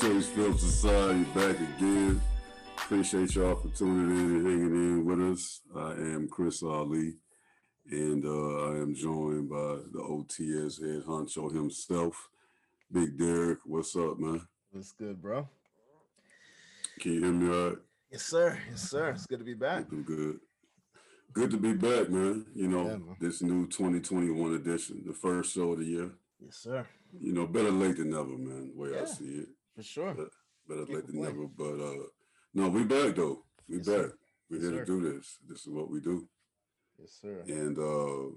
Chase Film Society back again. Appreciate y'all for tuning in and hanging in with us. I am Chris Ali, and uh, I am joined by the OTS head honcho himself, Big Derek. What's up, man? What's good, bro? Can you hear me all right? Yes, sir. Yes, sir. It's good to be back. I'm good. Good to be back, man. You know, Yeah, man. this new 2021 edition, the first show of the year. Yes, sir. You know, better late than never, man. The way I see it. For sure. But- better Can't late than never. But uh no, we back though. We Yes, back. sir. We're Yes, here sir. to do this. This is what we do. Yes, sir. And uh,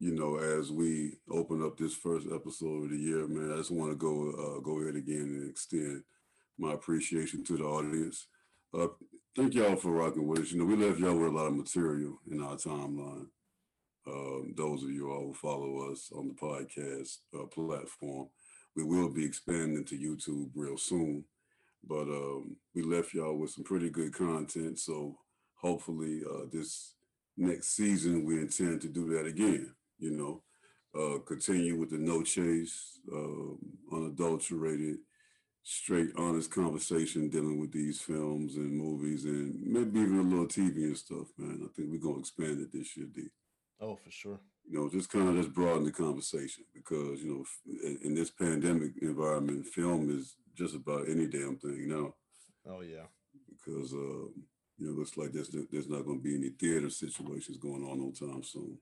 you know, as we open up this first episode of the year, man, I just want to go uh go ahead again and extend my appreciation to the audience. Uh thank y'all for rocking with us. You know, we left y'all with a lot of material in our timeline. Um, those of you all who follow us on the podcast uh, platform, we will be expanding to YouTube real soon. But um, we left y'all with some pretty good content. So hopefully, uh, this next season, we intend to do that again. You know, uh, continue with the no chase, um, unadulterated, straight, honest conversation dealing with these films and movies and maybe even a little TV and stuff, man. I think we're going to expand it this year, D Oh, for sure. You know, just kind of just broaden the conversation because you know, in, in this pandemic environment, film is just about any damn thing now. Oh, yeah. Because uh, you know, looks like there's there's not going to be any theater situations going on no time soon.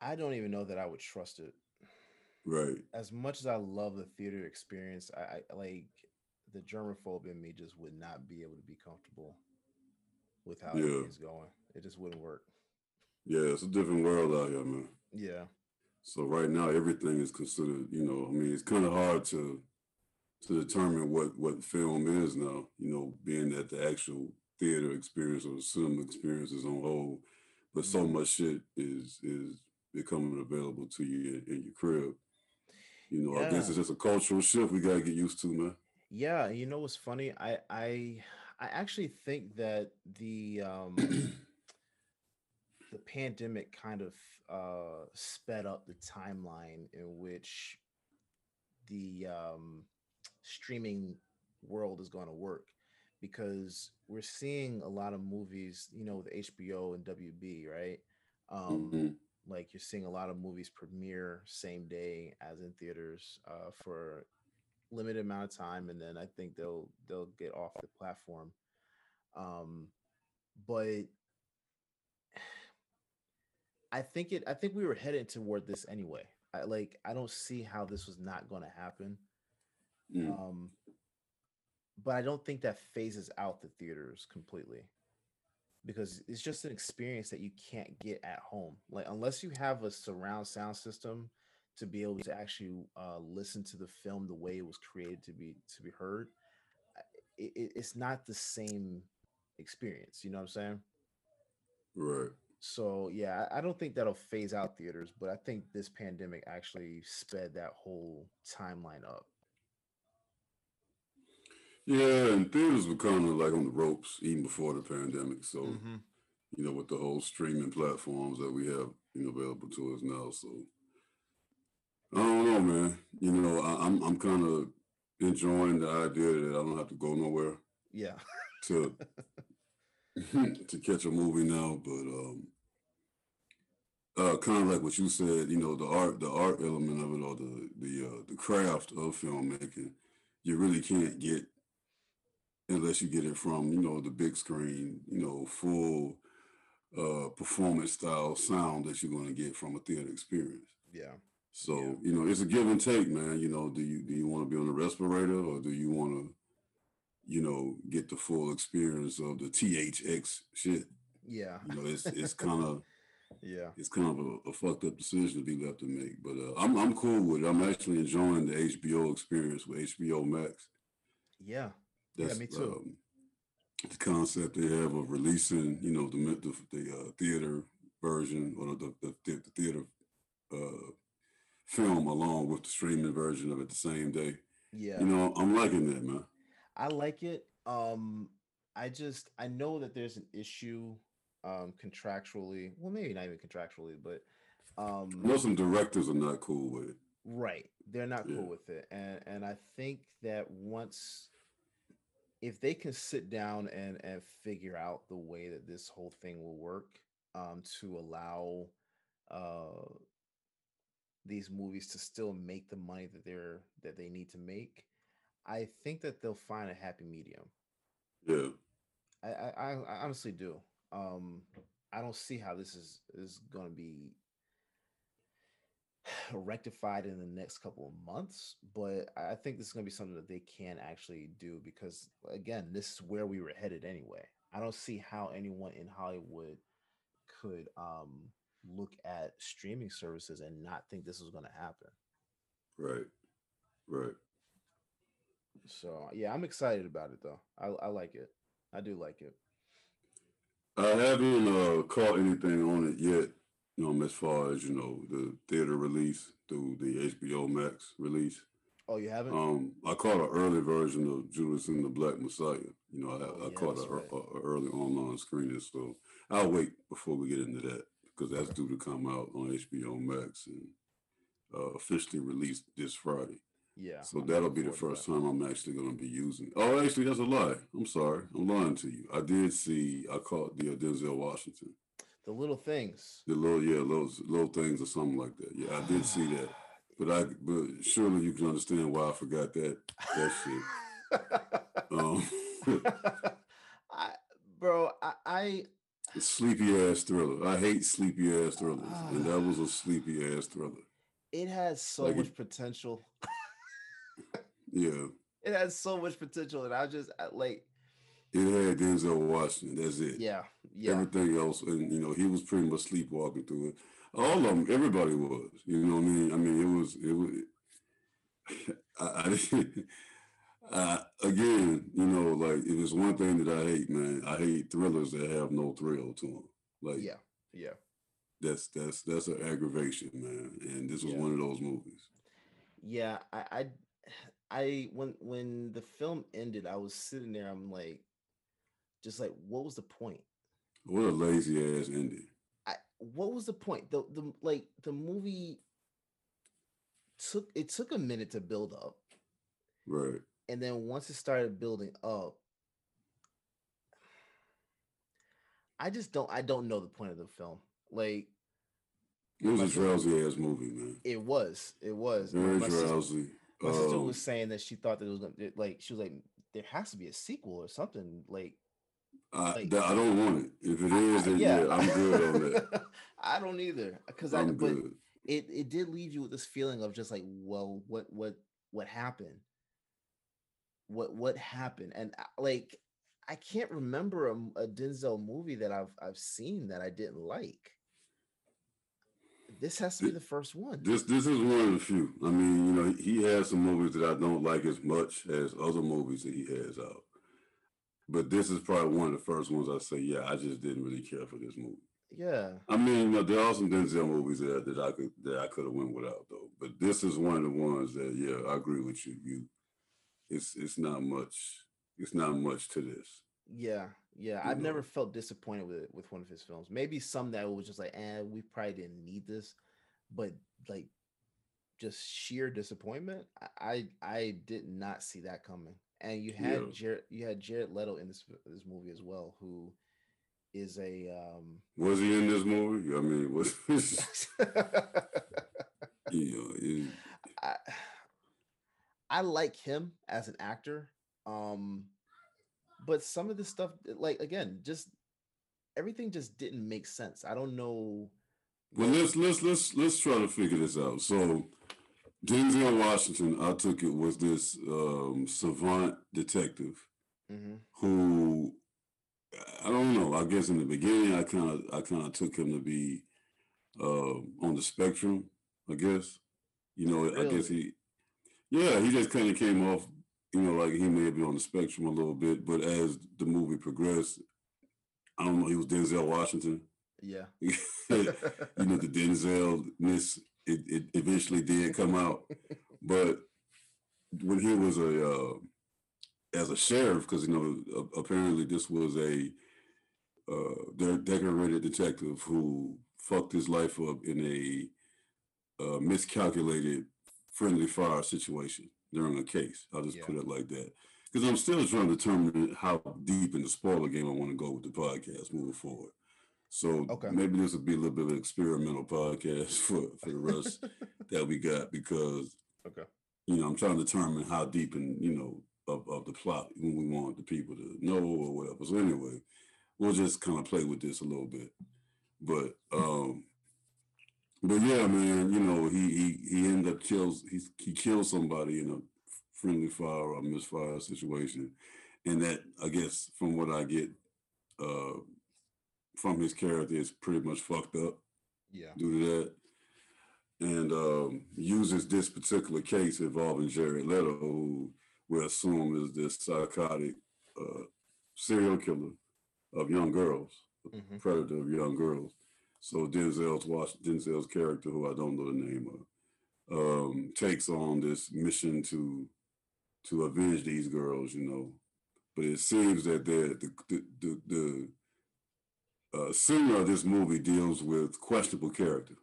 I don't even know that I would trust it. Right? As much as I love the theater experience, I, I like the germaphobe in me just would not be able to be comfortable with how Yeah. everything's going. It just wouldn't work. Yeah, it's a different world out here, man. Yeah. So right now, everything is considered. You know, I mean, it's kind of hard to to determine what what film is now. You know, being that the actual theater experience or cinema experience is on hold, but so Mhm. much shit is is becoming available to you in, in your crib. You know, I guess it's just a cultural shift we gotta get used to, man. Yeah. You know what's funny? I, I, I actually think that the, um, the pandemic kind of uh, sped up the timeline in which the um, streaming world is going to work because we're seeing a lot of movies, you know, with HBO and WB, right? Um, Mhm. Like you're seeing a lot of movies premiere same day as in theaters uh, for limited amount of time, and then I think they'll they'll get off the platform. Um, but I think it. I think we were headed toward this anyway. I like. I don't see how this was not going to happen. Mm. Um, but I don't think that phases out the theaters completely because it's just an experience that you can't get at home. Like unless you have a surround sound system to be able to actually uh, listen to the film the way it was created to be to be heard, it, it- it's not the same experience. You know what I'm saying? Right. So yeah, I don't think that'll phase out theaters, but I think this pandemic actually sped that whole timeline up. Yeah, and theaters were kind of like on the ropes even before the pandemic. So Mm-hmm. you know, with the whole streaming platforms that we have, you know, available to us now. So I don't know, man. You know, I, I'm I'm kind of enjoying the idea that I don't have to go nowhere Yeah. to to catch a movie now. But um, uh, kind of like what you said, you know, the art the art element of it or the the uh, the craft of filmmaking, you really can't get unless you get it from you know the big screen, you know, full uh, performance style sound that you're going to get from a theater experience. Yeah. So Yeah. you know, it's a give and take, man. You know, do you do you want to be on a respirator or do you want to, you know, get the full experience of the THX shit? Yeah. You know, it's it's kind of Yeah. it's kind of a, a fucked up decision to be left to make. But uh, I'm I'm cool with it. I'm actually enjoying the HBO experience with HBO Max. Yeah. Yeah, me too. Um, the concept they have of releasing, you know, the the, the uh, theater version or the the, the, the theater uh, film along with the streaming version of it the same day. Yeah. You know, I'm liking that, man. I like it. Um, I just I know that there's an issue um contractually. Well, maybe not even contractually, but I um know some directors are not cool with it. Right. They're not Yeah. cool with it. And and I think that once if they can sit down and and figure out the way that this whole thing will work um to allow uh these movies to still make the money that they're that they need to make, I think that they'll find a happy medium. Yeah. I I, I honestly do. Um I don't see how this is is going to be rectified in the next couple of months, but I I think this is going to be something that they can actually do because, again, this is where we were headed anyway. I don't see how anyone in Hollywood could um, look at streaming services and not think this is going to happen. Right. Right. So, yeah, I'm excited about it though. I, I like it. I do like it. I haven't uh, caught anything on it yet. You know, as far as you know, the theater release through the HBO Max release. Oh, you haven't? Um, I caught an early version of Judas and the Black Messiah. You know, I, Oh, I yeah, caught an right. early online screening, so I'll wait before we get into that because that's due to come out on HBO Max and uh, officially released this Friday. Yeah. So I'm that'll be the first time I'm actually going to be using. it. Oh, actually, that's a lie. I'm sorry. I'm lying to you. I did see. I caught the uh, Denzel Washington. The little things. The little yeah, those little things or something like that. Yeah, I did see that. But I but surely you can understand why I forgot that that shit. Um, I, bro, I, I sleepy ass thriller. I hate sleepy ass thrillers, and that was a sleepy ass thriller. it has so Like it- much potential. Yeah, It has so much potential, and I just I, like, it had Denzel Washington. That's it. yeah, yeah, Everything else, and you know, he was pretty much sleepwalking through it. All of them, everybody was. You know what I mean? I mean, it was it was. I, I didn't. Uh, again, you know, like if it's one thing that I hate, man, I hate thrillers that have no thrill to them. Like yeah, yeah. that's that's that's an aggravation, man. And this was Yeah. one of those movies. Yeah, I, I, I, when when the film ended, I was sitting there. I'm like, just like, what was the point? What a lazy ass ending. I, what was the point? The the like the movie took it took a minute to build up, Right. and then once it started building up, I just don't. I don't know the point of the film. Like It was a drowsy ass movie, man. it was, it was. Very drowsy. My sister Um, was saying that she thought that it was gonna like she was like there has to be a sequel or something like I, like- I don't want it. If it is, I- then yeah, I'm good on that. I don't either because I I'm but good. it it did leave you with this feeling of just like well what what what happened what what happened and like I can't remember a Denzel movie that I've I've seen that I didn't like. This has to be the first one. This this is one of the few. I mean, you know, he has some movies that I don't like as much as other movies that he has out. But this is probably one of the first ones I say, yeah, I just didn't really care for this movie. Yeah. I mean, you know, there are some Denzel movies that, that I could that I could have went without though. But this is one of the ones that, yeah, I agree with you. You, it's it's not much. It's not much to this. Yeah, yeah. I've never felt disappointed with with one of his films. Maybe some that was just like, eh, we probably didn't need this, but like just sheer disappointment. I I, I did not see that coming. And you had Yeah. Jared, you had Jared Leto in this this movie as well, who is a um Was he in this movie? I mean, was you know, it, I, I like him as an actor. Um but some of the stuff like again, just everything just didn't make sense. I don't know Well, let's let's let's let's try to figure this out. So, Denzel Washington, I took it was this um, savant detective Mhm. who I don't know. I guess in the beginning, I kind of I kind of took him to be uh, on the spectrum. I guess you know. I guess he, yeah, he just kind of came off. You know, like he may be on the spectrum a little bit, but as the movie progressed, I don't know. He was Denzel Washington Yeah. you know the Denzel miss it, it eventually did come out, but when he was a uh, as a sheriff, because you know apparently this was a uh, decorated detective who fucked his life up in a uh, miscalculated friendly fire situation during a case. I'll just Yeah. put it like that. Because I'm still trying to determine how deep in the spoiler game I want to go with the podcast moving forward. So Okay. maybe this will be a little bit of an experimental podcast for, for the rest that we got because okay. you know I'm trying to determine how deep in you know of, of the plot when we want the people to know or whatever. So anyway, we'll just kind of play with this a little bit. But um but yeah, man, you know, he he he ended up kills he he kills somebody in a friendly fire or misfire situation. And that I guess from what I get uh from his character is pretty much fucked up Yeah. due to that. And um, uses this particular case involving Jared Leto, who we assume is this psychotic uh, serial killer of young girls, hmm predator of young girls. So Denzel's watch Denzel's character, who I don't know the name of, um, takes on this mission to to avenge these girls, you know. But it seems that the the the, the, uh, singer of this movie deals with questionable character.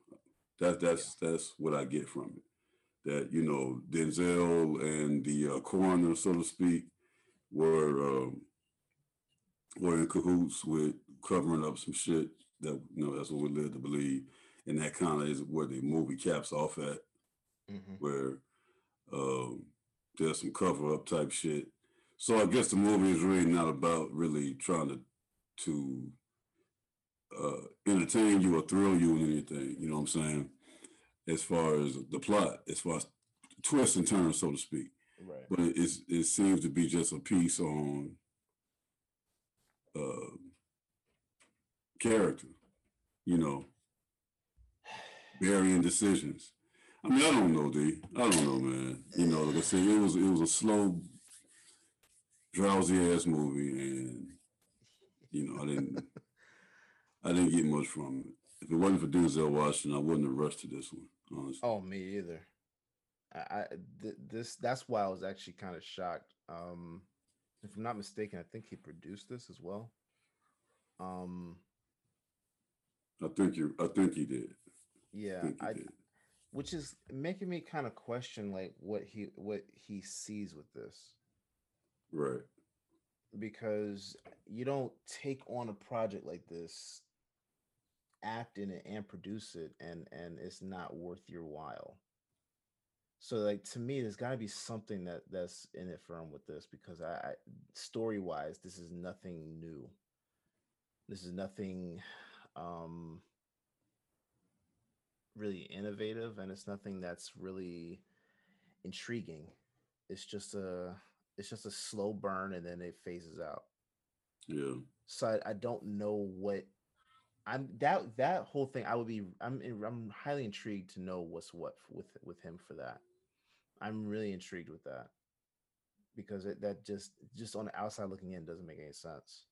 That that's that's what I get from it. That you know Denzel and the uh, coroner, so to speak, were um, were in cahoots with covering up some shit. That you know that's what we led to believe, and that kind of is where the movie caps off at, hmm where um, there's some cover up type shit. So I guess the movie is really not about really trying to to uh, entertain you or thrill you in anything. You know what I'm saying? As far as the plot, as far as twists and turns, so to speak. Right. But it, it seems to be just a piece on uh, character. You know, varying decisions. I mean, I don't know, D. I don't know, man. You know, like I said, it was it was a slow, drowsy ass movie, and you know, I didn't I didn't get much from it. If it wasn't for Denzel Washington, I wouldn't have rushed to this one, honestly. Oh, me either. I, I th- this that's why I was actually kind of shocked. Um, if I'm not mistaken, I think he produced this as well. Um, I think you I think he did. I yeah, think he I did. which is making me kind of question like what he what he sees with this Right. because you don't take on a project like this act in it and produce it and and it's not worth your while so like to me there's got to be something that that's in it for him with this because i, I story wise this is nothing new this is nothing um really innovative and it's nothing that's really intriguing it's just a it's just a slow burn and then it phases out Yeah. so I, I don't know what I'm that that whole thing I would be I'm in- I'm highly intrigued to know what's what with with him for that. I'm really intrigued with that because it, that just just on the outside looking in doesn't make any sense.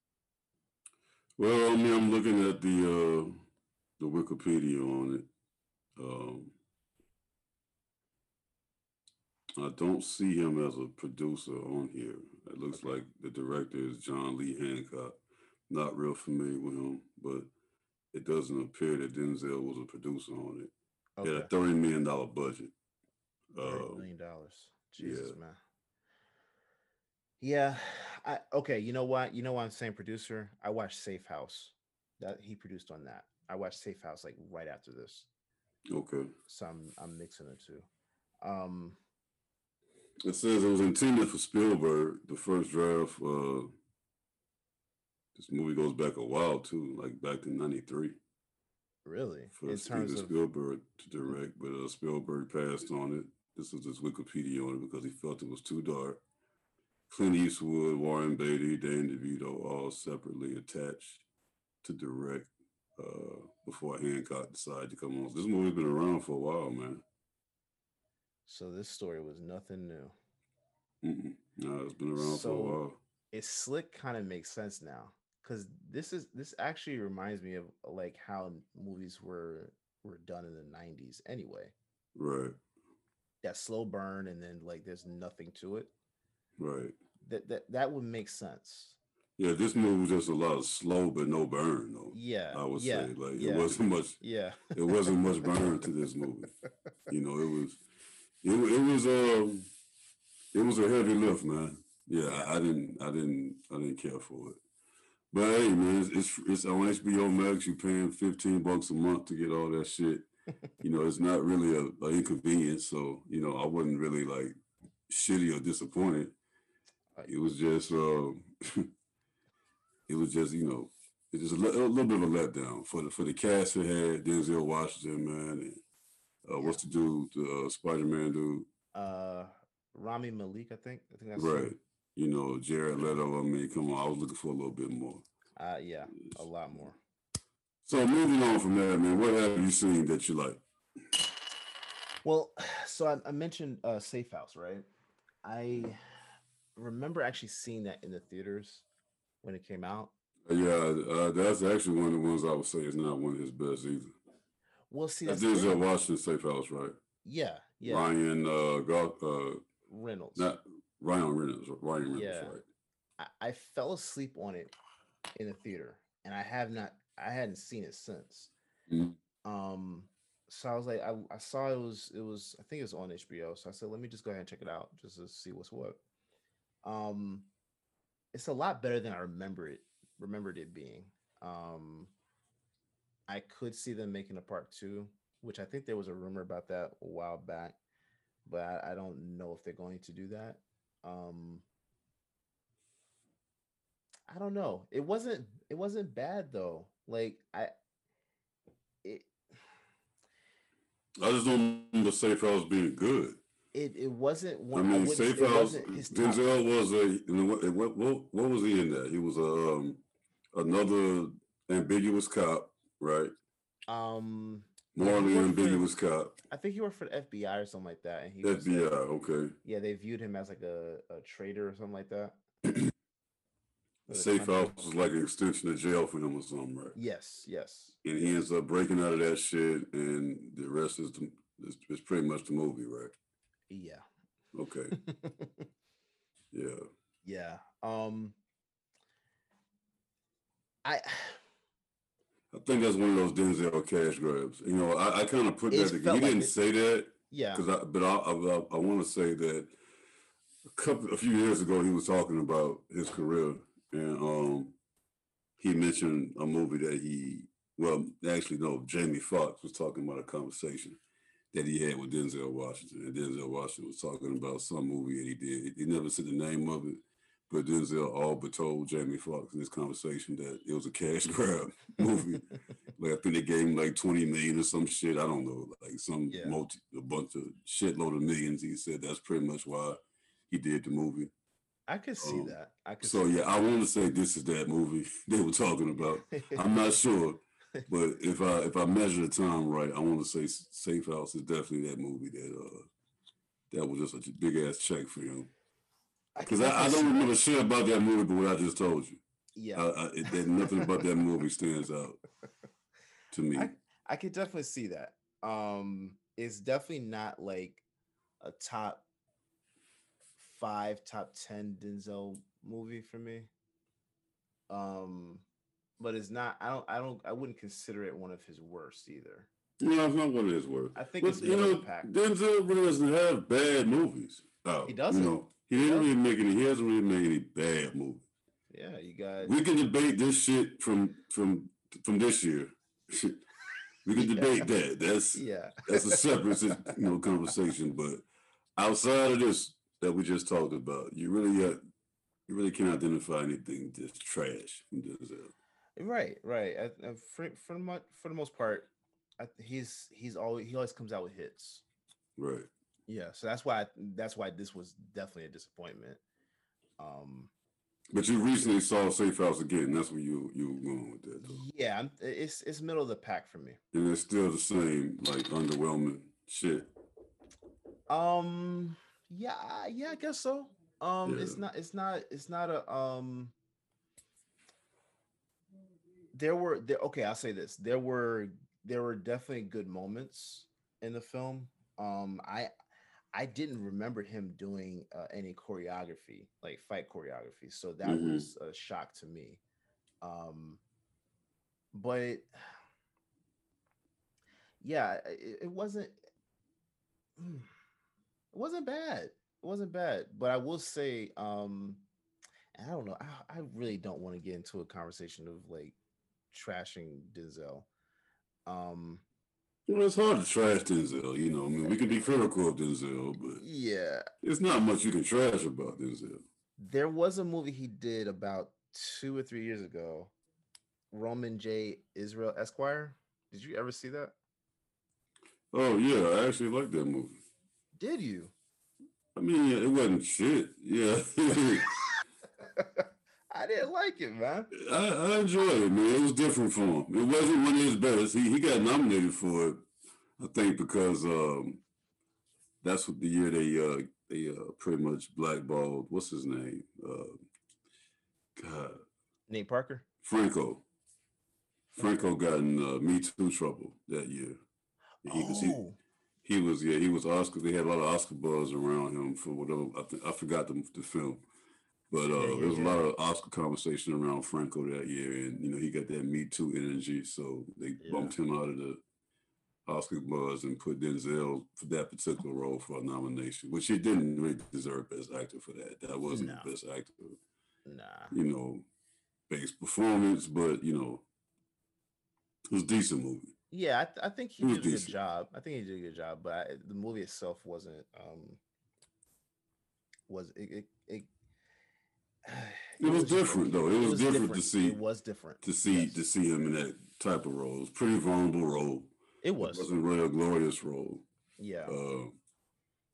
Well, I mean, I'm looking at the uh, the Wikipedia on it. Um, I don't see him as a producer on here. It looks like the director is John Lee Hancock. Not real familiar with him, but it doesn't appear that Denzel was a producer on it. He had a thirty million dollar budget. thirty Uh, million dollars. Jesus yeah. man. Yeah, I okay. You know what? You know why I'm saying producer? I watched Safe House. That he produced on that. I watched Safe House like right after this, okay. so I'm I'm mixing the two. Um, It says it was intended for Spielberg. The first draft. Uh, this movie goes back a while too, like back to '93. really, for in Steven terms of Spielberg to direct, but uh, Spielberg passed on it. This was his Wikipedia on it because he felt it was too dark. Clint Eastwood, Warren Beatty, Dan DeVito, all separately attached to direct uh, before Hancock decided to come on. This movie's been around for a while, man. So this story was nothing new. Mm-mm. No, it's been around for a while. It's slick kind of makes sense now because this is this actually reminds me of like how movies were were done in the '90s. Anyway, Right, that slow burn and then like there's nothing to it. Right. That that that would make sense. Yeah, this movie was just a lot of slow but no burn, though. Yeah, I would yeah, say like yeah, it wasn't much yeah. it wasn't much burn to this movie. You know, it was It, it was um, it was a heavy lift, man. Yeah, I, I didn't, I didn't, I didn't care for it. But hey, man, it's it's, it's on HBO Max. You're paying fifteen bucks a month to get all that shit. you know, it's not really a, a inconvenience. So you know, I wasn't really like shitty or disappointed. It was just, uh, it was just, you know, it's just a, li- a little bit of a letdown for the for the cast. It had Denzel Washington, man, and uh, what's the dude, the uh, Spider Man dude, Uh, Rami Malek, I think. I think that's right? You know, Jared Leto. I mean, come on, I was looking for a little bit more. Uh, yeah, a lot more. So moving on from that, man, what have you seen that you like? Well, so I, I mentioned uh, Safe House, right? I remember actually seeing that in the theaters when it came out. Yeah, uh, that's actually one of the ones I would say is not one of his best either. We'll see, That's Denzel thing. Washington Safe House, right? yeah, yeah, Ryan, uh, Gar- uh, Reynolds. not Ryan Reynolds, Ryan Reynolds, Yeah. right? I, I fell asleep on it in the theater, and I have not. I hadn't seen it since. Mhm. Um, so I was like, I, I saw it was it was I think it was on HBO. So I said, let me just go ahead and check it out just to see what's what. Um, it's a lot better than I remember it remembered it being. Um, I could see them making a part two, which I think there was a rumor about that a while back, but I, I don't know if they're going to do that. Um, I don't know. It wasn't it wasn't bad though. Like I it I just don't remember I was being good. It, it wasn't one I mean, wouldn't- Safe House. wasn't his top. Denzel was a. What, what, what, what was he in that? He was a um, another ambiguous cop, right? Um Morally worked for- ambiguous cop. I think he worked for the FBI or something like that. And he was, FBI. like- Okay. yeah, they viewed him as like a, a traitor or something like that. Safe. House was like an extension of jail for him or something, right? Yes, yes. And he ends up breaking out of that shit, and the rest is the, is, is pretty much the movie, right? Yeah. Okay. Yeah. yeah. Um I I think that's one of those Denzel cash grabs. You know, I, I kind of put that. together. He like didn't it. say that yeah. because I, but I, I, I want to say that a couple, a few years ago, he was talking about his career, and um, he mentioned a movie that he, well, actually, no, Jamie Foxx was talking about a conversation that he had with Denzel Washington, and Denzel Washington was talking about some movie that he did. He never said the name of it, but Denzel all but told Jamie Foxx in this conversation that it was a cash grab movie. like I think they gave him like 20 million or some shit. I don't know, like some Yeah. multi a bunch of shitload of millions. He said that's pretty much why he did the movie. I could see Um, that. I could So yeah, I want to say this is that movie they were talking about. I'm not sure, but if I if I measure the time right, I want to say Safe House is definitely that movie that uh that was just a big ass check for him. Because I, I definitely don't remember shit about that movie, but what I just told you, Yeah. I, I, it, that nothing about that movie stands out to me. I could definitely see that. Um, it's definitely not like a top five, top ten Denzel movie for me. Um, but it's not. I don't. I don't. I wouldn't consider it one of his worst either. No, it's not one of his worst. I think But it's you know. Denzel really doesn't have bad movies. out, He doesn't. You know, he didn't really make any. He hasn't really made any bad movies. Yeah, you got. We can debate this shit from from from this year. we can Yeah. debate that. That's Yeah. that's a separate you know conversation. But outside of this that we just talked about, you really uh, you really can't identify anything that's trash from Denzel. Right. Right. I, I, for for the for the most part, I, he's he's always he always comes out with hits. Right. Yeah. So that's why that's why this was definitely a disappointment. Um. But you recently saw Safe House again. That's where you you were going with that though. Yeah, it's it's middle of the pack for me. And it's still the same, like underwhelming shit. Um, yeah, yeah, I guess so. Um, it's not, it's not, it's not a um. There were there. Okay, I'll say this: there were there were definitely good moments in the film. Um, I I didn't remember him doing uh, any choreography, like fight choreography, so that Mhm. was a shock to me. Um, but yeah, it, it wasn't. mm, It wasn't bad. It wasn't bad. But I will say, um, I don't know. I, I really don't want to get into a conversation of like trashing Denzel. Um, well, it's hard to trash Denzel. You know, I mean, we can be critical of Denzel, but yeah, it's not much you can trash about Denzel. There was a movie he did about two or three years ago, Roman J. Israel Esquire. Did you ever see that? Oh yeah, I actually liked that movie. Did you? I mean, it wasn't shit. Yeah. I didn't like it, man. I, I enjoyed it, man. It was different for him. It wasn't one of his best. He he got nominated for it, I think, because um, that's what the year they uh they uh pretty much blackballed. What's his name? Uh, God. Nate Parker. Franco. Franco got in uh, Me Too trouble that year. He was he, oh. he was yeah he was Oscar. They had a lot of Oscar buzz around him for whatever. I, th- I forgot the, the film. But uh, yeah, yeah, there was a lot of Oscar conversation around Franco that year, and you know he got that Me Too energy, so they bumped him out of the Oscar buzz and put Denzel for that particular role for a nomination, which he didn't really deserve Best Actor for that. That wasn't no. the Best Actor, nah, you know, based performance, but you know, it was decent movie. Yeah, I, th- I think he did a decent. good job. I think he did a good job, but I, the movie itself wasn't um was it, it, it it, was, different though. It, was, was different, different, to see. It was different to see yes. to see him in that type of role. It was pretty vulnerable role. It was. It wasn't really a glorious role. Yeah. Uh,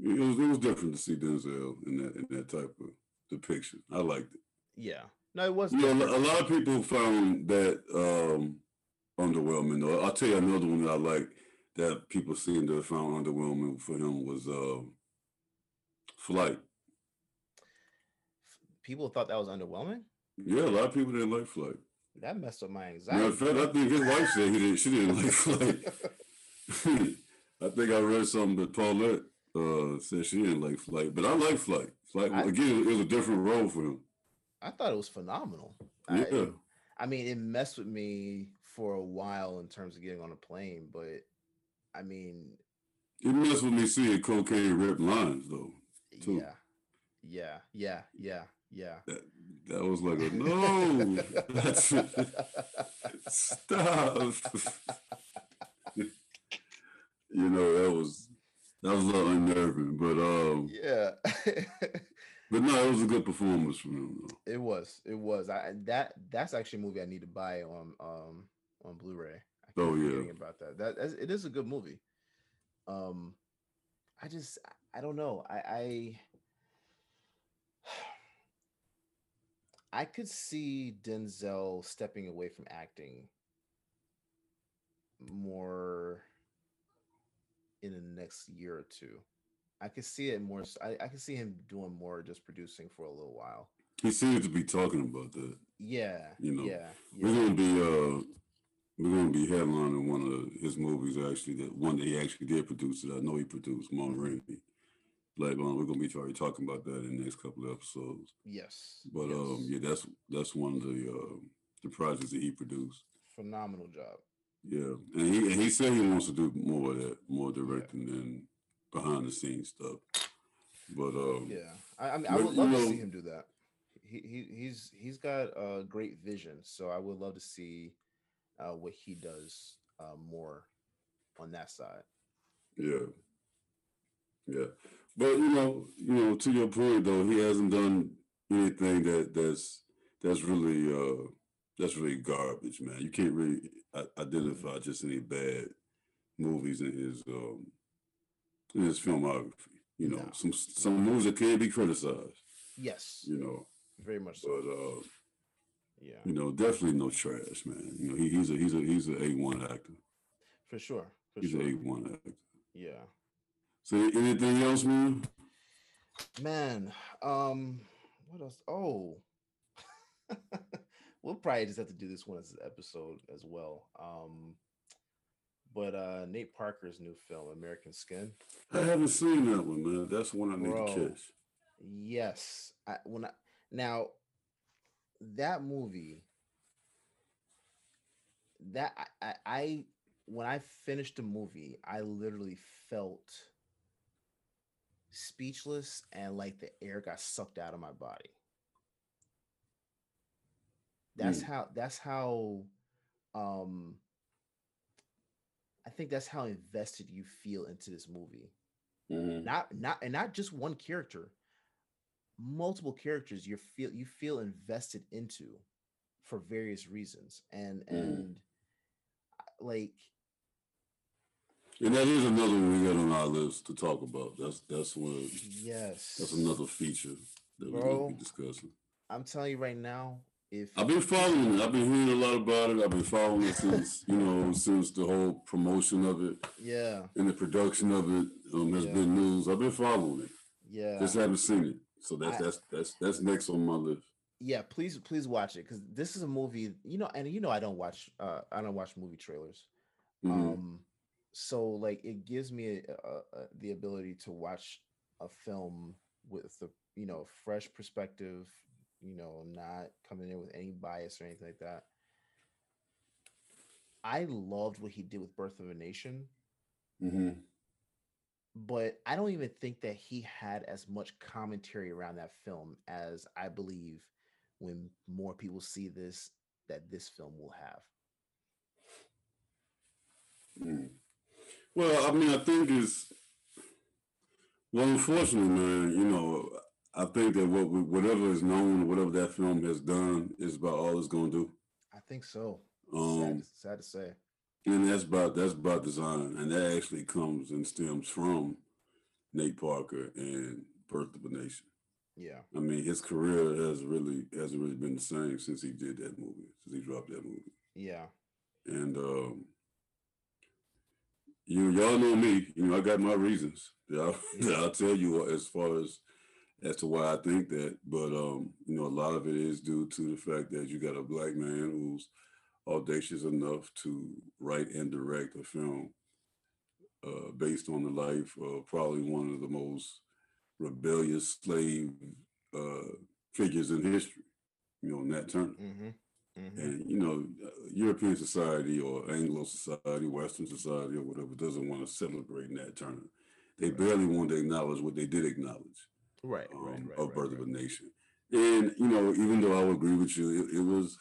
it was it was different to see Denzel in that in that type of depiction. I liked it. Yeah. No, it wasn't. Yeah, a lot of people found that um, underwhelming. Though I'll tell you another one that I like that people seem to have found underwhelming for him was uh, Flight people thought that was underwhelming. Yeah, a lot of people didn't like Flight. That messed up my anxiety. In fact, I think his wife said he didn't. She didn't like Flight. I think I read something that Paulette uh, said she didn't like Flight, but I like Flight. Flight I, again, it was a different role for him. I thought it was phenomenal. Yeah. I, I mean, it messed with me for a while in terms of getting on a plane, but I mean, it messed with me seeing cocaine rip lines though. Too. Yeah, yeah, yeah, yeah. Yeah. That, that was like a no. That's stop. you know, that was that was a little unnerving, but um yeah. but no, it was a good performance from him. Though. It was. It was. I that that's actually a movie I need to buy on um on Blu-ray. I oh yeah. About that. That it is a good movie. Um I just I don't know. I I I could see Denzel stepping away from acting more in the next year or two. I could see it more. I, I could see him doing more, just producing for a little while. He seems to be talking about that. Yeah, you know, yeah, yeah. we're gonna be uh, we're gonna be headlining one of his movies. Actually, that one that he actually did produce. That I know he produced, Ma Rainey. Like um, we're gonna be talking about that in the next couple of episodes. Yes. But yes. um, yeah, that's that's one of the uh, the projects that he produced. Phenomenal job. Yeah, and he and he said he wants to do more of that, more directing yeah. than behind the scenes stuff. But um, yeah, I, I mean, I would love know, to see him do that. He, he he's he's got a great vision, so I would love to see uh, what he does uh, more on that side. Yeah, yeah. But you know, you know, to your point though, he hasn't done anything that that's that's really uh that's really garbage, man. You can't really identify just any bad movies in his um in his filmography. You know, no. some some movies that can be criticized. Yes. You know, very much so. But uh yeah, you know, definitely no trash, man. You know, he, he's a he's a he's a A one actor. For sure. For he's sure. an A one actor. Yeah. So anything else, man? Man, um, what else? Oh, we'll probably just have to do this one as an episode as well. Um, but uh Nate Parker's new film, American Skin. I haven't seen that one, man. That's one I need Bro, to catch. Yes, I when I now that movie that I, I, I when I finished the movie, I literally felt speechless and like the air got sucked out of my body. That's Mm. how that's how um I think that's how invested you feel into this movie. Mhm. Not not and not just one character. Multiple characters you feel you feel invested into for various reasons. And Mhm. and like And that is another one we got on our list to talk about. That's that's one. yes. That's another feature that we're gonna be discussing. I'm telling you right now, if I've been following it. I've been hearing a lot about it. I've been following it since you know since the whole promotion of it yeah, and the production of it um, has Yeah. been news. I've been following it. yeah. Just haven't seen it. So that's I- that's that's that's next on my list. yeah please please watch it because this is a movie you know and you know i don't watch uh i don't watch movie trailers Mhm. um so like it gives me a, a, the ability to watch a film with the you know fresh perspective you know not coming in with any bias or anything like that i loved what he did with birth of a nation Mhm. but I don't even think that he had as much commentary around that film as I believe when more people see this that this film will have. Mm. Well, I mean, I think it's well, unfortunately, man. You know, I think that what whatever is known, whatever that film has done, is about all it's going to do. I think so. Um, sad, to, sad to say. and that's about that's about design, and that actually comes and stems from Nate Parker and Birth of a Nation. Yeah. I mean, his career has really hasn't really been the same since he did that movie, since he dropped that movie. Yeah. And um, you y'all know me. You know, I got my reasons. Yeah. I'll tell you as far as as to why I think that. But um, you know, a lot of it is due to the fact that you got a black man who's audacious enough to write and direct a film uh, based on the life of probably one of the most rebellious slave uh, figures in history. You know, Nat Turner. Mm-hmm. Mm-hmm. And you know, European society or Anglo society, Western society or whatever doesn't want to celebrate Nat Turner. They Right. barely want to acknowledge what they did acknowledge Right. um, right. Right. of Birth of a Nation. And you know, even though I would agree with you, it, it was,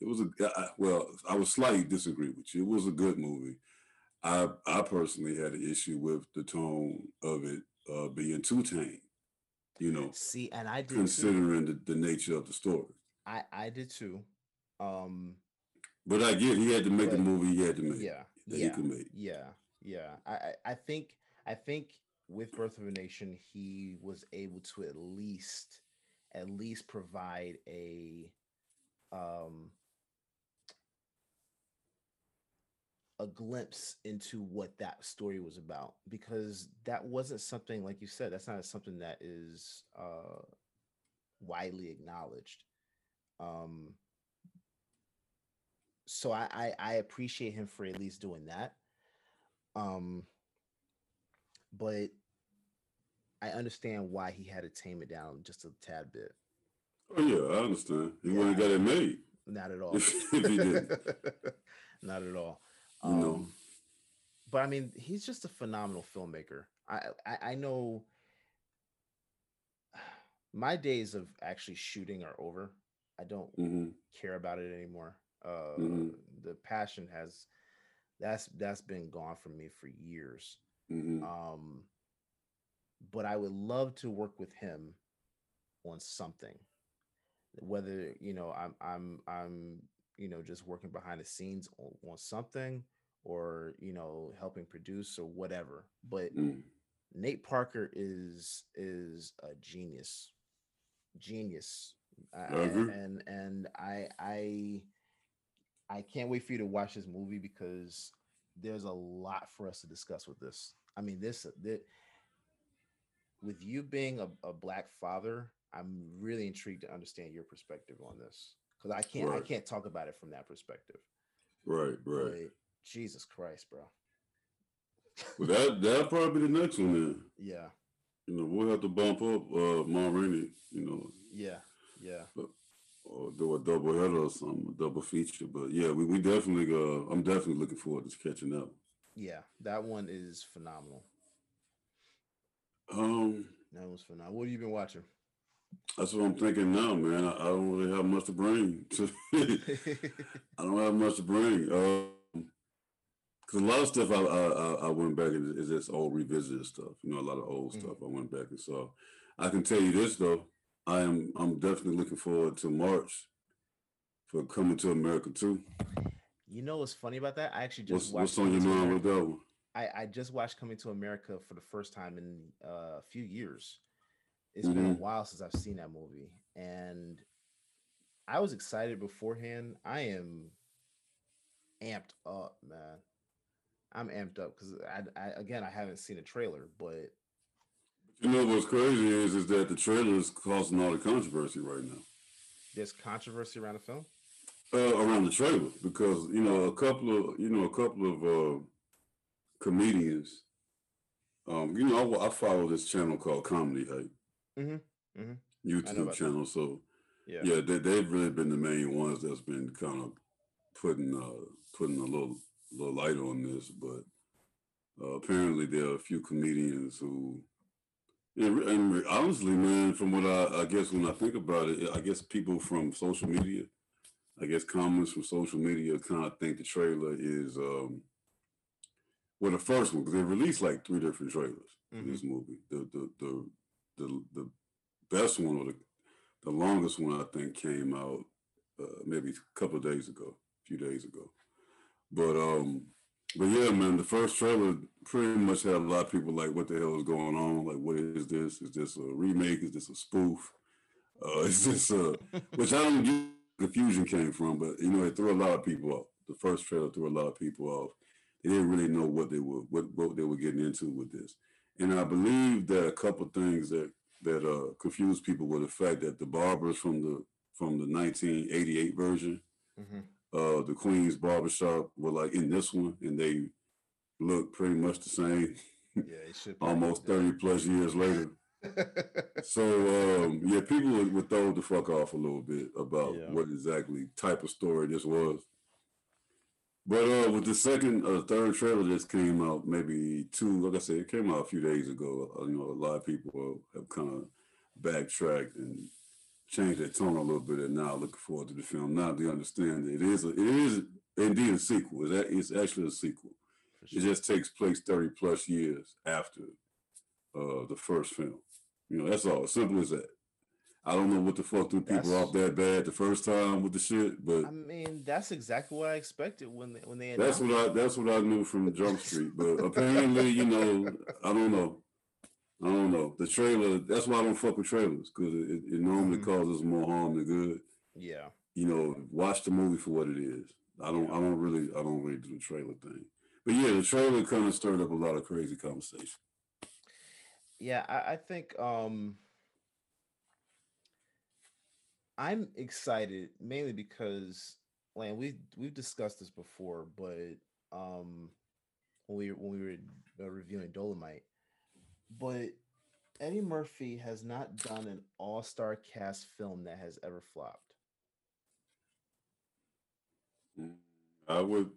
it was a I- well, I would slightly disagree with you. It was a good movie. I I personally had an issue with the tone of it uh, being too tame. You know, See, and I did considering the, the nature of the story. I I did too. Um. But I get he had to make the movie he had to make. Yeah. Yeah. could make. Yeah, yeah. I, I I think I think with Birth of a Nation, he was able to at least at least provide a um a glimpse into what that story was about because that wasn't something like you said that's not something that is uh widely acknowledged um so I, I i appreciate him for at least doing that um but i understand why he had to tame it down just a tad bit Oh yeah, I understand. He Yeah. wouldn't got it made. not at all If he didn't. not at all um but i mean he's just a phenomenal filmmaker I, I i know my days of actually shooting are over i don't hmm care about it anymore. Uh, Mhm. The passion has that's that's been gone from me for years. hmm Um, but I would love to work with him on something, whether you know I'm I'm I'm you know just working behind the scenes on, on something or you know helping produce or whatever. But mm Nate Parker is is a genius, genius, agree. and and I I I can't wait for you to watch this movie because there's a lot for us to discuss with this. I mean, this that with you being a, a black father, I'm really intrigued to understand your perspective on this because I can't I can't talk about it from that perspective. Right, right. But Jesus Christ, bro. Well, that that'll probably be the next one then. Yeah, You know, we'll have to bump up uh Ma Rainey, you know, yeah, yeah. Or do a double header or something, a double feature. But yeah, we, we definitely uh I'm definitely looking forward to catching up. Yeah, that one is phenomenal. Um, That was now. What have you been watching? that's what I'm thinking now, man. I, I don't really have much to bring. To, I don't have much to bring. Um, because a lot of stuff I, I I went back and is this old revisited stuff. You know, a lot of old Mhm. stuff I went back and saw. I can tell you this though, I am I'm definitely looking forward to March for coming to America too. you know what's funny about that? I actually just What's watched what's on your Coming to mind with that one? I, I just watched Coming to America for the first time in uh, a few years. It's been a Mhm. while since I've seen that movie, and I was excited beforehand. I am amped up, man. I'm amped up because I, I again I haven't seen a trailer, but You know what's crazy is is that the trailer is causing all the controversy right now. there's controversy around the film. uh, around the trailer because you know a couple of you know a couple of uh, comedians. Um, you know, I, I follow this channel called Comedy Hype, Mhm, mhm. I know YouTube about that. channel. So Yeah, yeah, they, they've really been the main ones that's been kind of putting uh, putting a little little light on this. But uh, apparently, there are a few comedians who. And, and honestly, man, from what I, I guess when I think about it, I guess people from social media, I guess comments from social media kind of think the trailer is um well the first one because they released like three different trailers for Mhm. this movie. The the the the the best one or the the longest one I think came out uh, maybe a couple of days ago, a few days ago. But um but yeah, man, the first trailer pretty much had a lot of people like, what the hell is going on? Like, what is this? Is this a remake? Is this a spoof? Uh, is this a which I don't get confusion came from, but you know, it threw a lot of people off. The first trailer threw a lot of people off. They didn't really know what they were what, what they were getting into with this. And I believe that a couple things that that uh confused people were the fact that the barbers from the from the 1988 version, Mhm. Uh the Queen's barbershop were like in this one and they look pretty much the same yeah, it should almost 30 plus years later. So um, yeah, people would, would throw the fuck off a little bit about Yeah. what exactly type of story this was. But uh, with the second or third trailer that came out, maybe two, like I said, it came out a few days ago. Uh, you know, a lot of people have kind of backtracked and changed their tone a little bit, and now looking forward to the film. Now they understand that it is a, it is indeed a sequel. It's, it's actually a sequel. For It just takes place 30 plus years after uh, the first film. You know, that's all. Simple as that. I don't know what the fuck threw people off that bad the first time with the shit, but I mean, that's exactly what I expected when they, when they that's what I that's what I knew from the Jump Street. But apparently, you know, I don't know. I don't know. The trailer, that's why I don't fuck with trailers, because it, it, normally Mhm. causes more harm than good. Yeah. You know, watch the movie for what it is. I don't I don't really I don't really do the trailer thing. But yeah, the trailer kind of stirred up a lot of crazy conversation. Yeah, I, I think um I'm excited mainly because like we we've discussed this before, but um when we when we were uh, reviewing Dolemite, but Eddie Murphy has not done an all-star cast film that has ever flopped. I would,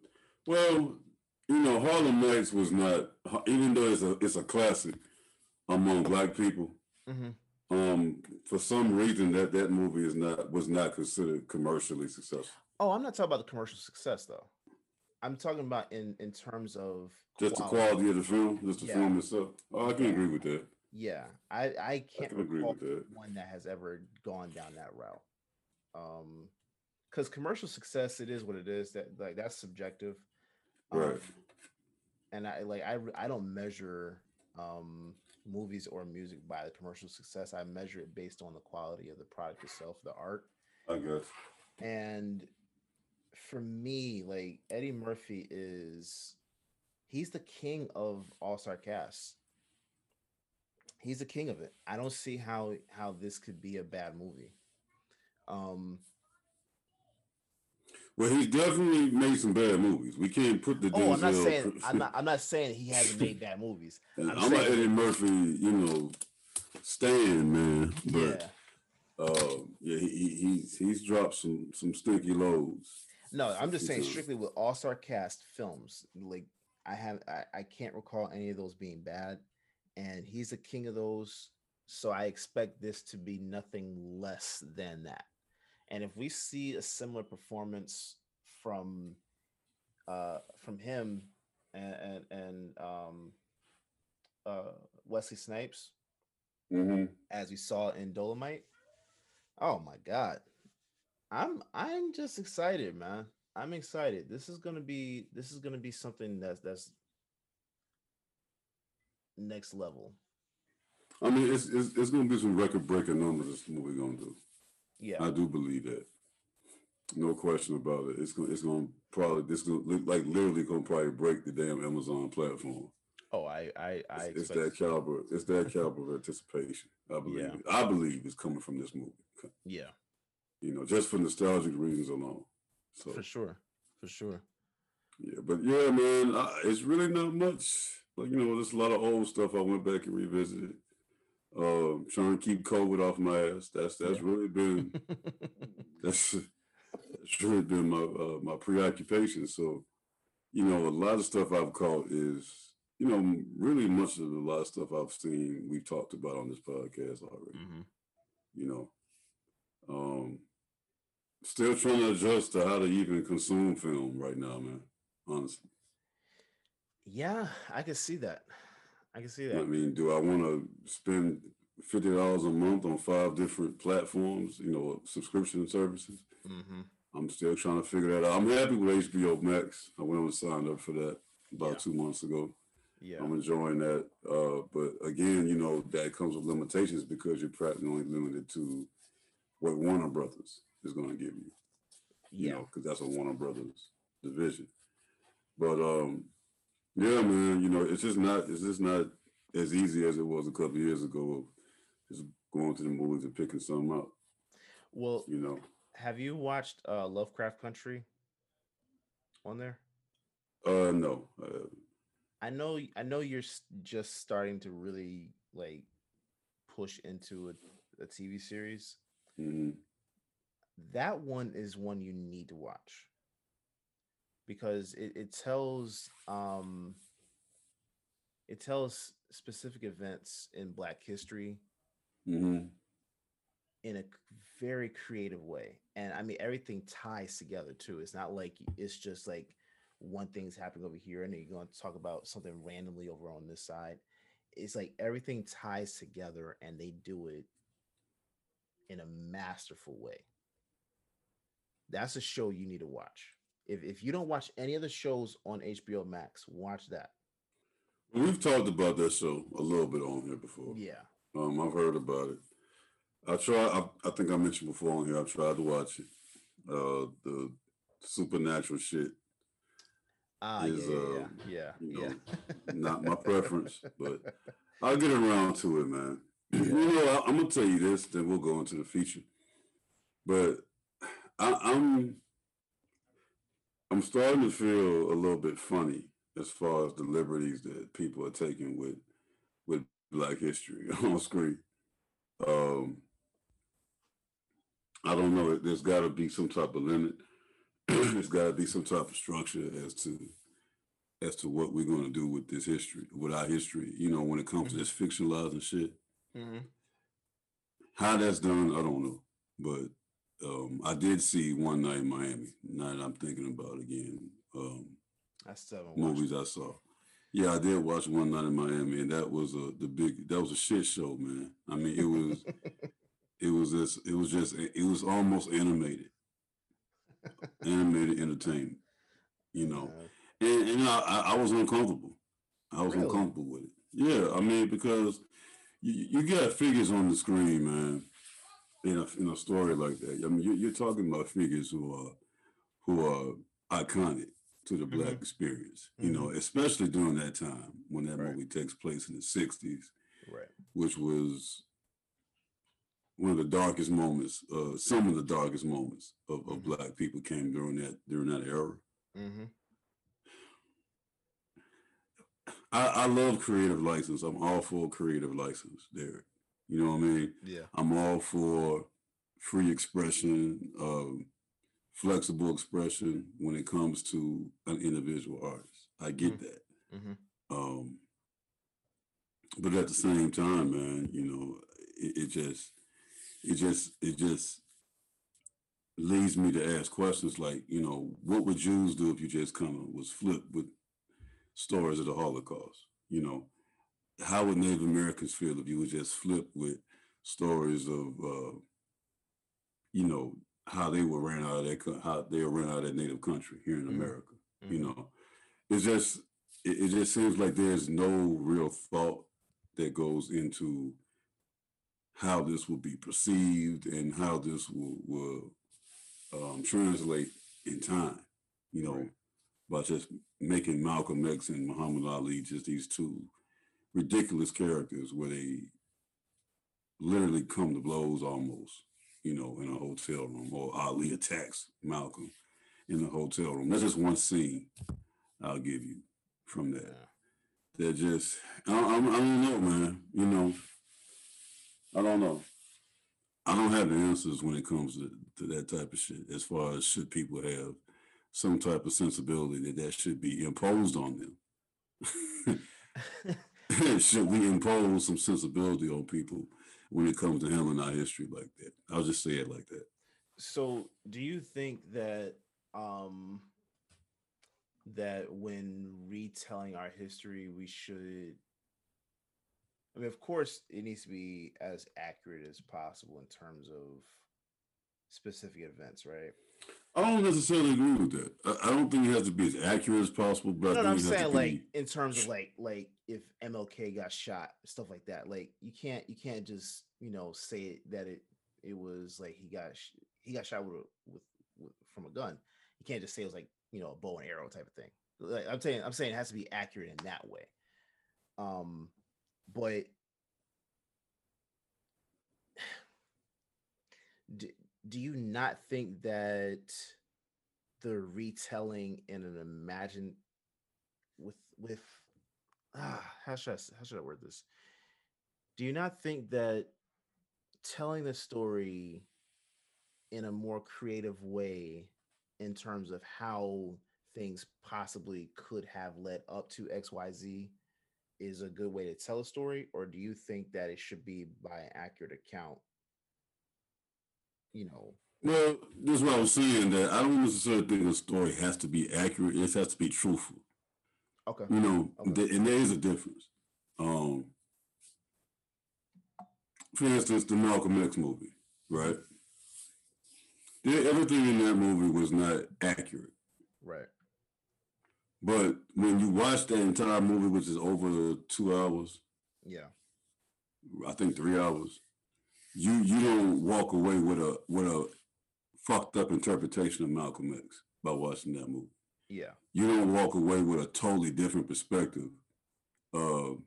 well, you know, Harlem Nights was not, even though it's a it's a classic among black people. Mm-hmm. Um, for some reason, that that movie is not was not considered commercially successful. Oh, I'm not talking about the commercial success though. I'm talking about in in terms of Just the quality of the film, just the Yeah. film itself. Oh, I can Yeah. agree with that. Yeah, I I can't can agree with that. one that has ever gone down that route. Um, because commercial success, it is what it is. That like that's subjective. Right. Um, and I like I I don't measure um movies or music by the commercial success. I measure it based on the quality of the product itself, the art. I guess. And for me, like Eddie Murphy is he's the king of all-star casts. He's the king of it. I don't see how how this could be a bad movie. Um Well, he's definitely made some bad movies. We can't put the. oh, I'm not saying I'm not I'm not saying he hasn't made bad movies. I'm I'm, not saying- Eddie Murphy, you know, stand man, but Yeah. uh, yeah, he, he he's he's dropped some some stinky loads. No, I'm just saying strictly with all-star cast films, like I have I, I can't recall any of those being bad. and he's the king of those. So I expect this to be nothing less than that. And if we see a similar performance from uh from him and and, and um uh Wesley Snipes hmm as we saw in Dolemite, oh my god. I'm I'm just excited, man. I'm excited. This is gonna be this is gonna be something that's that's next level. I mean, it's, it's it's gonna be some record breaking numbers. This movie gonna do. Yeah. I do believe that. No question about it. It's gonna it's gonna probably this gonna li- like literally gonna probably break the damn Amazon platform. Oh, I I I It's, it's that caliber. It's that caliber of anticipation. I believe. Yeah. it. I believe it's coming from this movie. yeah, You know, just for nostalgic reasons alone. So for sure. For sure. yeah, but yeah, man, I, it's really not much. Like you know, there's a lot of old stuff I went back and revisited. Um, trying to keep COVID off my ass. That's that's Yeah. really been that's that's really been my uh, my preoccupation. So, you know, a lot of stuff I've caught is, you know, really much of a lot of stuff I've seen we've talked about on this podcast already. Mhm. You know, um, still trying to adjust to how to even consume film right now, man. Honestly, Yeah, I can see that. I can see that. I mean, do I want to spend fifty dollars a month on five different platforms? You know, subscription services. hmm I'm still trying to figure that out. I'm happy with HBO Max. I went and signed up for that about Yeah. two months ago. Yeah. I'm enjoying that. Uh, but again, you know, that comes with limitations because you're practically only limited to what Warner Brothers is going to give you. You Yeah. know, because that's a Warner Brothers division. But um, yeah, man, you know, it's just not it's just not as easy as it was a couple years ago. Of just going to the movies and picking something up. Well, You know, have you watched uh Lovecraft Country on there? uh, no, uh, I know I know you're just starting to really like push into a, a TV series. mhm. That one is one you need to watch. Because it, it tells um it tells specific events in black history Mhm. in a very creative way. And i mean everything ties together too. It's not like it's just like one thing's happening over here and then you're going to talk about something randomly over on this side. It's like everything ties together and they do it in a masterful way that's a show you need to watch if, if you don't watch any of the shows on hbo max watch that We've talked about that show a little bit on here before. yeah Um, I've heard about it. I try. I, I think I mentioned before on here. I tried to watch it. Uh, the supernatural shit, ah Is, yeah um, yeah yeah you yeah, not my preference, but I'll get around to it, man. You know, I, I'm gonna tell you this, then we'll go into the feature. But I, I'm I'm starting to feel a little bit funny as far as the liberties that people are taking with with Black history on screen. Um, I don't know. There's got to be some type of limit. There's got to be some type of structure as to as to what we're going to do with this history, with our history. You know, when it comes to this fictionalizing shit, Mhm. how that's done, I don't know. But um, I did see one night in Miami. Now that I'm thinking about again, um, i still movies I saw. Yeah, I did watch one night in Miami, and that was a the big. That was a shit show, man. I mean, it was. it was this. It was just. It was almost animated. animated entertainment. You know, Uh, and, and I, I I was uncomfortable. I was Really? uncomfortable with it. Yeah, I mean because you, you got figures on the screen, man. In a in a story like that, I mean you, you're talking about figures who are who are iconic to the black Mhm. experience. You know, especially during that time when that Right. movie takes place in the '60s, right which was one of the darkest moments. Uh, some of the darkest moments of, of Mhm. black people came during that during that era. mm-hmm. I, I love creative license. I'm all for creative license, Derek. You know what I mean? yeah I'm all for free expression, um, flexible expression when it comes to an individual artist. I get Mhm. that. mm-hmm. Um, but at the same time, man, you know, it, it just, it just, it just leads me to ask questions like, you know, what would Jews do if you just kind of was flipped with stories of the Holocaust? You know, how would Native Americans feel if you were just flipped with stories of, uh, you know, how they were ran out of their how they were ran out of their native country here in mm-hmm. America? Mm-hmm. You know, it's just it, it just seems like there's no real thought that goes into how this will be perceived and how this will, will um, translate in time, you know, right. by just making Malcolm X and Muhammad Ali just these two ridiculous characters where they literally come to blows almost, you know, in a hotel room, or Ali attacks Malcolm in the hotel room. That's just one scene I'll give you from that. Yeah. They're just, I don't, I don't know, man. You know, I don't know. I don't have the answers when it comes to, to that type of shit. As far as should people have some type of sensibility that that should be imposed on them. should we impose some sensibility on people when it comes to handling our history like that? I'll just say it like that. So, do you think that um that when retelling our history, we should. I mean, of course, it needs to be as accurate as possible in terms of specific events, right? I don't necessarily agree with that. I, don't think it has to be as accurate as possible. But no, no I'm saying like be... in terms of like like if MLK got shot, stuff like that. Like you can't you can't just you know say that it it was like he got he got shot with, with, with from a gun. You can't just say it was like you know a bow and arrow type of thing. Like I'm saying, I'm saying it has to be accurate in that way. Um, but do, do you not think that the retelling in an imagine with with ah how should I how should I word this? Do you not think that telling the story in a more creative way in terms of how things possibly could have led up to XYZ is a good way to tell a story, or do you think that it should be by an accurate account? You know. Well, this is what I was saying that I don't necessarily think a story has to be accurate. It has to be truthful. Okay. You know, okay. and there is a difference. Um, for instance, the Malcolm X movie, right? everything in that movie was not accurate. Right. But when you watch the entire movie, which is over two hours, yeah, I think three hours, you you don't walk away with a with a fucked up interpretation of Malcolm X by watching that movie. Yeah, you don't walk away with a totally different perspective of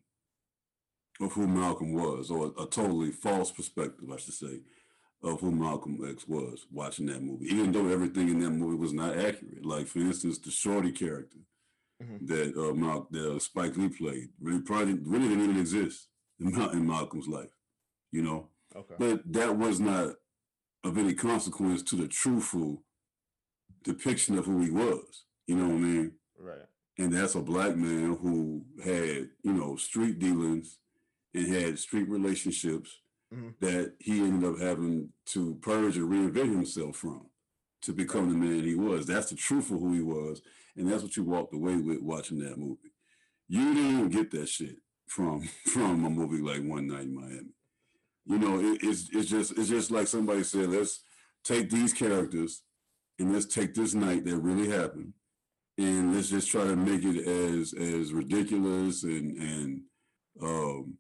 of who Malcolm was, or a totally false perspective, I should say, of who Malcolm X was watching that movie, even though everything in that movie was not accurate. Like, for instance, the Shorty character mm-hmm. that uh, Mal- that uh, Spike Lee played really probably really didn't even exist in, Mal- in Malcolm's life, you know. Okay. But that was not of any consequence to the truthful depiction of who he was. You know what I mean? Right. And that's a black man who had, you know, street dealings and had street relationships mm-hmm. that he ended up having to purge and reinvent himself from to become the man he was. That's the truth of who he was. And that's what you walked away with watching that movie. You didn't get that shit from from a movie like One Night in Miami. You know, it, it's it's just it's just like somebody said, let's take these characters and let's take this night that really happened and let's just try to make it as as ridiculous and and um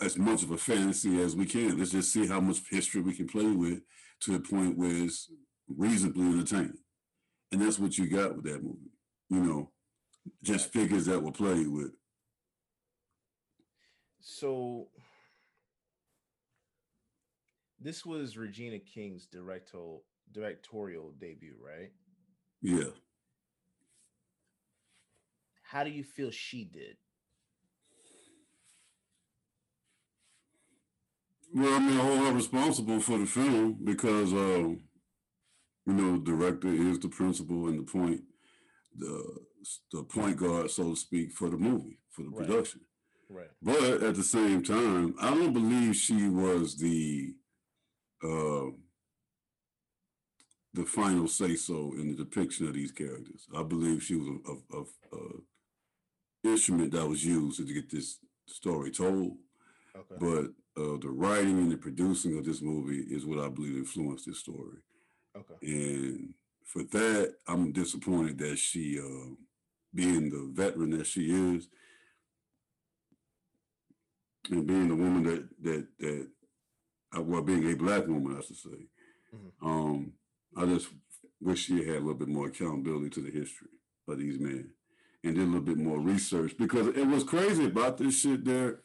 as much of a fantasy as we can. Let's just see how much history we can play with to the point where it's reasonably entertaining. And that's what you got with that movie. You know, just figures that were played with. So this was Regina King's directorial directorial debut, right? Yeah. How do you feel she did? Well, I mean, I'm responsible for the film because, uh, you know, the director is the principal and the point, the the point guard, so to speak, for the movie, for the right. production. Right. But at the same time, I don't believe she was the uh, the final say so in the depiction of these characters. I believe she was a, a, a, a instrument that was used to get this story told. Okay. But uh, the writing and the producing of this movie is what I believe influenced this story. okay. And for that, I'm disappointed that she, uh, being the veteran that she is, and being the woman that that that, uh, well, being a black woman, I should say, Mhm. um, I just wish she had a little bit more accountability to the history of these men, and did a little bit more research because it was crazy about this shit. There,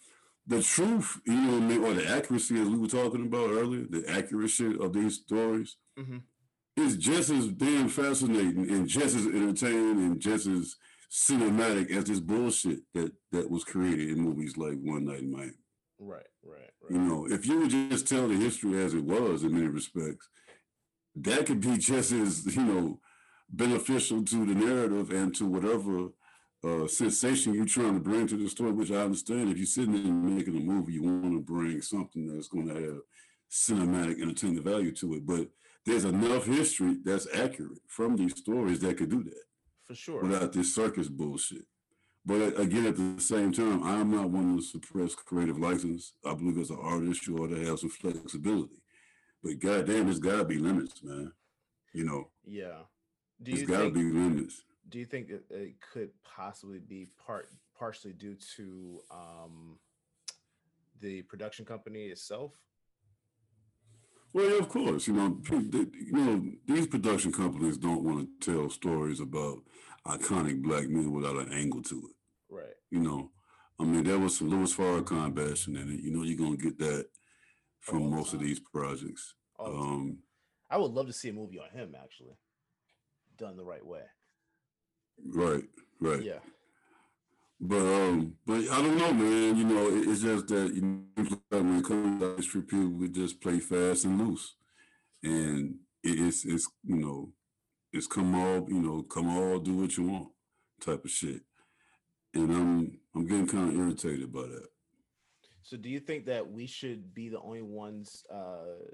the truth, you know, what I mean, or the accuracy, as we were talking about earlier, the accuracy of these stories hmm is just as damn fascinating and just as entertaining and just as cinematic as this bullshit that that was created in movies like One Night in Miami. Right. Right. You know, if you would just tell the history as it was in many respects, that could be just as you know beneficial to the narrative and to whatever uh, sensation you're trying to bring to the story. Which I understand. If you're sitting there making a movie, you want to bring something that's going to have cinematic entertainment value to it. But there's enough history that's accurate from these stories that could do that For sure. without this circus bullshit. But again, at the same time, I'm not one to suppress creative license. I believe as an artist, you ought to have some flexibility. But goddamn, there's got to be limits, man. You know, Yeah. Do there's you got to think? be limits. Do you think it, it could possibly be part partially due to um, the production company itself? Well, yeah, of course, you know, you know, these production companies don't want to tell stories about iconic black men without an angle to it. Right. You know, I mean, there was some Louis Farrakhan bashing in it. You know, you're gonna get that from the most of these projects. The. Um, I would love to see a movie on him actually, done the right way. Right, right. Yeah. But um, but I don't know, man. You know, it, it's just that you know, when it comes to history, people would just play fast and loose, and it, it's it's you know, it's come all you know, come all do what you want type of shit, and I'm I'm getting kind of irritated by that. So do you think that we should be the only ones uh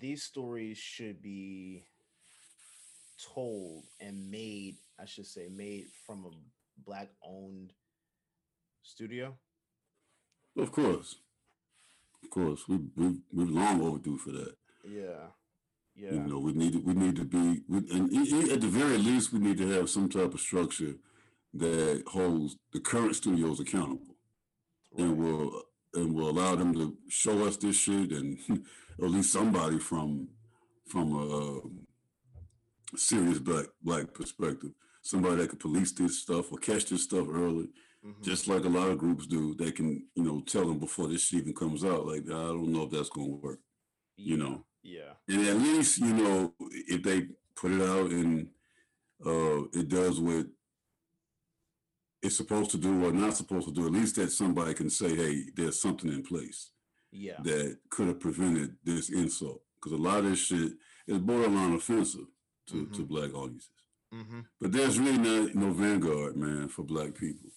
these stories should be told and made, I should say, made from a black owned studio? Of course, of course, we we we're long overdue for that. Yeah. Yeah. You know, we need to, we need to be, we, and at the very least, we need to have some type of structure that holds the current studios accountable, and right. will and will allow them to show us this shit, and at least somebody from from a, um, serious black black perspective, somebody that could police this stuff or catch this stuff early, Mhm. just like a lot of groups do. They can you know tell them before this shit even comes out, like I don't know if that's gonna work. you know. Yeah. And at least, you know, if they put it out and uh, it does what it's supposed to do or not supposed to do, at least that somebody can say, hey, there's something in place Yeah. that could have prevented this insult. Because a lot of this shit is borderline offensive to, to Mhm. black audiences. Mm-hmm. But there's really not no vanguard, man, for black people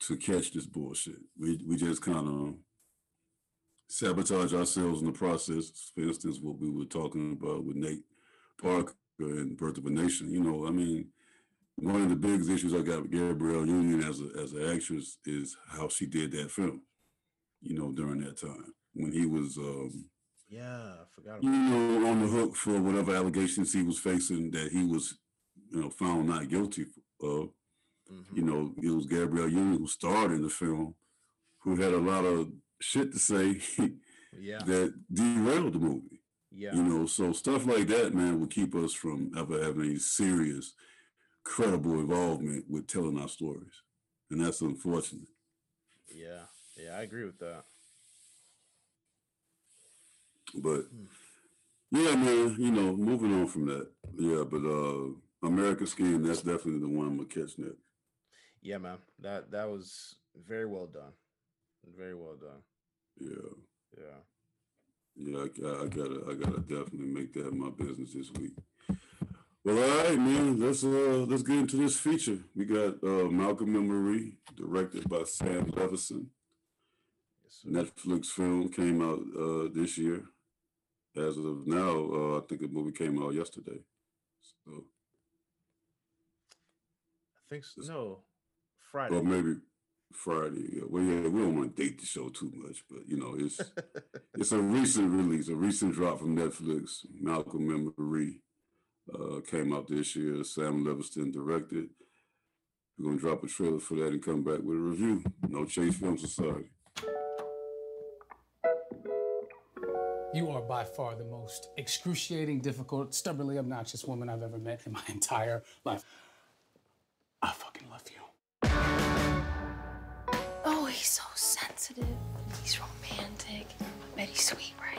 to catch this bullshit. We we just kind of sabotage ourselves in the process. For instance, what we were talking about with Nate Parker and Birth of a Nation. You know, I mean, one of the biggest issues I got with Gabrielle Union as a as an actress is how she did that film. You know, during that time when he was, um, Yeah. I forgot you know, on the hook for whatever allegations he was facing that he was, you know, found not guilty of Mhm. you know, it was Gabrielle Union who starred in the film, who had a lot of shit to say Yeah. that derailed the movie. Yeah. You know, so stuff like that, man, will keep us from ever having any serious, credible involvement with telling our stories, and that's unfortunate. Yeah. Yeah. I agree with that. But yeah, man, you know, moving on from that, yeah. But uh American Skin, that's definitely the one I'm gonna catch next. Yeah, man. That that was very well done. Very well done. Yeah. Yeah. Yeah, I, I- I gotta, I gotta definitely make that my business this week. Well, all right, man. Let's uh let's get into this feature. We got uh Malcolm and Marie, directed by Sam Levinson. Yes. Netflix film came out uh this year. As of now, uh, I think the movie came out yesterday. So, I think so. No, Friday. or maybe Friday. Yeah. Well, yeah, we don't want to date the show too much, but you know, it's it's a recent release, a recent drop from Netflix. Malcolm and Marie uh, came out this year. Sam Levinson directed. We're gonna drop a trailer for that and come back with a review. No Chase Film Society. You are by far the most excruciating, difficult, stubbornly obnoxious woman I've ever met in my entire life. I fucking love you. Oh, he's so sensitive. He's romantic. I bet he's sweet, right?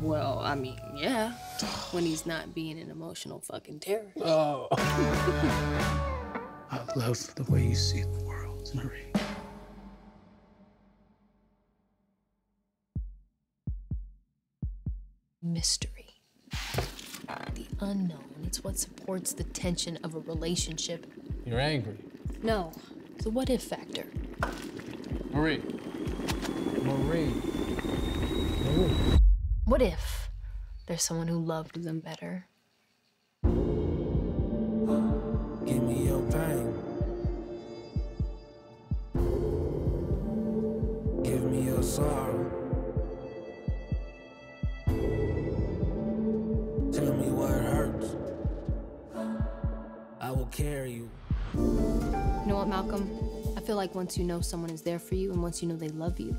Well, I mean, yeah. When he's not being an emotional fucking terrorist. Oh. I love the way you see the world, Marie. Mystery. The unknown. It's what supports the tension of a relationship. You're angry. No, the what if factor. Marie. Marie. Marie. What if there's someone who loved them better? Give me your pain. Give me your sorrow. Carry you. You know what, Malcolm? I feel like once you know someone is there for you and once you know they love you,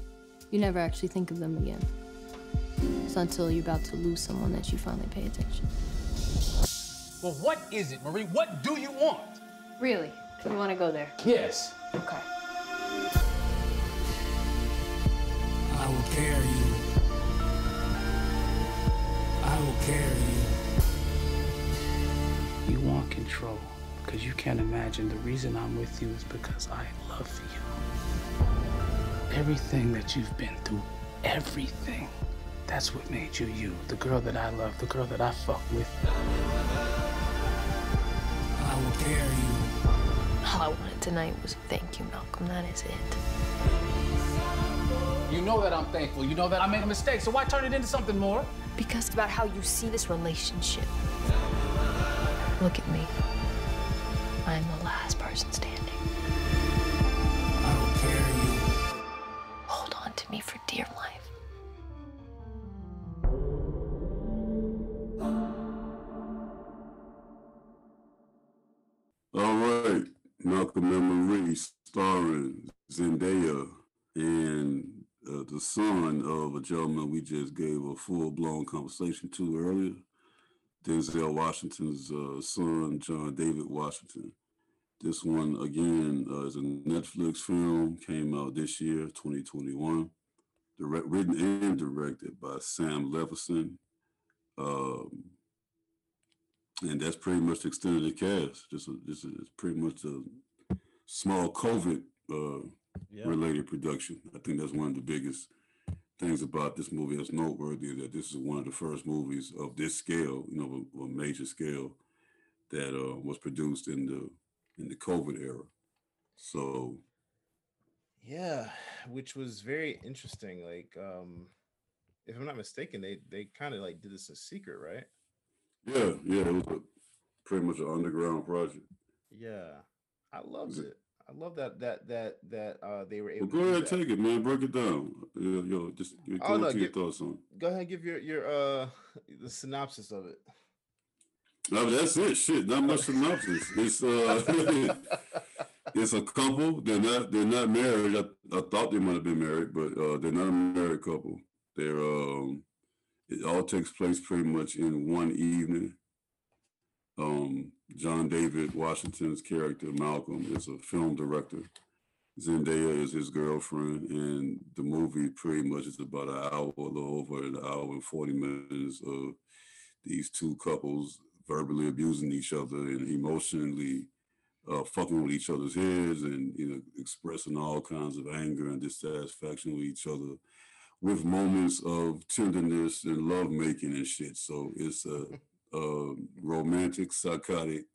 you never actually think of them again. It's until you're about to lose someone that you finally pay attention. Well, what is it, Marie? What do you want? Really? You want to go there? Yes. Okay. I will carry you. I will carry you. You want control because you can't imagine the reason I'm with you is because I love you. Everything that you've been through, everything. That's what made you you. The girl that I love, the girl that I fuck with. I will carry you. All I wanted tonight was thank you, Malcolm. That is it. You know that I'm thankful. You know that I made a mistake, so why turn it into something more? Because it's about how you see this relationship. Look at me. I'm the last person standing. I will carry you. Hold on to me for dear life. All right, Malcolm and Marie, starring Zendaya and uh, the son of a gentleman we just gave a full blown conversation to earlier, Denzel Washington's uh, son, John David Washington. This one again uh, is a Netflix film, came out this year, 2021, direct, written and directed by Sam Levinson. Um, and that's pretty much the extent of the cast. This is this is pretty much a small COVID uh, Yeah. related production. I think that's one of the biggest things about this movie that's noteworthy that this is one of the first movies of this scale, you know, a, a major scale that uh, was produced in the in the COVID era. So Yeah, which was very interesting. Like, um, if I'm not mistaken, they they kind of like did this in secret, right? yeah, yeah, it was a, pretty much an underground project. Yeah, I loved it- it. I love that that that that uh they were Well, able. go to do ahead, take it, man. Break it down. Yo, yo just go Oh, no, into your thoughts on. Go ahead, and give your your uh the synopsis of it. No, that's it. Shit, not much synopsis. It's uh, it's a couple. They're not they're not married. I, I thought they might have been married, but uh, they're not a married couple. They're um, it all takes place pretty much in one evening. Um, John David Washington's character Malcolm is a film director. Zendaya is his girlfriend, and the movie pretty much is about an hour, a little over an hour and forty minutes of these two couples verbally abusing each other and emotionally uh, fucking with each other's heads and you know expressing all kinds of anger and dissatisfaction with each other with moments of tenderness and love making and shit. So it's a, a romantic, psychotic,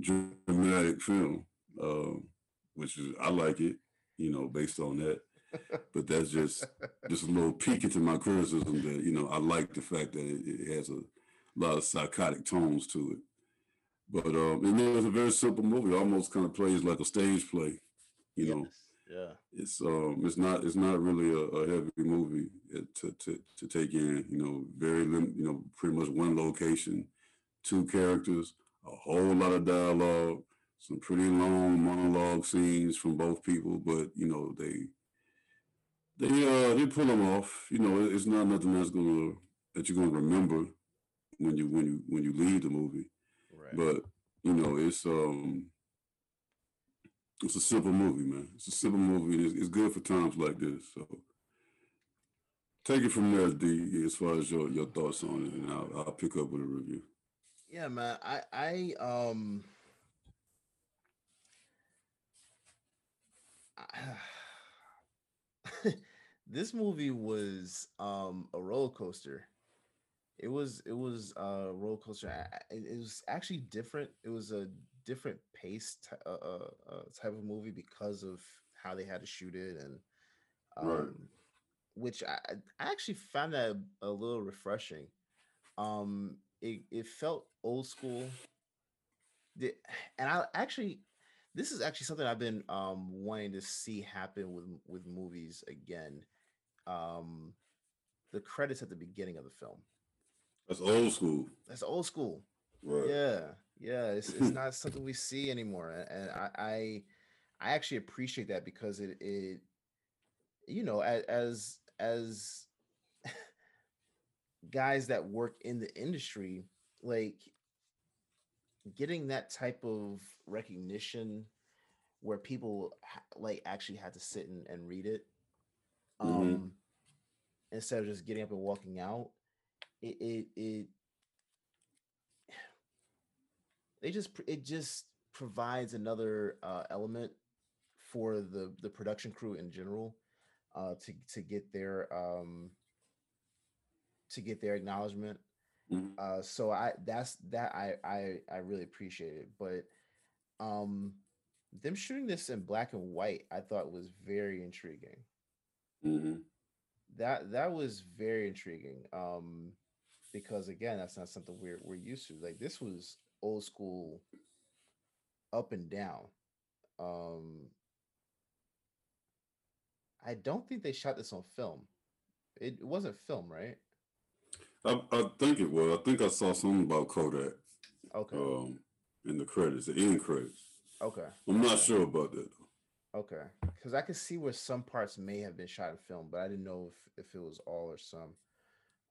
dramatic film, uh, which is I like it. You know, based on that. But that's just just a little peek into my criticism that you know I like the fact that it, it has a lot of psychotic tones to it. But um, and it's a very simple movie. Almost kind of plays like a stage play. You know, Yes, yeah. it's um, it's not it's not really a, a heavy movie uh, to, to to take in. You know, very lim- you know pretty much one location, two characters, a whole lot of dialogue, some pretty long monologue scenes from both people. But you know they they uh they pull them off. You know, it's not nothing that's gonna that you're gonna remember when you when you when you leave the movie. Right. But you know, it's um, it's a simple movie, man. It's a simple movie. It's, it's good for times like this. So take it from there, D. As far as your your thoughts on it, and I'll, I'll pick up with a review. yeah man i i um this movie was um a roller coaster it was it was a roller coaster I- I- it was actually different it was a different pace ty- uh, uh, uh, type of movie because of how they had to shoot it and um Right. which I, I I actually found that a little refreshing. Um it, it felt old school. And i actually this is actually something i've been um wanting to see happen with with movies again. Um the credits at the beginning of the film. That's old school, that's old school. Right? yeah yeah it's, it's not something we see anymore and i i i actually appreciate that because it it you know as as, as guys that work in the industry like getting that type of recognition where people like actually had to sit and, and read it um Mhm. instead of just getting up and walking out it it, it they just it just provides another uh, element for the the production crew in general uh to to get their um to get their acknowledgement Mhm. uh so i that's that i i i really appreciate it but um them shooting this in black and white i thought was very intriguing Mhm. that that was very intriguing um because again that's not something we're we're used to like this was old school up and down. Um i don't think they shot this on film. It, it wasn't film right? I, I think it was. I think I saw something about Kodak okay. um, in the credits, the end credits. okay. I'm not sure about that though. okay. Because i could see where some parts may have been shot in film but i didn't know if if it was all or some.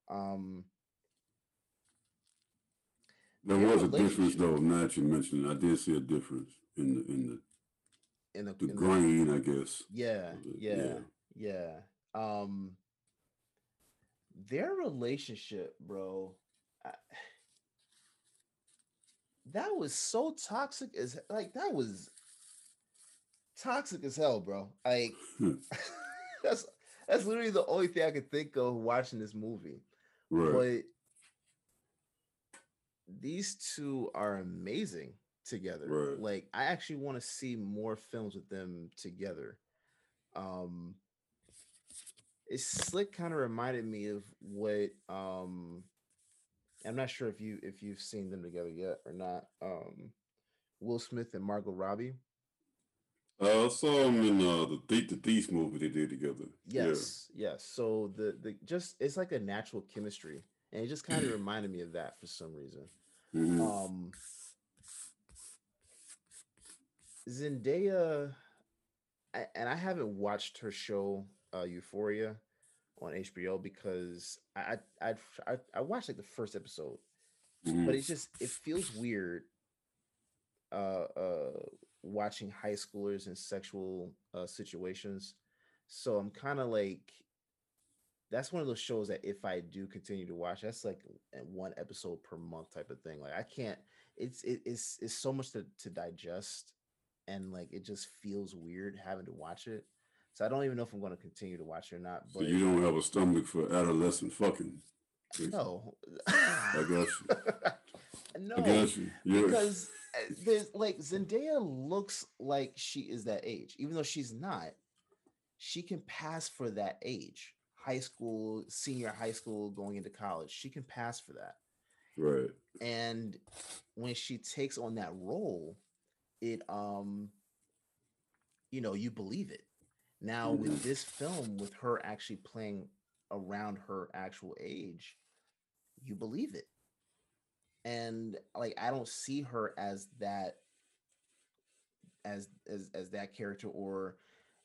Um There was a difference relationship- though. Now that you mentioned, it, I did see a difference in the in the, in the, the in the- grain, I guess. yeah of it, yeah yeah um their relationship bro I, that was so toxic as like that was toxic as hell bro like Hmm. that's that's literally the only thing i could think of watching this movie Right. These two are amazing together Right. like i actually want to see more films with them together um it slick kind of reminded me of what um i'm not sure if you if you've seen them together yet or not um will smith and margot robbie Uh, I saw them in uh, the Thief the Thief movie they did together. yes yes so the the just it's like a natural chemistry and it just kind of reminded me of that for some reason Mhm. Um, Zendaya, I, and I haven't watched her show uh, Euphoria on HBO because I I I, I, watched like the first episode, Mhm. but it's just it feels weird. Uh, uh, watching high schoolers in sexual uh, situations, so I'm kind of like. That's one of those shows that if I do continue to watch, that's like one episode per month type of thing. Like I can't. It's it, it's it's so much to to digest, and like it just feels weird having to watch it. So I don't even know if I'm going to continue to watch it or not. So you don't have a stomach for adolescent fucking. no, I got you. no, I got you. Because uh, there's like Zendaya looks like she is that age, even though she's not. She can pass for that age, high school, senior high school, going into college. She can pass for that. right. and when she takes on that role it um you know you believe it now with this film with her actually playing around her actual age you believe it and like i don't see her as that as as, as that character or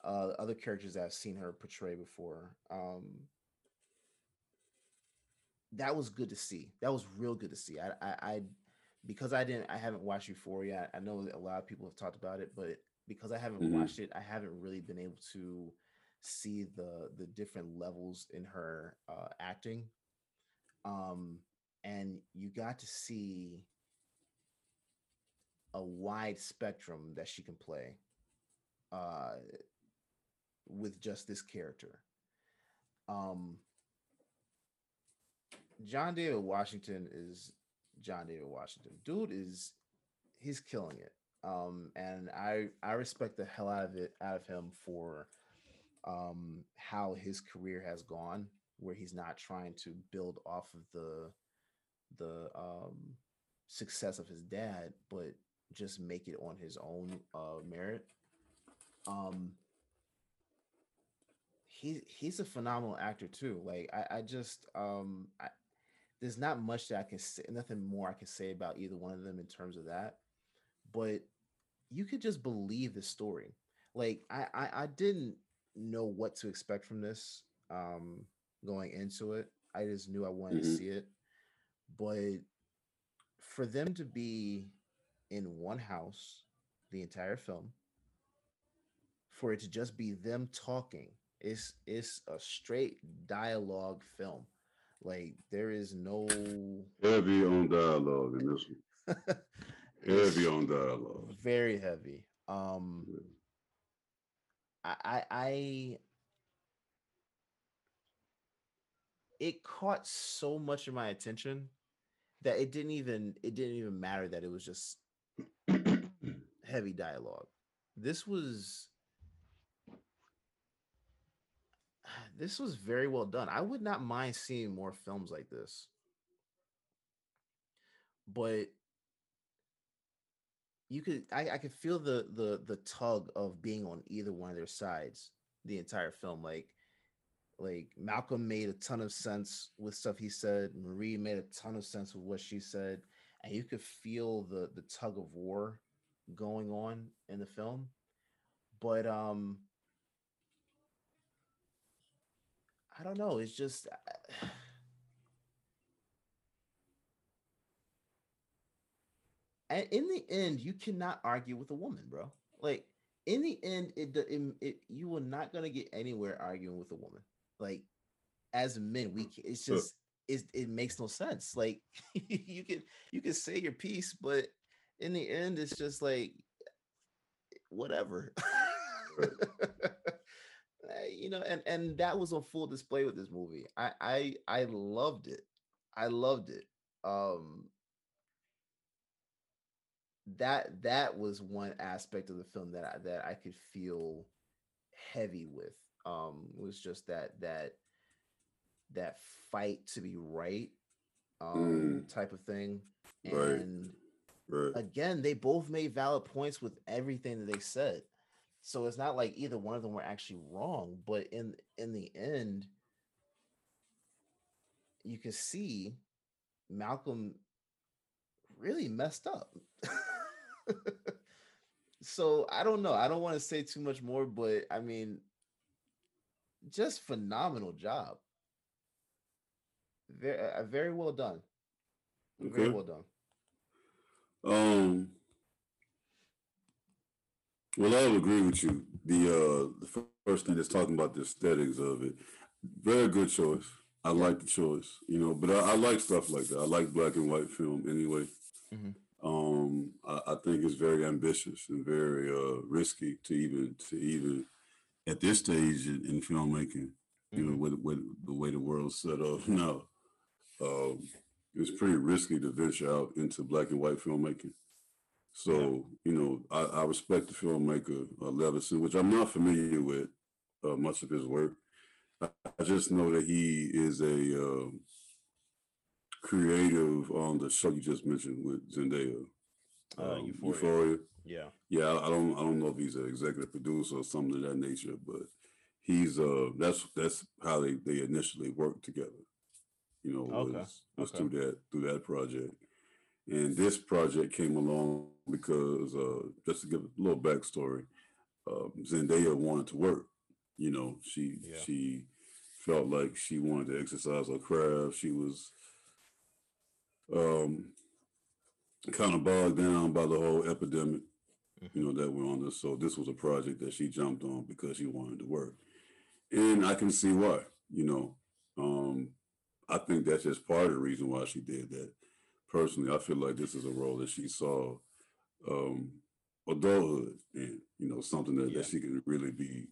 uh other characters that i've seen her portray before um that was good to see. That was real good to see. I, I, I because I didn't, I haven't watched Euphoria. I know a lot of people have talked about it, but because I haven't Mhm. watched it, I haven't really been able to see the the different levels in her uh, acting. Um, and you got to see a wide spectrum that she can play uh, with just this character. Um, John David Washington is John David Washington. Dude is he's killing it. Um and I I respect the hell out of it out of him for um how his career has gone where he's not trying to build off of the the um success of his dad but just make it on his own uh merit. Um he he's a phenomenal actor too. Like I, I just um I, there's not much that I can say, nothing more I can say about either one of them in terms of that. But you could just believe the story. Like I I, I didn't know what to expect from this um going into it. I just knew I wanted to Mhm. see it. But for them to be in one house the entire film, for it to just be them talking, it's it's a straight dialogue film. Like there is no Heavy on dialogue in this one. Heavy on dialogue. very heavy. Um Yeah. I, I I it caught so much of my attention that it didn't even it didn't even matter that it was just heavy dialogue. This was this was very well done. I would not mind seeing more films like this. But you could I, I could feel the the the tug of being on either one of their sides the entire film. Like like Malcolm made a ton of sense with stuff he said, Marie made a ton of sense with what she said, and you could feel the the tug of war going on in the film. But um I don't know, it's just uh, and in the end, you cannot argue with a woman, bro. Like in the end, it, it, it you are not gonna get anywhere arguing with a woman. Like as men, we it's just it, it makes no sense. Like you can you can say your piece, but in the end, it's just like whatever. Uh, you know, and and that was on full display with this movie. I I I loved it. I loved it. Um that that was one aspect of the film that I that I could feel heavy with. Um was just that that that fight to be right um type of thing. Right. And Right. again, they both made valid points with everything that they said. So it's not like either one of them were actually wrong, but in in the end, you can see Malcolm really messed up. so I don't know. I don't want to say too much more, but I mean, just phenomenal job. Very, uh, very well done. Very well done. Um. Well, I'll agree with you. The uh, the first thing is talking about the aesthetics of it. Very good choice. I like the choice, you know, but I, I like stuff like that. I like black and white film anyway. Mhm. Um, I, I think it's very ambitious and very uh, risky to even to even at this stage in, in filmmaking, you know, Mhm. with, with the way the world's set up now, um, it was pretty risky to venture out into black and white filmmaking. So, you know, I, I respect the filmmaker uh, Levinson, which I'm not familiar with uh, much of his work. I, I just know that he is a um creative on the show you just mentioned with Zendaya, Uh, um, Euphoria. Euphoria. Yeah. Yeah, I, I don't I don't know if he's an executive producer or something of that nature, but he's uh that's that's how they they initially worked together. You know, Okay, was, was okay. through that through that project. And this project came along because uh just to give a little backstory, um, Zendaya wanted to work. You know, she Yeah. she felt like she wanted to exercise her craft. She was um kind of bogged down by the whole epidemic you know, that went on this. So this was a project that she jumped on because she wanted to work. And I can see why, you know. Um, I think that's just part of the reason why she did that. Personally, I feel like this is a role that she saw um adulthood and you know, something that, Yeah. that she can really be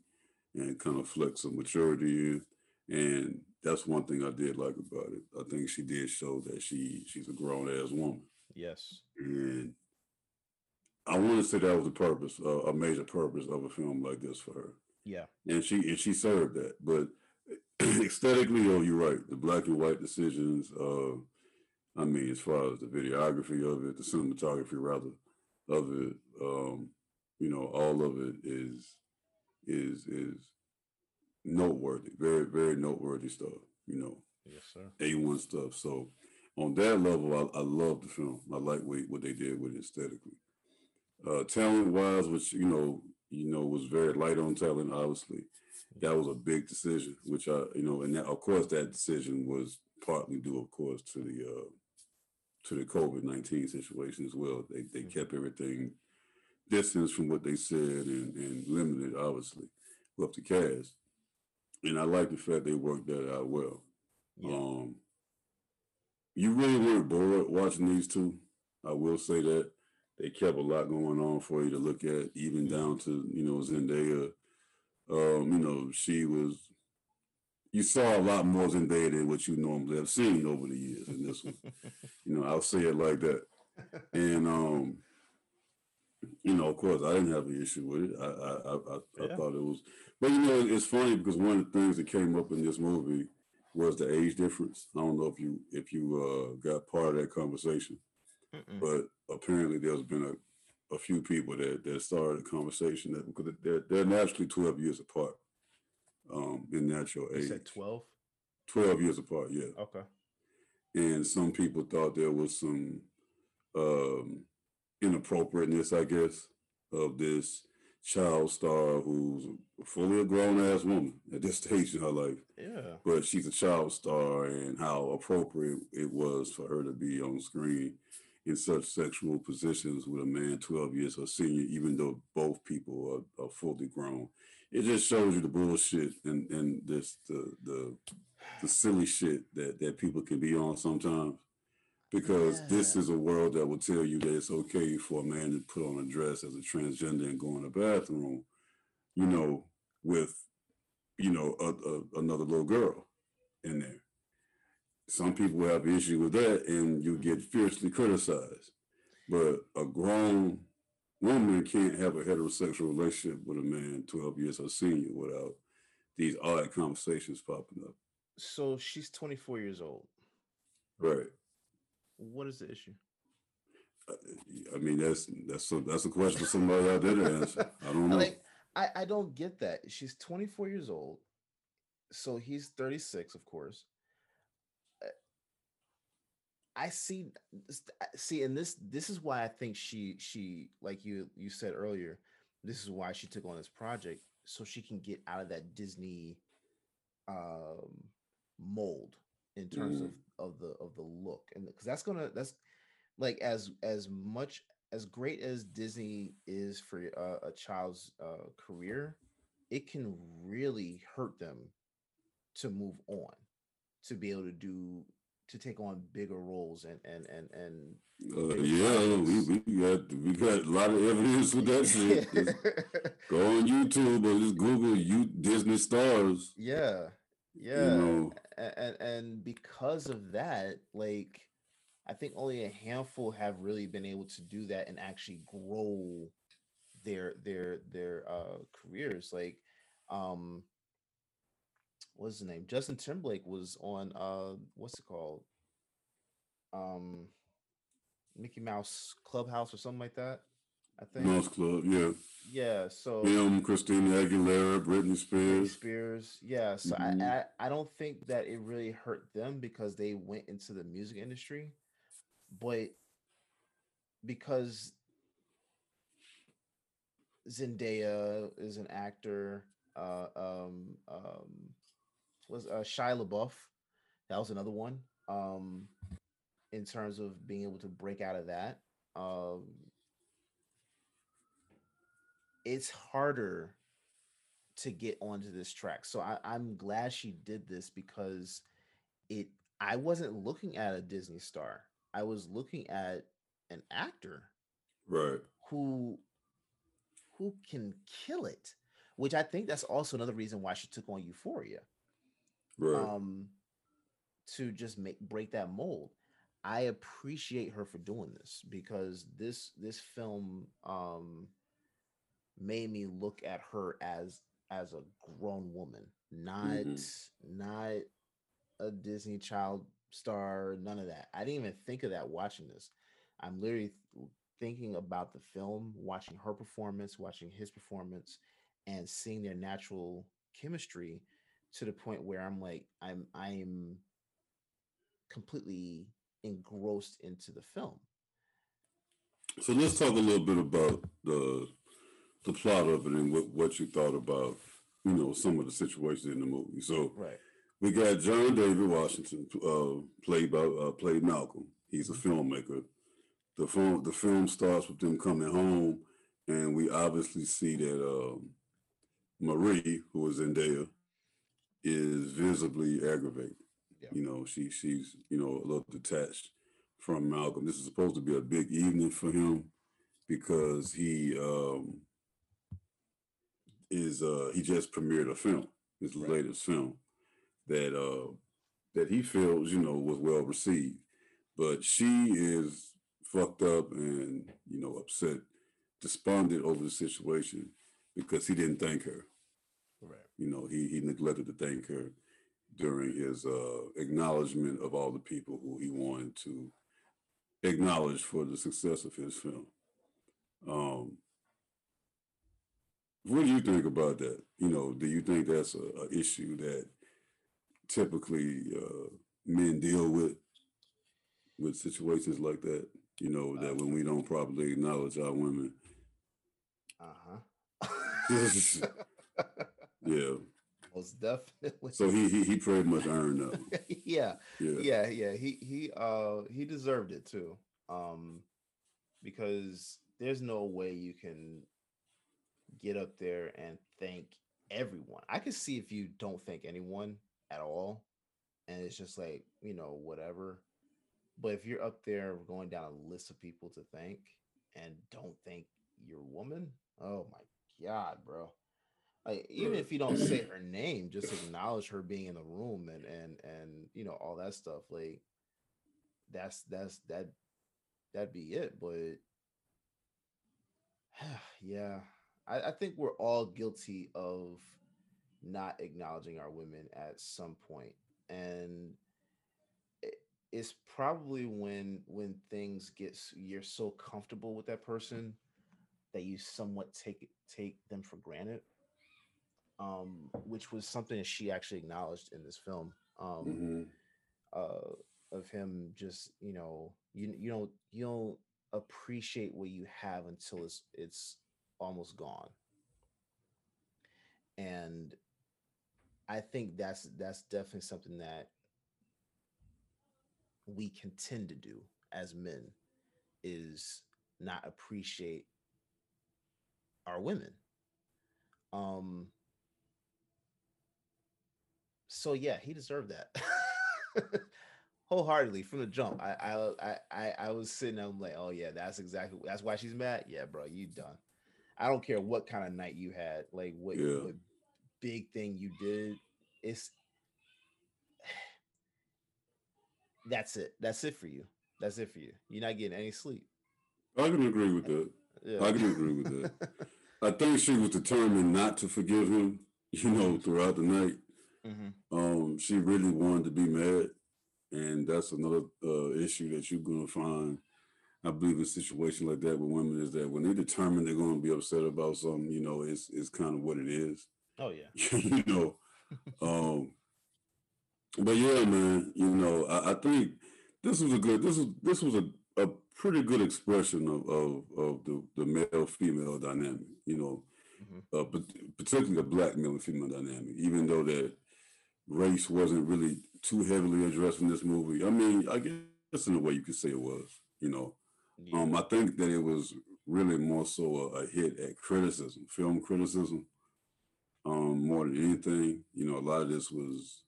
and kind of flex some maturity in. And that's one thing I did like about it. I think she did show that she she's a grown ass woman Yes. and I want to say that was the purpose, uh, a major purpose of a film like this for her, Yeah. and she and she served that. But aesthetically, oh, you're right. The black and white decisions. Uh, I mean, as far as the videography of it, the cinematography rather of it, um, you know, all of it is is is noteworthy. Very very noteworthy stuff. You know, Yes, sir. a1 stuff. So on that level, I, I love the film. I like what, what they did with it aesthetically. Uh, talent wise, which you know, you know, was very light on talent. Obviously, that was a big decision. Which I, you know, and that, of course, that decision was partly due, of course, to the uh, to the COVID nineteen situation as well. They they kept everything distance from what they said and, and limited, obviously, with the cast. And I like the fact they worked that out well. Yeah. Um, you really weren't bored watching these two. I will say that they kept a lot going on for you to look at, even down to you know Zendaya. Um, you know, she was. You saw a lot more Zendaya than what you normally have seen over the years in this one. you know, I'll say it like that. And um, you know, of course, I didn't have an issue with it. I I I, I, I thought it was, but you know, it's funny because one of the things that came up in this movie was the age difference. I don't know if you if you uh, got part of that conversation, Mm-mm. but apparently there's been a, a few people that that started a conversation that because they're they're naturally twelve years apart, um, in natural You age. said 12? Twelve years apart, yeah Okay. and some people thought there was some um, inappropriateness, I guess, of this child star who's fully a grown ass woman at this stage in her life, Yeah. but she's a child star, and how appropriate it was for her to be on screen in such sexual positions with a man 12 years her senior, even though both people are, are fully grown. It just shows you the bullshit and, and this the the the silly shit that, that people can be on sometimes. Because this is a world that will tell you that it's okay for a man to put on a dress as a transgender and go in the bathroom, you know, with, you know, a, a, another little girl in there. Some people have an issue with that and you get mm-hmm. fiercely criticized. But a grown woman can't have a heterosexual relationship with a man 12 years her senior without these odd conversations popping up. So she's 24 years old. Right. What is the issue? Uh, I mean, that's that's a, that's a question for somebody out there to answer. I don't know. Like, I, I don't get that. She's 24 years old. So he's 36, of course. I see see and this this is why I think she she like you you said earlier, this is why she took on this project so she can get out of that Disney um mold in terms of of the of the look and because that's gonna that's like as as much as great as Disney is for uh, a child's uh, career, it can really hurt them to move on, to be able to do to take on bigger roles and and and and Uh, yeah, we, we got we got a lot of evidence with that shit. Just go on YouTube or just Google you Disney stars. yeah You yeah know, A- and and because of that like i think only a handful have really been able to do that and actually grow their their their uh careers like um what's his name justin timberlake was on uh what's it called um mickey mouse clubhouse or something like that i think Mouse Club, yeah. yeah so Him, Christina Aguilera, Britney Britney Spears. Spears. Yeah. So Mhm. I, I I don't think that it really hurt them because they went into the music industry, but because Zendaya is an actor, uh, um, um, was uh, Shia LaBeouf. That was another one. Um, in terms of being able to break out of that, um, it's harder to get onto this track. So I, I'm glad she did this because it I wasn't looking at a Disney star. I was looking at an actor Right. who who can kill it. Which I think that's also another reason why she took on Euphoria. Right. Um to just make break that mold. I appreciate her for doing this because this this film um made me look at her as as a grown woman, not Mhm. not a Disney child star, none of that. I didn't even think of that watching this. I'm literally th- thinking about the film, watching her performance, watching his performance, and seeing their natural chemistry to the point where I'm like, I'm I'm completely engrossed into the film. So let's talk a little bit about the the plot of it and what, what you thought about, you know, some of the situations in the movie. So Right. we got John David Washington, uh, played by uh, played Malcolm. He's a filmmaker. The film the film starts with them coming home, and we obviously see that um, Marie, who is Zendaya, is visibly aggravated. Yeah. You know, she she's you know a little detached from Malcolm. This is supposed to be a big evening for him because he um, is uh, he just premiered a film, his Right. latest film that uh, that he feels you know was well received, but she is fucked up and you know upset, despondent over the situation because he didn't thank her. You know, he he neglected to thank her during his uh, acknowledgement of all the people who he wanted to acknowledge for the success of his film. Um, what do you think about that? You know, do you think that's a, a issue that typically uh, men deal with with situations like that? You know, that when we don't properly acknowledge our women, Uh-huh. yeah. Most definitely. So he he, he pretty much earned that. yeah. Yeah. yeah yeah he he uh he deserved it too um because there's no way you can get up there and thank everyone i could see if you don't thank anyone at all and it's just like you know whatever but if you're up there going down a list of people to thank and don't thank your woman oh my god bro like even mm. if you don't say her name just acknowledge her being in the room and and and you know all that stuff like that's that's that that'd be it but yeah. I, I think we're all guilty of not acknowledging our women at some point and it's probably when when things get you're so comfortable with that person that you somewhat take it- take them for granted um which was something that she actually acknowledged in this film um Mhm. uh of him just you know you you don't you don't appreciate what you have until it's it's almost gone and i think that's that's definitely something that we can tend to do as men is not appreciate our women um so yeah he deserved that wholeheartedly from the jump. I I I I, was sitting there I'm like, oh yeah, that's exactly that's why she's mad. Yeah, bro, you done. I don't care what kind of night you had, like what, Yeah. what big thing you did. It's that's it. That's it for you. That's it for you. You're not getting any sleep. I can agree with that. Yeah. I can agree with that. I think she was determined not to forgive him, you know, throughout the night. Hmm Um, she really wanted to be mad, and that's another uh, issue that you're gonna find. I believe in a situation like that with women is that when they're determined they're gonna be upset about something, you know, it's it's kind of what it is, Oh yeah. you know. Um, but yeah, man, you know, I, I think this was a good this was this was a, a pretty good expression of of, of the, the male female dynamic, you know, Mhm. uh, but particularly the black male and female dynamic, even though that race wasn't really too heavily addressed in this movie. I mean, I guess in a way you could say it was, you know. Yeah. Um, I think that it was really more so a, a hit at criticism, film criticism, um, more than anything. You know, a lot of this was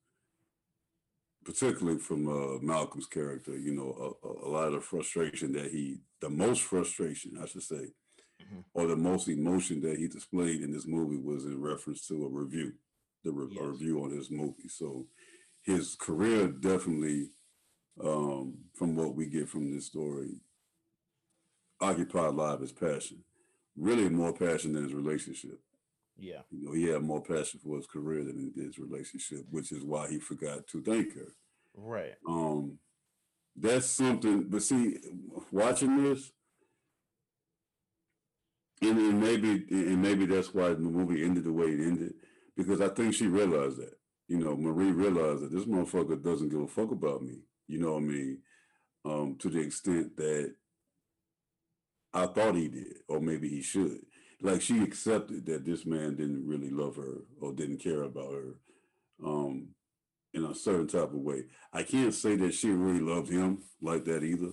particularly from uh, Malcolm's character. You know, a, a, lot of frustration that he, the most frustration, I should say, Mhm. or the most emotion that he displayed in this movie was in reference to a review, the re- Yes. review on his movie. So his career definitely, um, from what we get from this story, occupied a lot of his passion. Really more passion than his relationship. yeah. You know, he had more passion for his career than his relationship, which is why he forgot to thank her. Right. Um, that's something. But see, watching this, and, and maybe and maybe that's why the movie ended the way it ended, because I think she realized that. You know, Marie realized that this motherfucker doesn't give a fuck about me. You know what I mean? Um, to the extent that I thought he did, or maybe he should. Like she accepted that this man didn't really love her or didn't care about her. Um, in a certain type of way. I can't say that she really loved him like that either.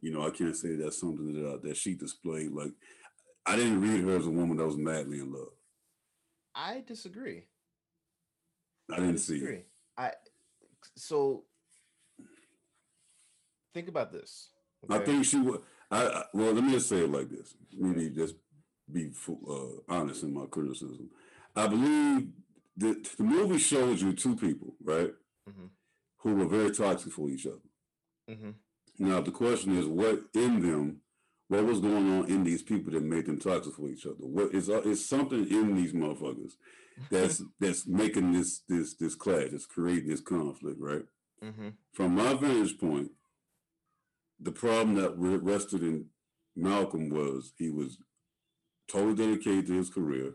You know, I can't say that's something that uh, that she displayed. Like, I didn't read her as a woman that was madly in love. I disagree. I didn't see it. I so think about this. I think she would. I, I well, let me just say it like this. Maybe just be uh, honest in my criticism. I believe that the movie shows you two people, right, Mhm. who were very toxic for each other. Mhm. Now the question is, what in them, what was going on in these people that made them toxic for each other? What is uh, is something in these motherfuckers that's that's making this this this clash, that's creating this conflict, right? Mhm. From my vantage point, the problem that rested in Malcolm was he was totally dedicated to his career,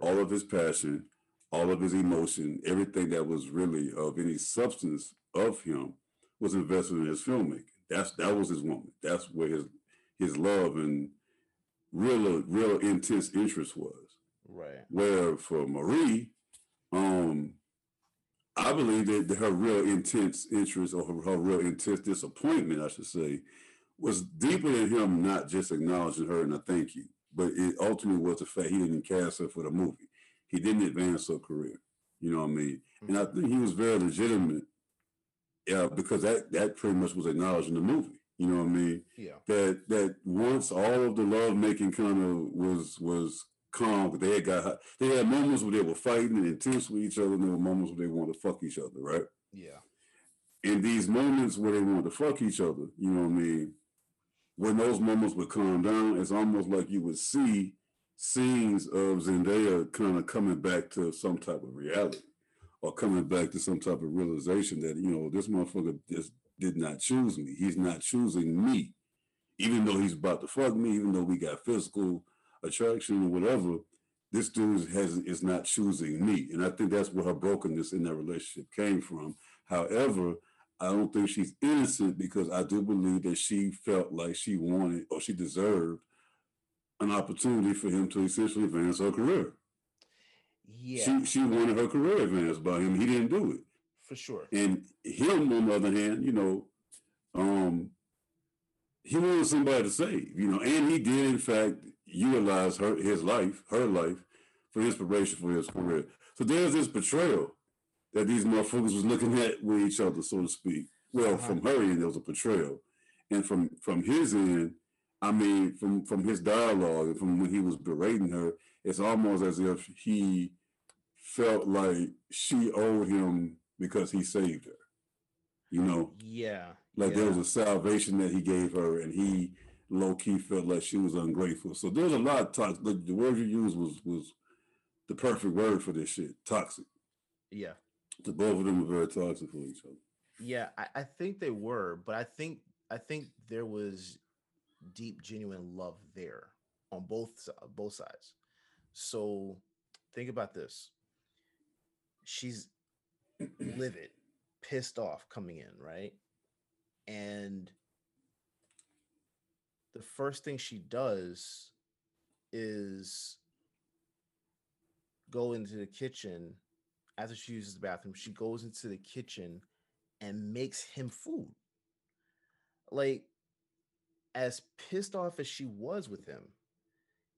all of his passion, all of his emotion, everything that was really of any substance of him was invested in his filmmaking. That's that was his woman. That's where his his love and real real intense interest was. Right. Where for Marie, um, I believe that that her real intense interest or her, her real intense disappointment, I should say, was deeper than him not just acknowledging her and a thank you, but it ultimately was the fact he didn't cast her for the movie. He didn't advance her career. You know what I mean? And I think he was very legitimate, yeah, because that that pretty much was acknowledged in the movie. You know what I mean? Yeah. that that once all of the love making kind of was was calm, but they had got they had moments where they were fighting and intense with each other, and there were moments where they wanted to fuck each other, right? Yeah. In these moments where they wanted to fuck each other, you know what I mean? When those moments would calm down, it's almost like you would see scenes of Zendaya kind of coming back to some type of reality or coming back to some type of realization that, you know, this motherfucker just did not choose me. He's not choosing me. Even though he's about to fuck me, even though we got physical attraction or whatever, this dude has is not choosing me. And I think that's where her brokenness in that relationship came from. However, I don't think she's innocent because I do believe that she felt like she wanted or she deserved an opportunity for him to essentially advance her career. Yeah. She she wanted her career advanced by him. He didn't do it. For sure. And him, on the other hand, you know, um, he wanted somebody to save, you know, and he did in fact utilize her his life, her life, for inspiration for his career. So there's this betrayal that these motherfuckers was looking at with each other, so to speak. Well, Uh-huh. from her end, there was a portrayal, and from from his end, I mean, from from his dialogue and from when he was berating her, it's almost as if he felt like she owed him because he saved her. You know, Yeah. like there was a salvation that he gave her, and he low key felt like she was ungrateful. So there's a lot of toxic. The, the word you used was was the perfect word for this shit. Toxic. Yeah. The both of them were very toxic for each other. Yeah, I, I think they were, but I think I think there was deep, genuine love there on both both sides. So think about this: she's livid, pissed off coming in, right? And the first thing she does is go into the kitchen after she uses the bathroom. She goes into the kitchen and makes him food. Like, as pissed off as she was with him,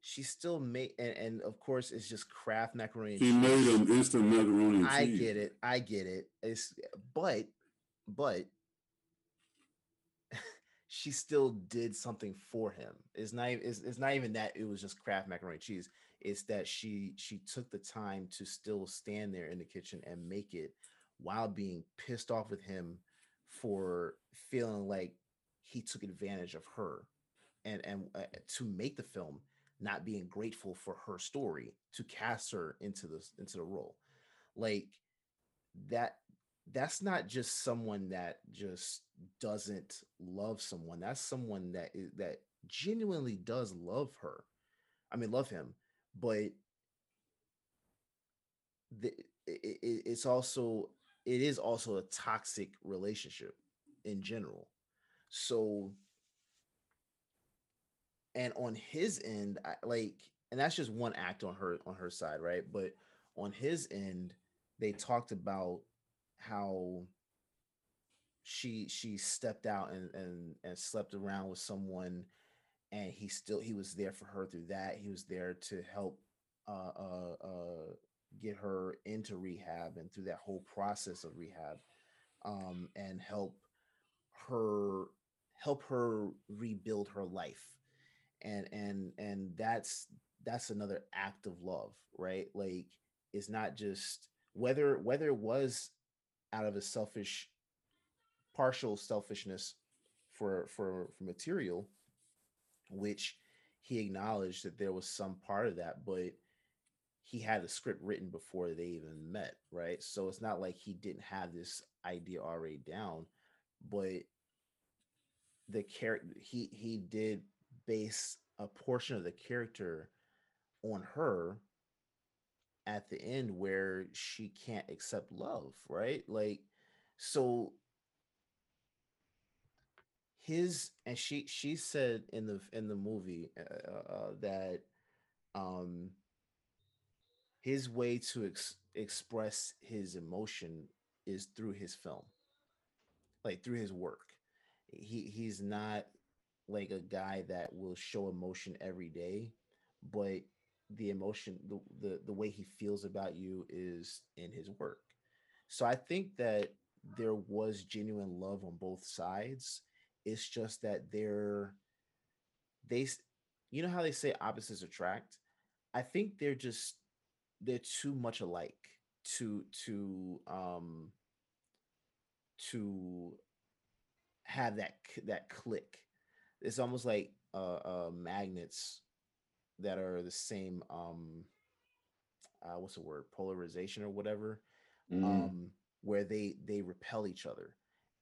she still made, and, and of course, it's just Kraft macaroni. and He made him instant macaroni and I cheese. get it. I get it. It's but but she still did something for him. It's not e- it's, it's not even that it was just Kraft macaroni and cheese. It's that she she took the time to still stand there in the kitchen and make it while being pissed off with him for feeling like he took advantage of her and and uh, to make the film not being grateful for her story to cast her into this into the role. Like that that's not just someone that just doesn't love someone. That's someone that that genuinely does love her. I mean love him but the, it, it's also it is also a toxic relationship in general. So and on his end I, like and that's just one act on her on her side right? But on his end they talked about how she she stepped out and and and slept around with someone and he still he was there for her through that. He was there to help uh uh uh get her into rehab and through that whole process of rehab um and help her help her rebuild her life and and and that's that's another act of love right? Like it's not just whether whether it was out of a selfish partial selfishness for for for material which he acknowledged that there was some part of that but he had the script written before they even met right? So it's not like he didn't have this idea already down but the character he he did base a portion of the character on her at the end where she can't accept love right? Like so his and she she said in the in the movie uh, uh, that um his way to ex- express his emotion is through his film like through his work. He he's not like a guy that will show emotion every day but the emotion the, the the way he feels about you is in his work. So i think that there was genuine love on both sides. It's just that they're they you know how they say opposites attract? I think they're just they're too much alike to to um to have that that click it's almost like uh, uh magnets that are the same um uh what's the word? Polarization or whatever Mm. um where they they repel each other.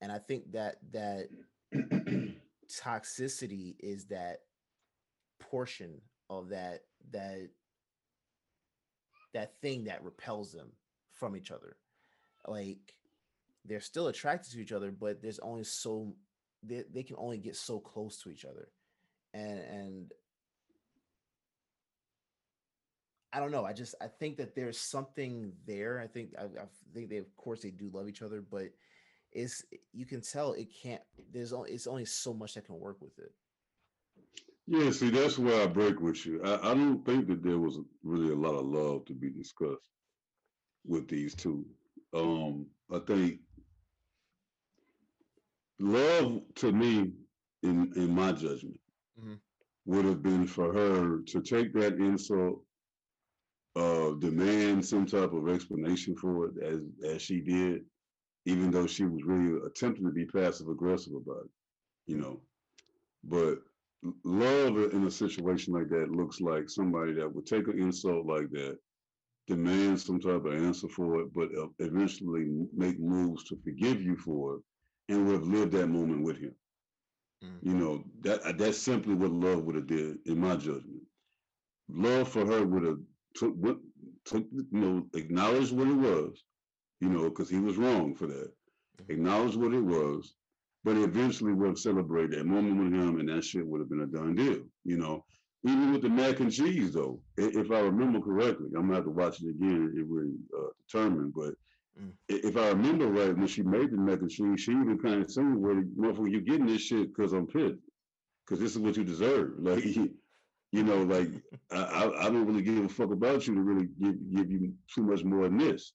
And i think that that toxicity is that portion of that that that thing that repels them from each other. Like they're still attracted to each other but there's only so they, they can only get so close to each other and and I don't know. I just I think that there's something there. I think I, I think they of course they do love each other, but it's you can tell it can't. There's only it's only so much that can work with it. Yeah, see, that's where I break with you. I, I don't think that there was really a lot of love to be discussed with these two. Um, I think love to me, in in my judgment, Mhm. would have been for her to take that insult, uh, demand some type of explanation for it as as she did, even though she was really attempting to be passive aggressive about it, you know. But love in a situation like that looks like somebody that would take an insult like that, demand some type of answer for it, but eventually make moves to forgive you for it, and would have lived that moment with him. Mm. You know that uh, that's simply what love would have did, in my judgment. Love for her would have took what took you know acknowledged what it was, you know, because he was wrong for that. Mhm. Acknowledged what it was, but eventually would have celebrated that moment with him, and that shit would have been a done deal. You know, even with the mac and cheese though, if I remember correctly, I'm gonna have to watch it again. It really uh, determined, but Mm. if I remember right, when she made the and cheese, she even kind of said, "Well, motherfucker, you getting this shit because I'm pissed, because this is what you deserve." Like, you know, like I, I, don't really give a fuck about you to really give give you too much more than this.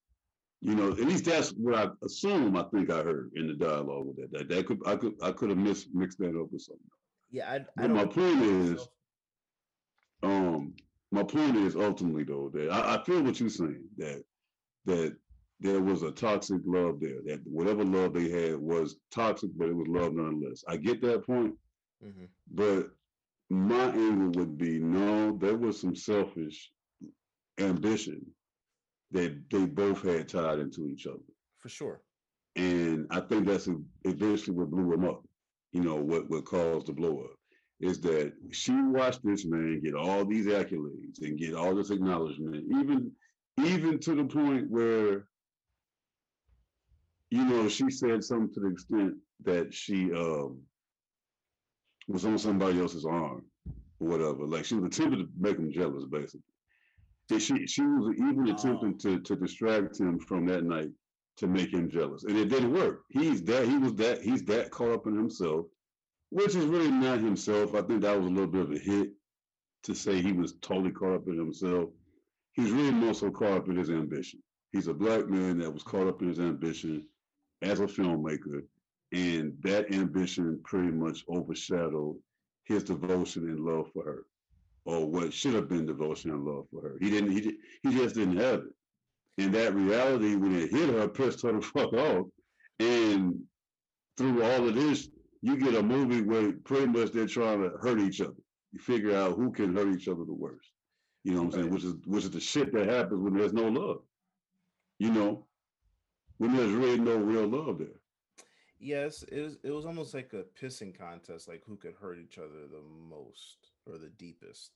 You know, at least that's what I assume. I think I heard in the dialogue with that. That, that could I could I could have mis- mixed that up with something. Yeah, I, I But don't. my point is, um, my point is ultimately though that I, I feel what you're saying that that there was a toxic love there. That whatever love they had was toxic, but it was love nonetheless. I get that point, Mhm. but my angle would be no, there was some selfish ambition that they both had tied into each other. for sure. And I think that's eventually what blew him up. You know, what, what caused the blow up is that she watched this man get all these accolades and get all this acknowledgement, even even to the point where, you know, she said something to the extent that she um was on somebody else's arm or whatever. Like she was attempting to make him jealous, basically. And she she was even attempting to to distract him from that night to make him jealous. And it didn't work. He's that he was that he's that caught up in himself, which is really not himself. I think that was a little bit of a hit to say he was totally caught up in himself. He's really more so caught up in his ambition. He's a black man that was caught up in his ambition as a filmmaker, and that ambition pretty much overshadowed his devotion and love for her, or what should have been devotion and love for her. He didn't. He, he just didn't have it. And that reality, when it hit her, pissed her the fuck off. And through all of this, you get a movie where pretty much they're trying to hurt each other. You figure out who can hurt each other the worst. You know what I'm saying? Which is which is the shit that happens when there's no love. You know, when there's really no real love there. Yes, it was. It was almost like a pissing contest, like who could hurt each other the most or the deepest.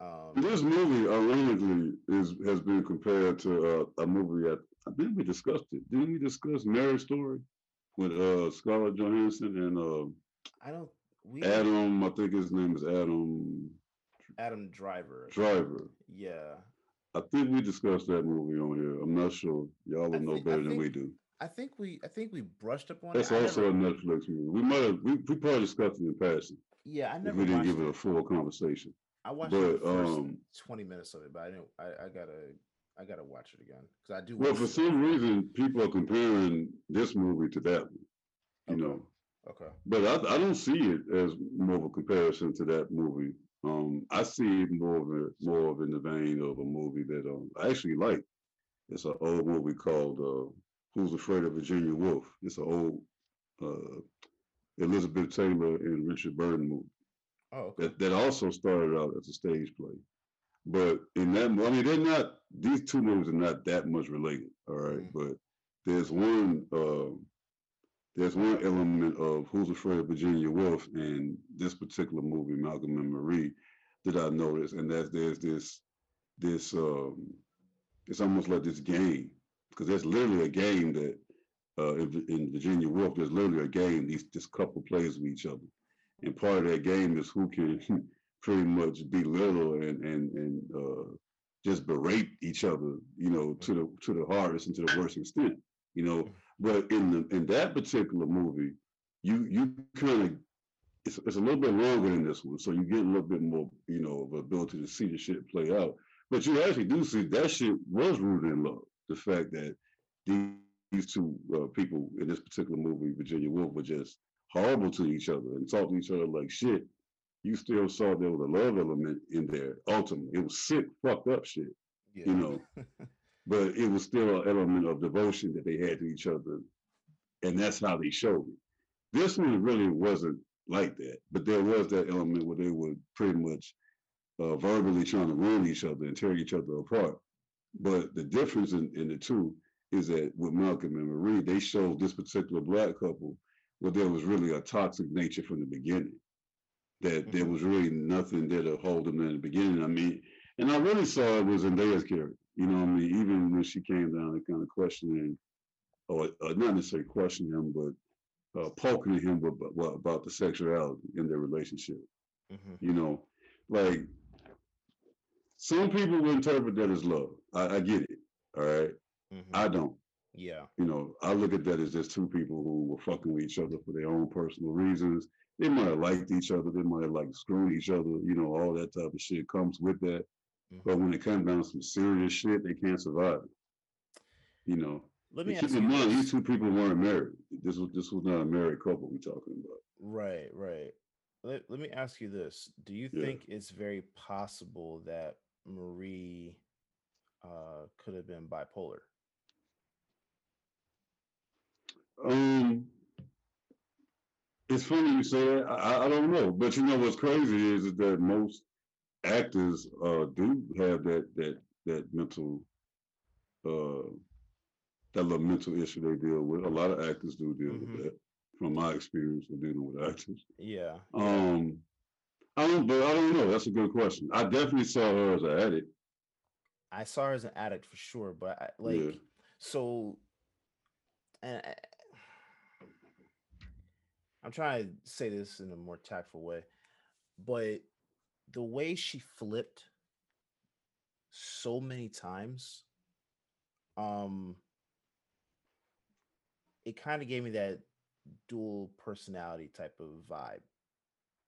Um, This movie, ironically, is has been compared to uh, a movie that I think we discussed it. Didn't we discuss Marriage Story with uh, Scarlett Johansson and uh, I don't. We Adam? I think his name is Adam Adam Driver. Driver. Yeah, I think we discussed that movie on here. I'm not sure. Y'all will know think- I better than we do. I think we. I think we brushed up on That's it. Also a Netflix movie. We might have we, we probably discussed it in passing. yeah, I never. we didn't give it a full conversation. I watched but, the first um, twenty minutes of it, but I didn't. I, I gotta. I gotta watch it again because I do. Well, for some reason, people are comparing this movie to that one. You Okay. know, Okay. But I, I don't see it as more of a comparison to that movie. Um, I see more of a, more of in the vein of a movie that um, I actually like. It's an old movie called uh, "Who's Afraid of Virginia Woolf." It's an old uh, Elizabeth Taylor and Richard Burton movie Oh, okay. that, that also started out as a stage play. But in that, I mean, they're not. These two movies are not that much related. All right, Mhm. but there's one. Uh, there's one element of Who's Afraid of Virginia Woolf in this particular movie, Malcolm and Marie, that I noticed, and that's there's this this um, it's almost like this game because there's literally a game that uh, in, in Virginia Woolf, there's literally a game these this couple plays with each other, and part of that game is who can pretty much belittle and and and uh, just berate each other, you know, to the to the hardest and to the worst extent, you know. But in the in that particular movie, you you kind of it's, it's a little bit longer than this one, so you get a little bit more, you know, of ability to see the shit play out. But you actually do see that shit was rooted in love. The fact that these two uh, people in this particular movie, Virginia Woolf, were just horrible to each other and talked to each other like shit. You still saw there was a love element in there. Ultimately, it was sick, fucked up shit, Yeah. you know. but it was still an element of devotion that they had to each other, and that's how they showed it. This one really wasn't like that, but there was that element where they were pretty much uh, verbally trying to ruin each other and tear each other apart. But the difference in, in the two is that with Malcolm and Marie, they showed this particular black couple where there was really a toxic nature from the beginning. That there Mhm. was really nothing there to hold them in the beginning. I mean, and I really saw it was Zendaya's character. You know, what I mean, even when she came down and kind of questioning, or uh, not necessarily questioning him, but uh, poking at him about, about, about the sexuality in their relationship. Mhm. You know, like some people will interpret that as love. I, I get it. All right. Mhm. I don't. yeah. You know, I look at that as just two people who were fucking with each other for their own personal reasons. They might have liked each other. They might have like screwed each other. You know, all that type of shit comes with that. Mhm. But when it comes down to some serious shit, they can't survive. You know, Let me keep ask in you mind these two people weren't married. This was this was not a married couple we're talking about. Right, right. Let, let me ask you this. Do you Yeah. think it's very possible that Marie uh, could have been bipolar? Um, it's funny you say that. I, I- I don't know, but you know what's crazy is that most actors uh do have that that that mental uh that little mental issue they deal with. A lot of actors do deal Mhm. with that. From my experience of dealing with actors. Yeah. yeah. Um, I don't, but I don't know. That's a good question. I definitely saw her as an addict. I saw her as an addict for sure, but I, like, Yeah. so, and I, I'm trying to say this in a more tactful way, but the way she flipped so many times, um, it kind of gave me that dual personality type of vibe.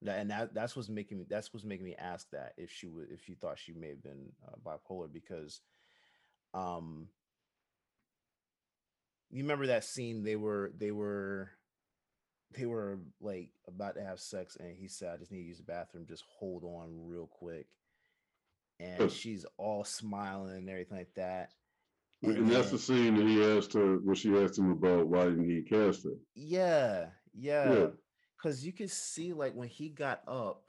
And that that's what's making me that's what's making me ask that if she would if you thought she may have been uh, bipolar because um you remember that scene they were they were they were like about to have sex and he said i just need to use the bathroom just hold on real quick and she's all smiling and everything like that And, that's the scene that he asked her when she asked him about why didn't he cast her. Yeah, yeah. Cause you could see like when he got up,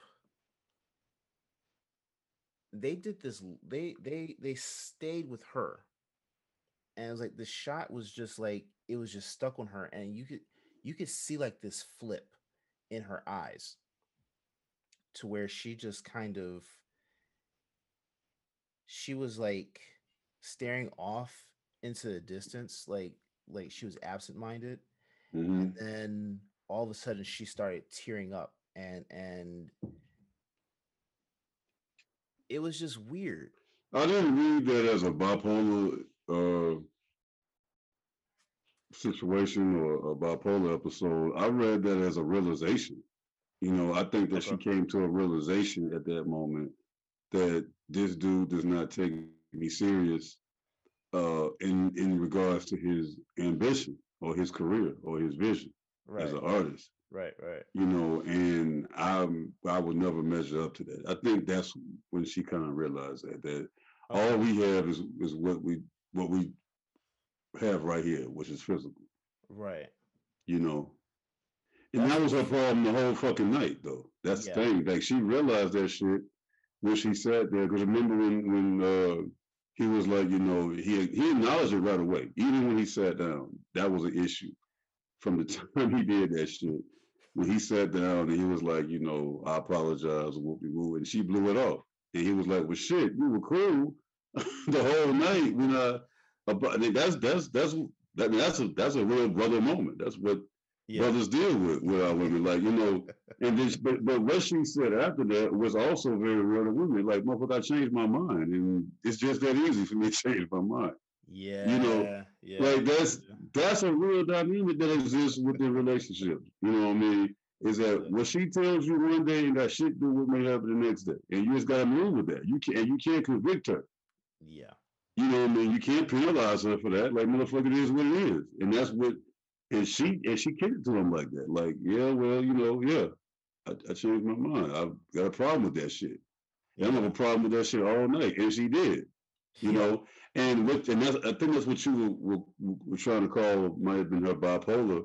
they did this. They they they stayed with her, and it was like the shot was just like it was just stuck on her, and you could you could see like this flip in her eyes, to where she just kind of she was like staring off into the distance, like like she was absent minded Mhm. and then all of a sudden she started tearing up and and it was just weird I didn't read that as a bipolar uh, situation or a bipolar episode. I read that as a realization. You know, I think that she came to a realization at that moment that this dude does not take me serious uh, in in regards to his ambition or his career or his vision right as an artist. right right You know, and I'm I would never measure up to that. I think that's when she kind of realized that that all we have is is what we what we have right here, which is physical. right You know, and that was her problem the whole fucking night, though. That's Yeah. the thing. Like she realized that shit when she sat there. Because remember when when uh, he was like, you know, he he acknowledged it right away, even when he sat down. That was an issue from the time he did that shit. When he sat down and he was like, you know, I apologize, whoopie woo, and she blew it off. And he was like, well, shit, we were cool the whole night when uh, about, that's that's that's that, that's a that's a real brother moment. That's what yeah brothers deal with with our women. Like, you know, and this but but what she said after that was also very real to women. Like, motherfucker, I changed my mind. And it's just that easy for me to change my mind. yeah you know, yeah like that's that's a real dynamic that exists within relationships. You know what I mean? Is that what she tells you one day and that shit do what may happen the next day. And you just gotta move with that. You can't you can't convict her. yeah You know what I mean? You can't penalize her for that. Like motherfucker, it is what it is. And that's what and she and she kicked it to him like that. Like, yeah, well, you know, yeah. I, I changed my mind. I've got a problem with that shit. Yeah, I have a problem with that shit all night. And she did. You know, and what and that's I think that's what you were, were, were trying to call might have been her bipolar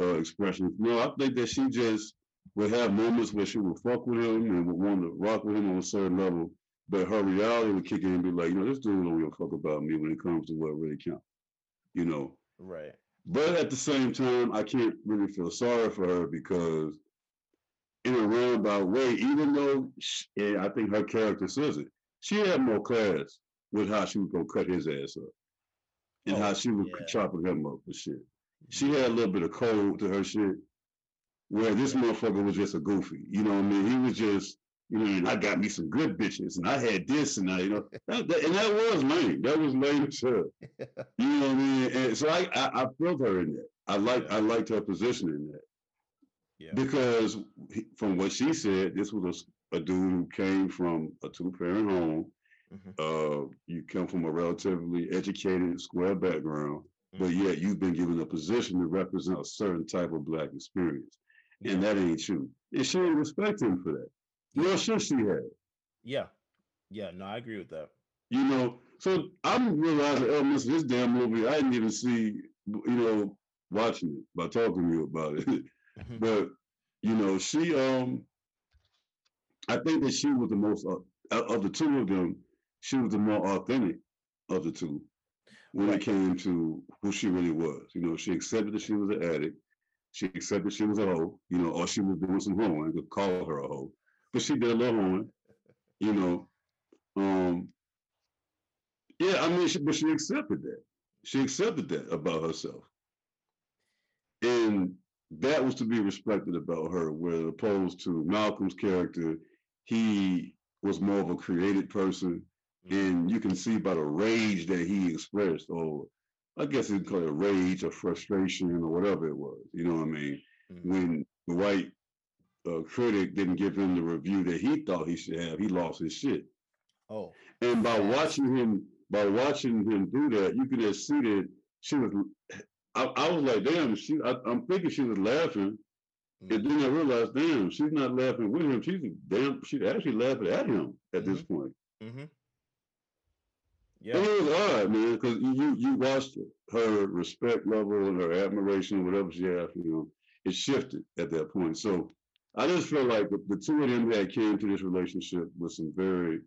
uh, expression. No, I think that she just would have moments where she would fuck with him and would want to rock with him on a certain level, but her reality would kick in and be like, you know, this dude don't give a fuck about me when it comes to what really counts. You know. Right. But at the same time, I can't really feel sorry for her because in a roundabout way, even though she, eh, I think her character says it, she had more class with how she was gonna cut his ass up and Oh, how she was yeah. chopping him up for shit. She had a little bit of code to her shit, where this motherfucker was just a goofy. You know what I mean? He was just, you know, and I got me some good bitches, and I had this, and I, you know, that, that- and that was lame. That was lame as hell. You know what I mean? And so I, I, I felt her in that. I like, I liked her position in that Yeah. because from what she said, this was a, a dude who came from a two-parent home. Mhm. Uh, you come from a relatively educated, square background, but Mm-hmm. yet you've been given a position to represent a certain type of black experience, and that ain't true. And she didn't respect him for that. Should she have. Yeah. Yeah. No, I agree with that. You know, so I'm realizing elements of this damn movie I didn't even see, you know, watching it by talking to you about it. Mhm. but you know, she um, I think that she was the most uh, of the two of them. She was the more authentic of the two when Right. it came to who she really was. You know, she accepted that she was an addict. She accepted she was a hoe. You know, or she was doing some hoeing. Could call her a hoe, but she did a little hoeing. You know, um, yeah, I mean, she, but she accepted that. She accepted that about herself. And that was to be respected about her, where opposed to Malcolm's character, he was more of a created person. And you can see by the rage that he expressed, or I guess you'd call it rage or frustration or whatever it was. You know what I mean? Mhm. When the white uh, critic didn't give him the review that he thought he should have, he lost his shit. Oh. And by watching him, by watching him do that, you could just see that she was. I, I was like, damn, she. I, I'm thinking she was laughing, Mhm. and then I realized, damn, she's not laughing with him. She's damn. She's actually laughing at him at this point. Mm-hmm. And Yeah. it was odd, man, because you you watched her respect level and her admiration, whatever she had for him, it shifted at that point. So I just feel like the, the two of them had came to this relationship with some very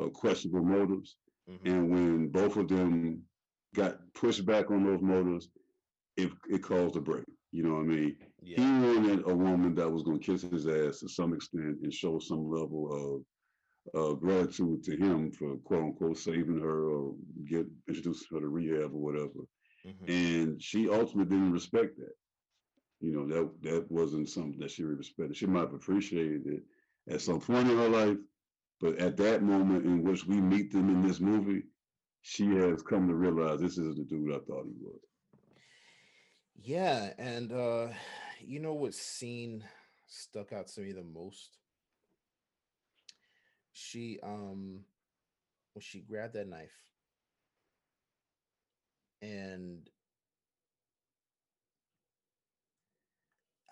uh, questionable motives. Mhm. And when both of them got pushed back on those motives, it, it caused a break. You know what I mean? He wanted a woman that was going to kiss his ass to some extent and show some level of uh, gratitude to him for quote unquote saving her or get introducing her to rehab or whatever. Mhm. And she ultimately didn't respect that. You know, that that wasn't something that she respected. She might have appreciated it at some point in her life, but at that moment in which we meet them in this movie, she has come to realize this is the dude I thought he was. Yeah, and uh you know what scene stuck out to me the most? She um when she grabbed that knife and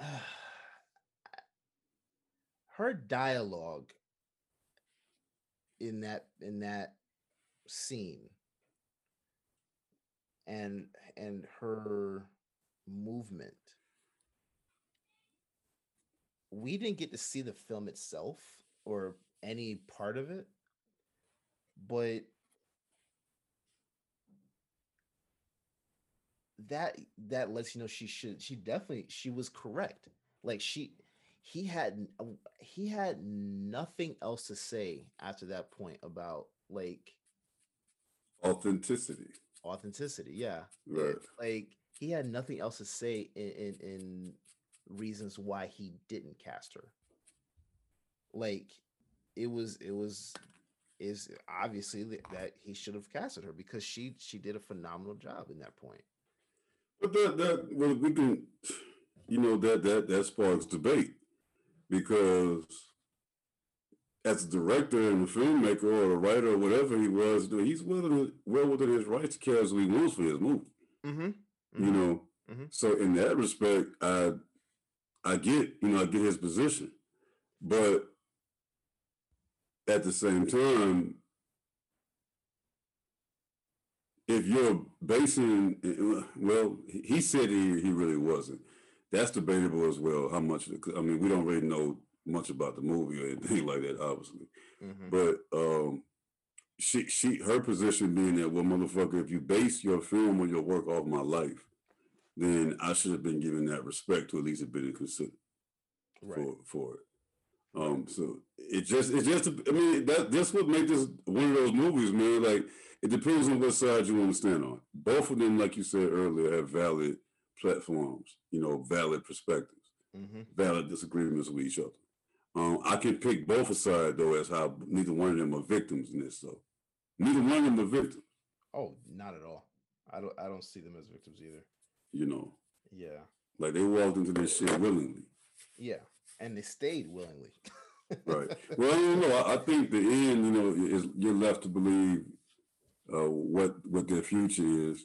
her dialogue in that in that scene and and her movement we didn't get to see the film itself or any part of it but that that lets you know she should she definitely she was correct like she he had he had nothing else to say after that point about like Authenticity. authenticity yeah It- Right. like he had nothing else to say in, in in reasons why he didn't cast her like it was it was is obviously that he should have casted her because she she did a phenomenal job in that point But that that well, we can, you know, that that that sparks debate because as a director and a filmmaker or a writer or whatever he was, he's willing, well within his rights to care as he wants for his movie. Mm-hmm. You know, Mhm. so in that respect, I I get you know I get his position, but at the same time, if you're basing, well, he said he he really wasn't. That's debatable as well. How much? I mean, we don't really know much about the movie or anything like that, obviously. Mm-hmm. But um, she she her position being that well, motherfucker, if you base your film or your work off my life, then I should have been given that respect to at least have been considered Right. for for it. Um, so it just it just I mean that that's would make this one of those movies, man. Like it depends on what side you want to stand on. Both of them, like you said earlier, have valid platforms, you know, valid perspectives, Mm-hmm. valid disagreements with each other. Um, I can pick both aside though as how neither one of them are victims in this though. Neither one of them are victims, Oh, not at all. I don't. I don't see them as victims either. you know. Yeah. Like they walked into this shit willingly. Yeah. And they stayed willingly. right. Well, I don't know. I, I think the end, you know, is you're left to believe uh, what what their future is.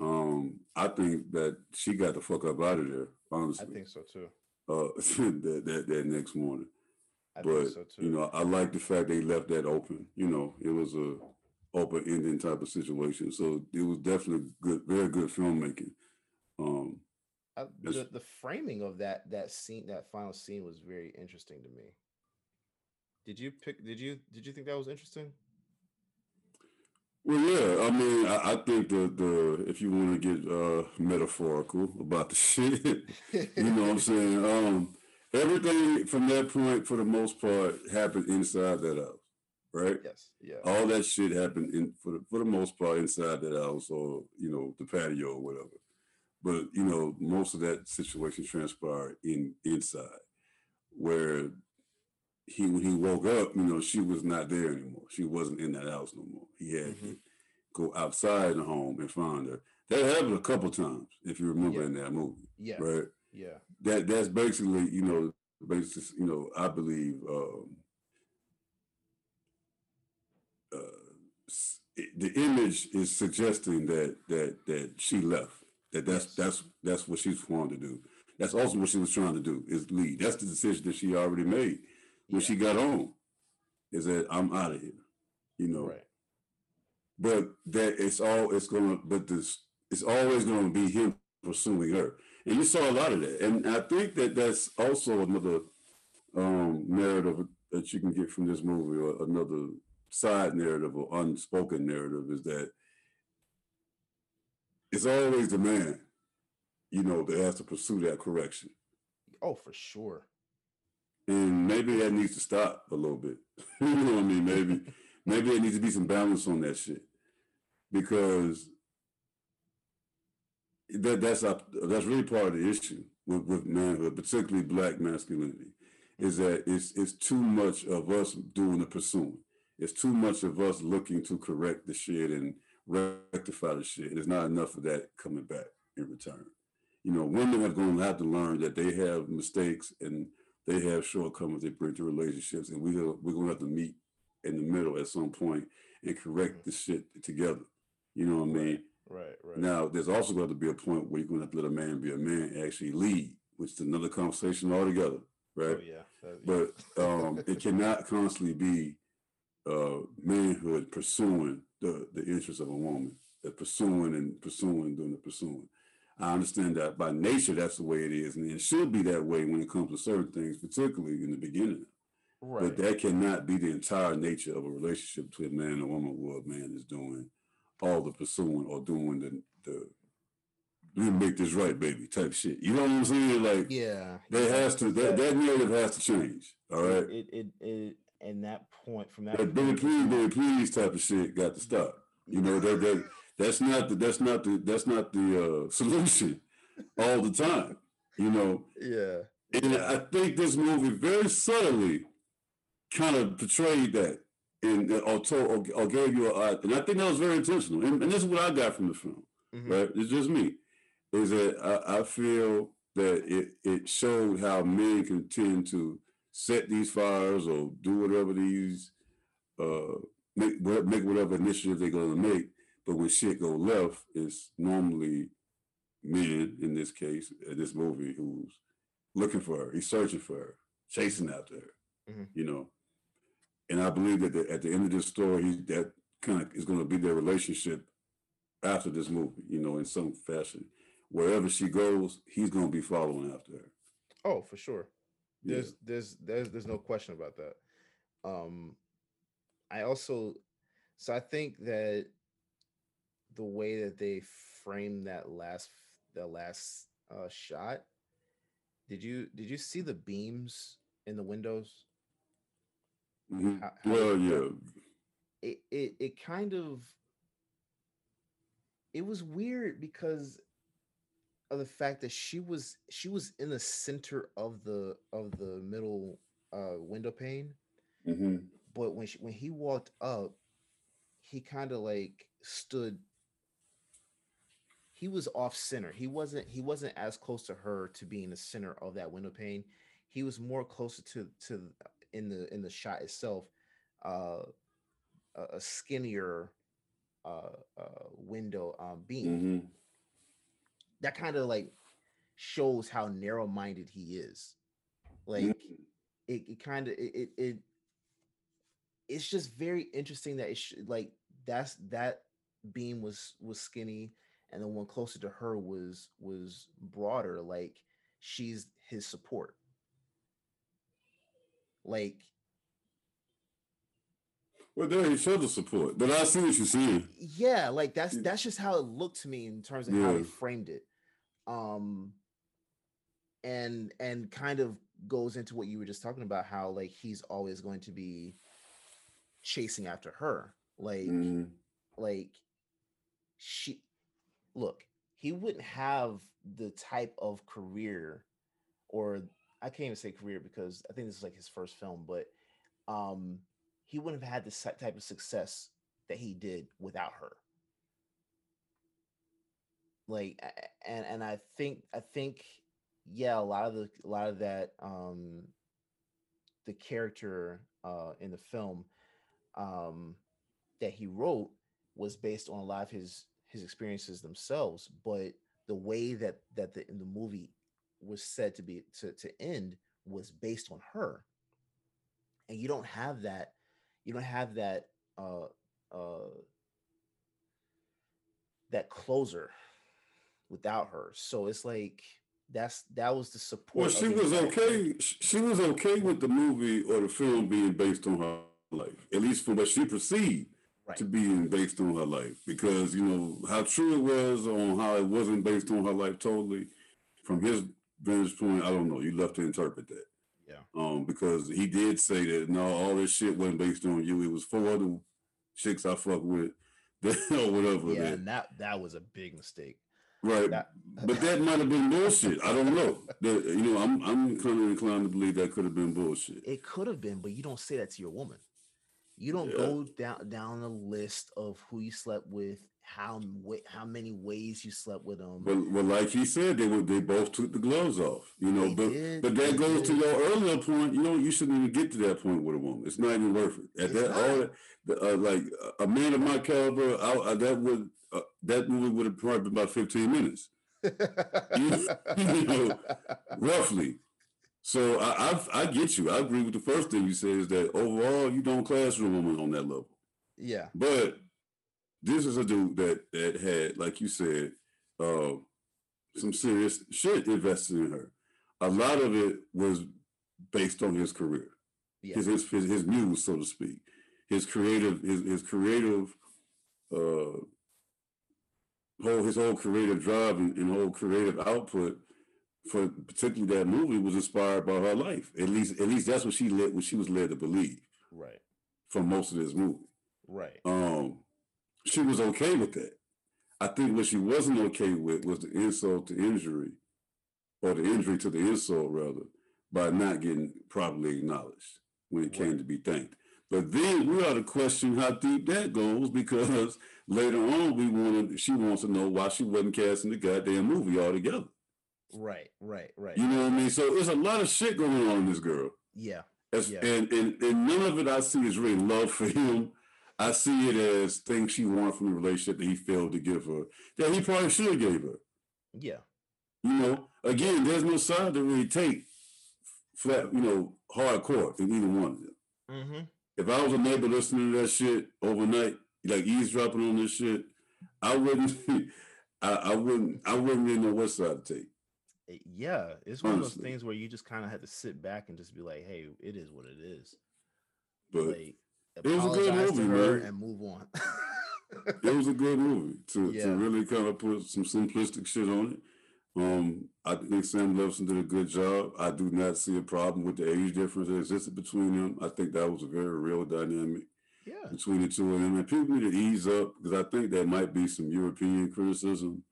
Um, I think that she got the fuck up out of there. I think so too. uh, that, that that next morning. I but think so too. you know, I like the fact they left that open. You know, it was a open ending type of situation. So it was definitely good, very good filmmaking. Um, I, the, the framing of that that scene that final scene was very interesting to me did you pick did you did you think that was interesting Well, yeah, I mean, I, I think the the if you want to get uh metaphorical about the shit, you know what I'm saying? Um, everything from that point, for the most part, happened inside that house, right? yes yeah All that shit happened in for the, for the most part inside that house, or you know, the patio or whatever. But you know, most of that situation transpired in inside, where he when he woke up, you know, she was not there anymore. She wasn't in that house no more. He had to go outside the home and find her. That happened a couple times, if you remember Yeah. in that movie, yeah right? yeah That that's basically, you know, basis, you know, I believe um, uh, the image is suggesting that that that she left. That that's Yes. that's that's what she's wanting to do. That's also what she was trying to do is leave. That's the decision that she already made when yeah, she got home. Is that I'm out of here, you know. right But that it's all it's gonna. But this it's always gonna be him pursuing her, and you saw a lot of that. And I think that that's also another um, narrative that you can get from this movie, or another side narrative or unspoken narrative, is that it's always the man, you know, that has to pursue that correction. oh for sure And maybe that needs to stop a little bit. you know what I mean? Maybe maybe there needs to be some balance on that shit. Because that that's up that's really part of the issue with, with manhood, particularly black masculinity, is that it's it's too much of us doing the pursuing. It's too much of us looking to correct the shit and rectify the shit. There's not enough of that coming back in return. You know, women are going to have to learn that they have mistakes and they have shortcomings they bring to relationships, and we we're gonna have to meet in the middle at some point and correct the shit together. You know what I mean? right right Now, there's also going to be a point where you're gonna have to let a man be a man, and actually lead, which is another conversation altogether, right? oh yeah that- yeah. But um, it cannot constantly be uh, manhood pursuing the the interests of a woman, the pursuing and pursuing, doing the pursuing. I understand that by nature that's the way it is, and it should be that way when it comes to certain things, particularly in the beginning. right But that cannot be the entire nature of a relationship between a man and a woman, where a man is doing all the pursuing or doing the the we make this right, baby, type shit. You know what I'm saying? Like yeah that has to that, that narrative has to change. All right. it, it it and that point from that That Billy please, Billy please type of shit got to stop. You know that that that's not the that's not the that's not the uh, solution all the time. You know, yeah and I think this movie very subtly kind of portrayed that and uh, or, told, or, or gave you a and I think that was very intentional. And, and this is what I got from the film. Mhm. Right, it's just me. Is that I, I feel that it it showed how men can tend to set these fires or do whatever these uh make make whatever initiative they're gonna make. But when shit go left, it's normally men in this case, in this movie, who's looking for her. He's searching for her, chasing after her. Mhm. You know, and I believe that the, at the end of this story, he, that kind of is going to be their relationship after this movie. You know, in some fashion, wherever she goes, he's going to be following after her. Oh, for sure. Yeah. There's there's there's there's no question about that. Um I also so I think that the way that they framed that last the last uh shot did you did you see the beams in the windows? Mhm. How- how Well, yeah, it it it kind of it was weird because of the fact that she was she was in the center of the of the middle uh window pane. Hmm but when she, when he walked up he kind of like stood he was off center. He wasn't he wasn't as close to her to be in the center of that window pane. He was more closer to to in the in the shot itself uh a, skinnier uh uh window um beam. Hmm that kind of like shows how narrow-minded he is. Like it, it kind of it, it it it's just very interesting that it should like that's that beam was was skinny and the one closer to her was was broader like she's his support. Like Well, they're each other's support, but I see what you're saying. yeah like that's that's just how it looked to me in terms of how he framed it. Um and and kind of goes into what you were just talking about how like he's always going to be chasing after her. Like Mhm. like she look he wouldn't have the type of career or i can't even say career because i think this is like his first film but um he wouldn't have had the type of success that he did without her. Like and and i think i think yeah a lot of the a lot of that um the character uh in the film um that he wrote was based on a lot of his his experiences themselves but the way that that the in the movie was said to be to to end was based on her. And you don't have that you don't have that uh uh that closer without her. So it's like that's that was the support Well, she was okay. She was okay with the movie or the film being based on her life, at least from what she perceived right to being based on her life. Because you know how true it was on how it wasn't based on her life totally. From his vantage point, I don't know. You love to interpret that. Yeah. Um, because he did say that no, all this shit wasn't based on you. It was four other chicks I fuck with, or whatever. yeah that- and that that was a big mistake Right. That- but that might have been bullshit. I don't know. That, you know, I'm I'm kind of inclined to believe that could have been bullshit. It could have been, but you don't say that to your woman. You don't Yeah. go down down a list of who you slept with, how how many ways you slept with them. Well, well, like he said, they were they both took the gloves off. You know, They but did, but that goes to your earlier point. You know, you shouldn't even get to that point with a woman. It's not even worth it. At It's that all not. that, uh, like a man of my caliber, I, I, that would uh, that movie would have probably been about 15 minutes. you know, roughly. So I, I I get you. I agree with the first thing you said is that overall you don't classroom women on that level. yeah, But this is a dude that that had, like you said, uh, some serious shit invested in her. A lot of it was based on his career, yeah, his, his his his muse, so to speak, his creative his his creative uh whole his whole creative drive and, and whole creative output for particularly that movie was inspired by her life. At least at least that's what she led what she was led to believe right, from most of this movie. right, Um, she was okay with that. I think what she wasn't okay with was the insult to injury, or the injury to the insult rather, by not getting properly acknowledged when it came to be thanked. But then we ought to question how deep that goes because later on we wanted she wants to know why she wasn't casting the goddamn movie altogether. Right, right, right. You know what I mean? So there's a lot of shit going on in this girl. Yeah. As, Yeah. and, and and none of it I see is really love for him. I see it as things she wanted from the relationship that he failed to give her. That he probably should have gave her. Yeah. You know, again, there's no side to really take flat, you know, hardcore in either one of them. Mm-hmm. If I was a neighbor listening to that shit overnight, like eavesdropping on this shit, I wouldn't I, I wouldn't I wouldn't really know what side to take. Yeah. It's one of those things where you just kind of had to sit back and just be like, hey, it is what it is. But like was a good movie, man. and move on. it was a good movie to, Yeah. to really kind of put some simplistic shit on it. Um, I think Sam Levinson did a good job. I do not see a problem with the age difference that existed between them. I think that was a very real dynamic yeah. between the two of them. And people need to ease up because I think there might be some European criticism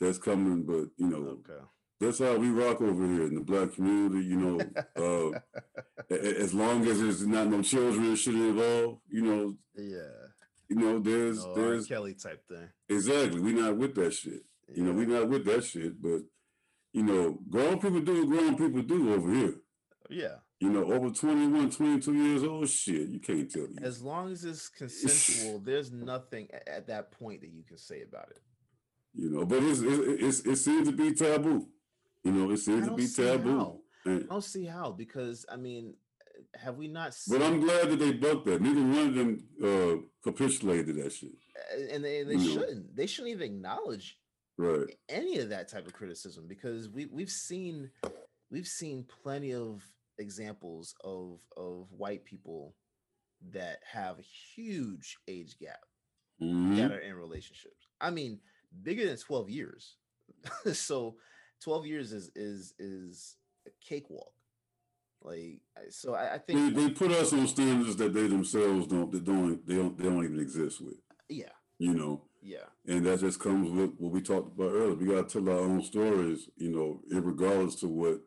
that's coming. But you know, Okay. That's how we rock over here in the black community. You know, uh, as long as there's not no children and shit involved, you know, Yeah. you know, there's No, R. there's Kelly type thing. exactly We're not with that shit. You know, we Yeah. not with that shit, but you know, grown people do what grown people do over here. Yeah. You know, over 21, 22 years old, shit, you can't tell me. As long as it's consensual, there's nothing at that point that you can say about it. You know, but it's, it, it's, it seems to be taboo. You know, it seems to be taboo. I don't see how because I mean, have we not seen? but I'm glad that they bucked that. Neither one of them uh, capitulated that shit. uh, and they, they you shouldn't. They shouldn't even acknowledge Right. any of that type of criticism because we we've seen we've seen plenty of examples of of white people that have a huge age gap Mhm. that are in relationships. I mean, bigger than 12 years. so 12 years is is is a cakewalk. Like so I, I think they put us on standards that they themselves don't, they don't, they don't, they don't even exist with. yeah, You know, yeah. and that just comes with what we talked about earlier. We got to tell our own stories, you know, regardless to what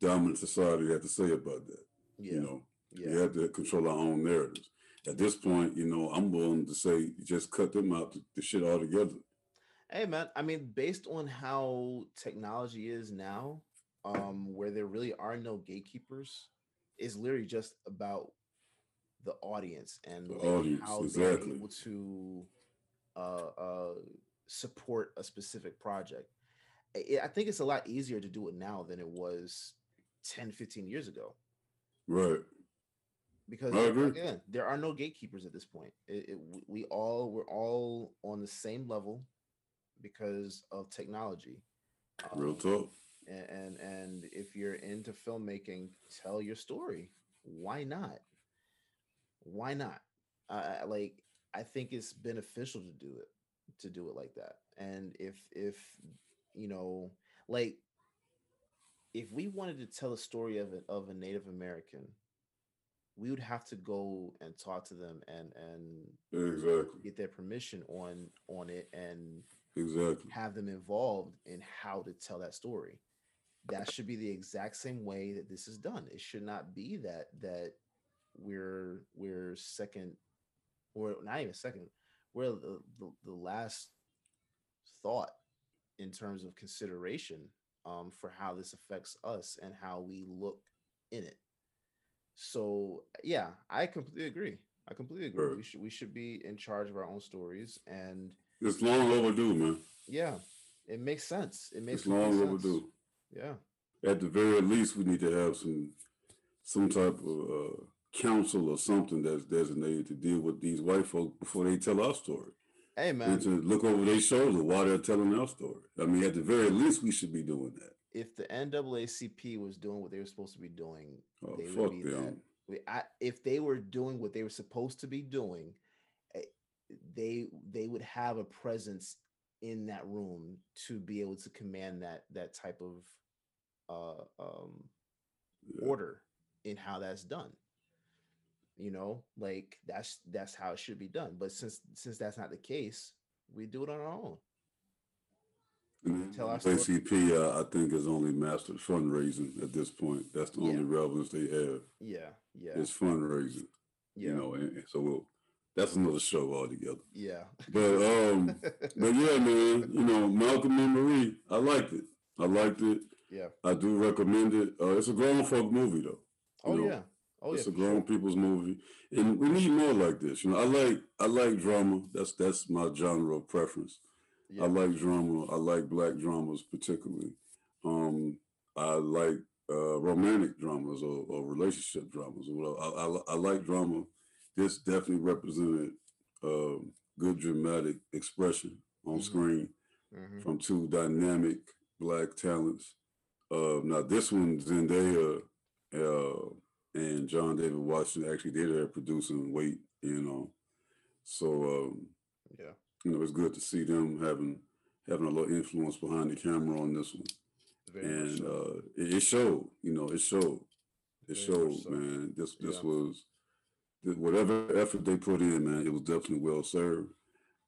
dominant society had to say about that. Yeah. You know, yeah. we have to control our own narratives. At this point, you know, I'm willing to say just cut them out the, the shit altogether. Hey man, I mean, based on how technology is now, um, where there really are no gatekeepers, it's literally just about the audience and The audience, how exactly. they're able to uh, uh, support a specific project. I, I think it's a lot easier to do it now than it was 10, 15 years ago Right. because again, there are no gatekeepers at this point. It, it, we all we're all on the same level because of technology. Real Um, talk. and, and and if you're into filmmaking, tell your story. Why not? Why not? I- like. I think it's beneficial to do it to do it like that. And if if you know, like, if we wanted to tell a story of a, of a Native American, we would have to go and talk to them and and Exactly. get their permission on on it and Exactly. have them involved in how to tell that story. That should be the exact same way that this is done. It should not be that that we're we're second or not even second, we're the, the, the last thought in terms of consideration um, for how this affects us and how we look in it. So yeah, I completely agree. I completely agree. Right. We should we should be in charge of our own stories and It's long overdue, man. yeah, it makes sense. It makes It's long sense. overdue. Yeah, At the very least, we need to have some some type of uh, council or something that's designated to deal with these white folk before they tell our story. hey man, And to look over their shoulder while they're telling our story. I mean, at the very least, we should be doing that. if the NAACP was doing what they were supposed to be doing, Oh, they would be them. that. I, if they were doing what they were supposed to be doing, they they would have a presence in that room to be able to command that that type of uh um Yeah. order in how that's done you know like that's that's how it should be done but since since that's not the case we do it on our own Tell our. ACP, uh, I think, has only mastered fundraising at this point. That's the only relevance they have yeah yeah it's fundraising. yeah You know, and and so we'll, that's another show altogether. yeah But um, but yeah, man, you know, Malcolm and Marie, I liked it. I liked it. yeah I do recommend it. Uh, it's a grown folk movie though. Oh know, yeah. Oh it's yeah. a grown sure. people's movie, and we need more like this. You know, I like I like drama. That's that's my genre of preference. Yeah. I like drama. I like black dramas particularly. Um, I like uh, romantic dramas or, or relationship dramas. Well, I, I, I like drama. This definitely represented um, good dramatic expression on Mhm. screen Mhm. from two dynamic black talents. Uh, now this one, Zendaya uh, and John David Washington actually did there producing Wait, you know. So um, Yeah. you know, it's good to see them having having a little influence behind the camera on this one, Very and so. uh, it, it showed. You know, it showed. It Very showed, so. man. This this Yeah. was whatever effort they put in, man. It was definitely well served.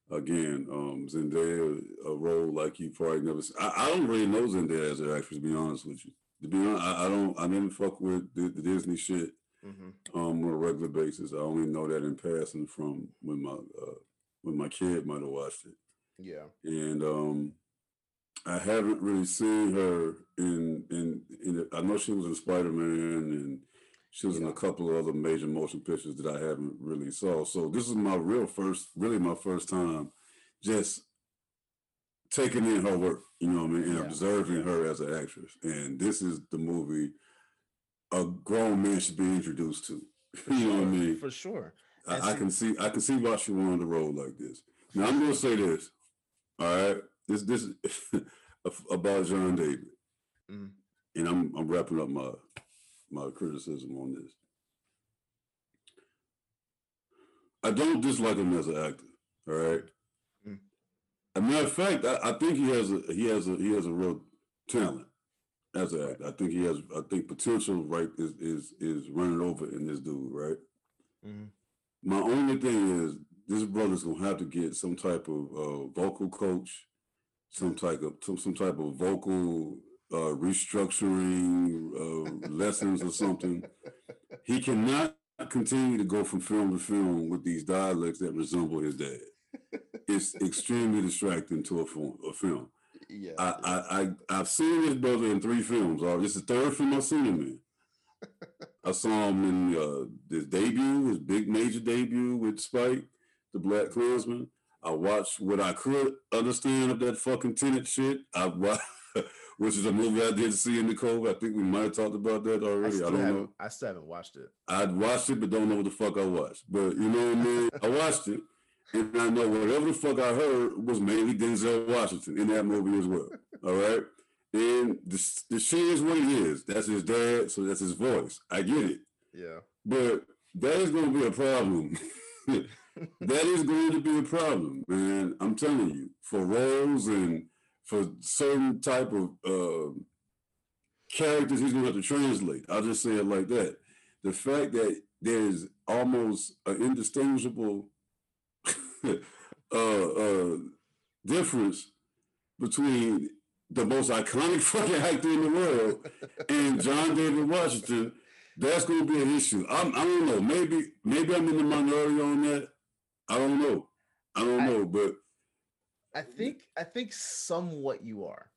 Again, um, Zendaya, a role like you probably never. Seen. I, I don't really know Zendaya as an actress. To be honest with you, to be honest, I, I don't. I didn't fuck with the, the Disney shit Mhm. um, on a regular basis. I only know that in passing from when my uh, when my kid might have watched it Yeah. and um, I haven't really seen her in in in. I know she was in Spider Man, and she was in a couple of other major motion pictures that I haven't really saw. So this is my real first, really my first time, just taking in her work. You know what I mean, and Yeah. observing her as an actress. And this is the movie a grown man should be introduced to. For you know what I mean? For sure. I, I can see I can see why she wanted to roll like this. Now I'm gonna say this. All right. This this is about John David. Mhm. And I'm I'm wrapping up my my criticism on this. I don't dislike him as an actor. All right. Mm. As a matter of fact, I, I think he has a he has a he has a real talent as an actor. I think he has I think potential right is is is running over in this dude, right? Mhm. My only thing is this brother's gonna have to get some type of uh, vocal coach, some type of some, some type of vocal uh, restructuring uh, lessons or something. He cannot continue to go from film to film with these dialects that resemble his dad. It's extremely distracting to a film. A film. Yeah. I, I, I I've seen his brother in three films. Uh, this is the third film I've seen him in. I saw him in uh, his debut, his big major debut with Spike, the Black Klansman. I watched what I could understand of that fucking Tenet shit. I wa- which is a movie I did see in the cove. I think we might have talked about that already. I, still, don't know. I still haven't watched it. I'd watched it, but don't know what the fuck I watched. But you know what I mean? I watched it, and I know whatever the fuck I heard was mainly Denzel Washington in that movie as well. All right, and the the shit is what it is. That's his dad, so that's his voice. I get it, Yeah. but that is going to be a problem. that is going to be a problem, man. I'm telling you, for roles and for certain type of uh, characters, he's going to have to translate. I'll just say it like that. The fact that there's almost an indistinguishable uh, uh, difference between the most iconic fucking actor in the world and John David Washington, that's going to be an issue. I'm, I don't know. Maybe maybe I'm in the minority on that. I don't know. I don't I- know, but I think I think somewhat you are.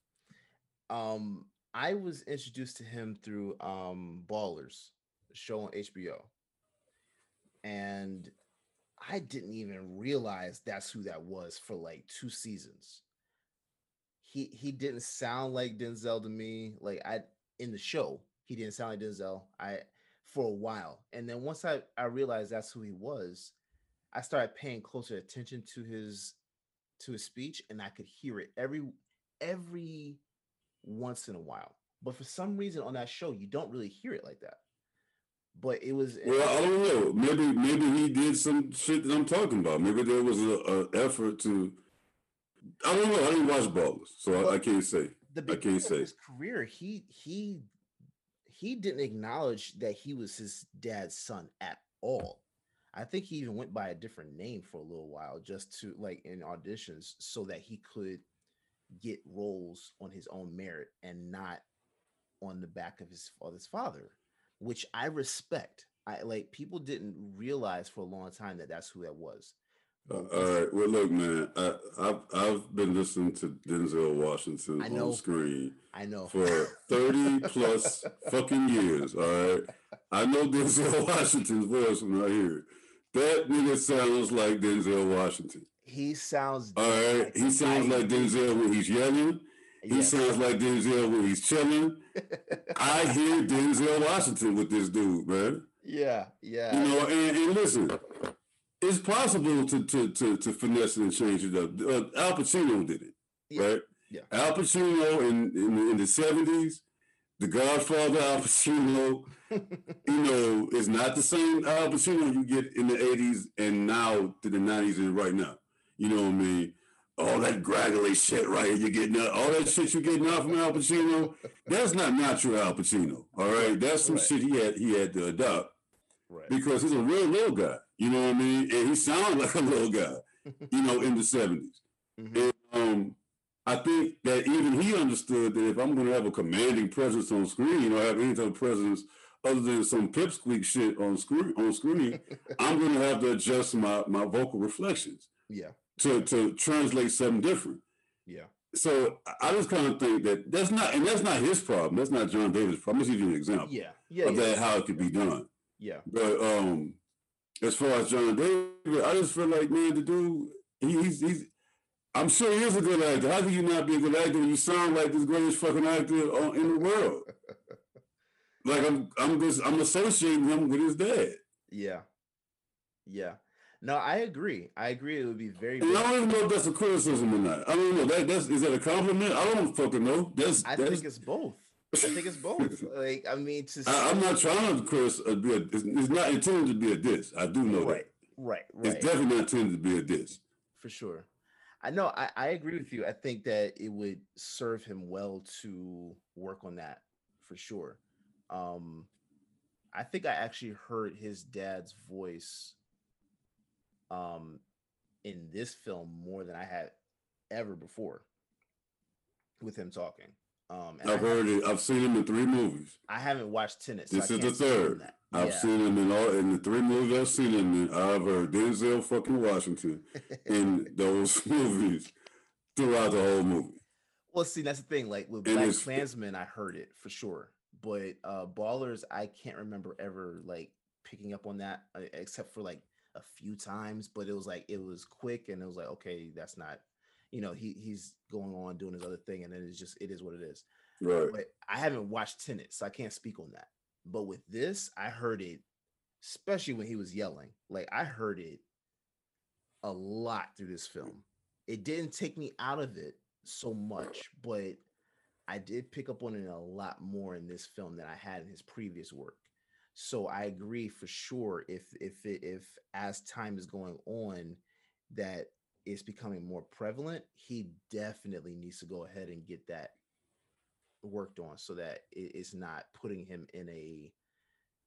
Um, I was introduced to him through um Ballers, show on HBO, and I didn't even realize that's who that was for like two seasons. He he didn't sound like Denzel to me. Like I in the show, he didn't sound like Denzel. I for a while, and then once I I realized that's who he was, I started paying closer attention to his to his speech and I could hear it every every once in a while. But for some reason on that show, you don't really hear it like that. But it was well, I don't know. Maybe maybe he did some shit that I'm talking about. Maybe there was a, a effort to. I don't know. I didn't watch Ballers, so I, I can't say. the I can't say. his career, he he he didn't acknowledge that he was his dad's son at all. I think he even went by a different name for a little while just to like in auditions so that he could get roles on his own merit and not on the back of his father's father, which I respect. I like people didn't realize for a long time that that's who that was. Uh, all right. Well, look, man. I, I've I've been listening to Denzel Washington on screen I know. for thirty plus fucking years. All right. I know Denzel Washington's voice when I hear it. That nigga sounds like Denzel Washington. He sounds. All right, like he sounds like Denzel when he's yelling. He Yes. sounds like Denzel when he's chilling. I hear Denzel Washington with this dude, man. Yeah, yeah. You know, and, and listen, it's possible to to to to finesse it and change it up. Uh, Al Pacino did it, Yeah, right? yeah. Al Pacino in in, in the seventies, The Godfather Al Pacino, you know, is not the same Al Pacino you get in the eighties and now to the nineties and right now. You know what I mean? All that graggly shit, right? You're getting out, all that shit you're getting out from Al Pacino. That's not natural Al Pacino. All right, that's some Right. shit he had he had to adopt right. because he's a real little guy. You know what I mean? And he sounds like a little guy. You know, in the 70s Mhm. And, I think that even he understood that if I'm going to have a commanding presence on screen or have any type of presence other than some pipsqueak shit on screen, on screen, I'm going to have to adjust my my vocal reflections Yeah, to to translate something different. yeah. So I- just kind of think that that's not, and that's not his problem. That's not John David's problem. I'm just giving you an example Yeah, yeah, of yeah, that how it could be done. yeah. But um, as far as John David, I just feel like man, the dude, he, he's he's. I'm sure he is a good actor. How can you not be a good actor when you sound like this greatest fucking actor in the world? Like I'm, I'm just, I'm associating him with his dad. Yeah. Yeah. No, I agree. I agree. It would be very. And I don't even know if that's a criticism or not. I don't know. That that's is that a compliment? I don't fucking know. That's I that's. think it's both. I think it's both. Like, I mean, to I, I'm not trying to uh, be a, it's, it's not intended to be a diss. I do know right, right, that. It's definitely not intended to be a diss. for sure. I know. I, I agree with you. I think that it would serve him well to work on that for sure. Um, I think I actually heard his dad's voice um in this film more than I had ever before with him talking. Um, and I, I've heard it. I've seen him in three movies. I haven't watched Tenet. So This is the can't speak on third. I've Yeah. seen him in all in the three movies I've seen him in. I've heard Denzel fucking Washington in those movies throughout the whole movie. Well, see, that's the thing. Like with And BlacKkKlansman, I heard it for sure, but uh Ballers, I can't remember ever like picking up on that uh, except for like a few times. But it was like it was quick, and it was like, okay, that's not, you know, he he's going on doing his other thing, and then it's just it is what it is. Right. But I haven't watched Tenet, so I can't speak on that. But with this, I heard it, especially when he was yelling. Like I heard it a lot through this film. It didn't take me out of it so much, but I did pick up on it a lot more in this film than I had in his previous work. So I agree for sure. If if it, if as time is going on, that it's becoming more prevalent, he definitely needs to go ahead and get that worked on so that it's not putting him in a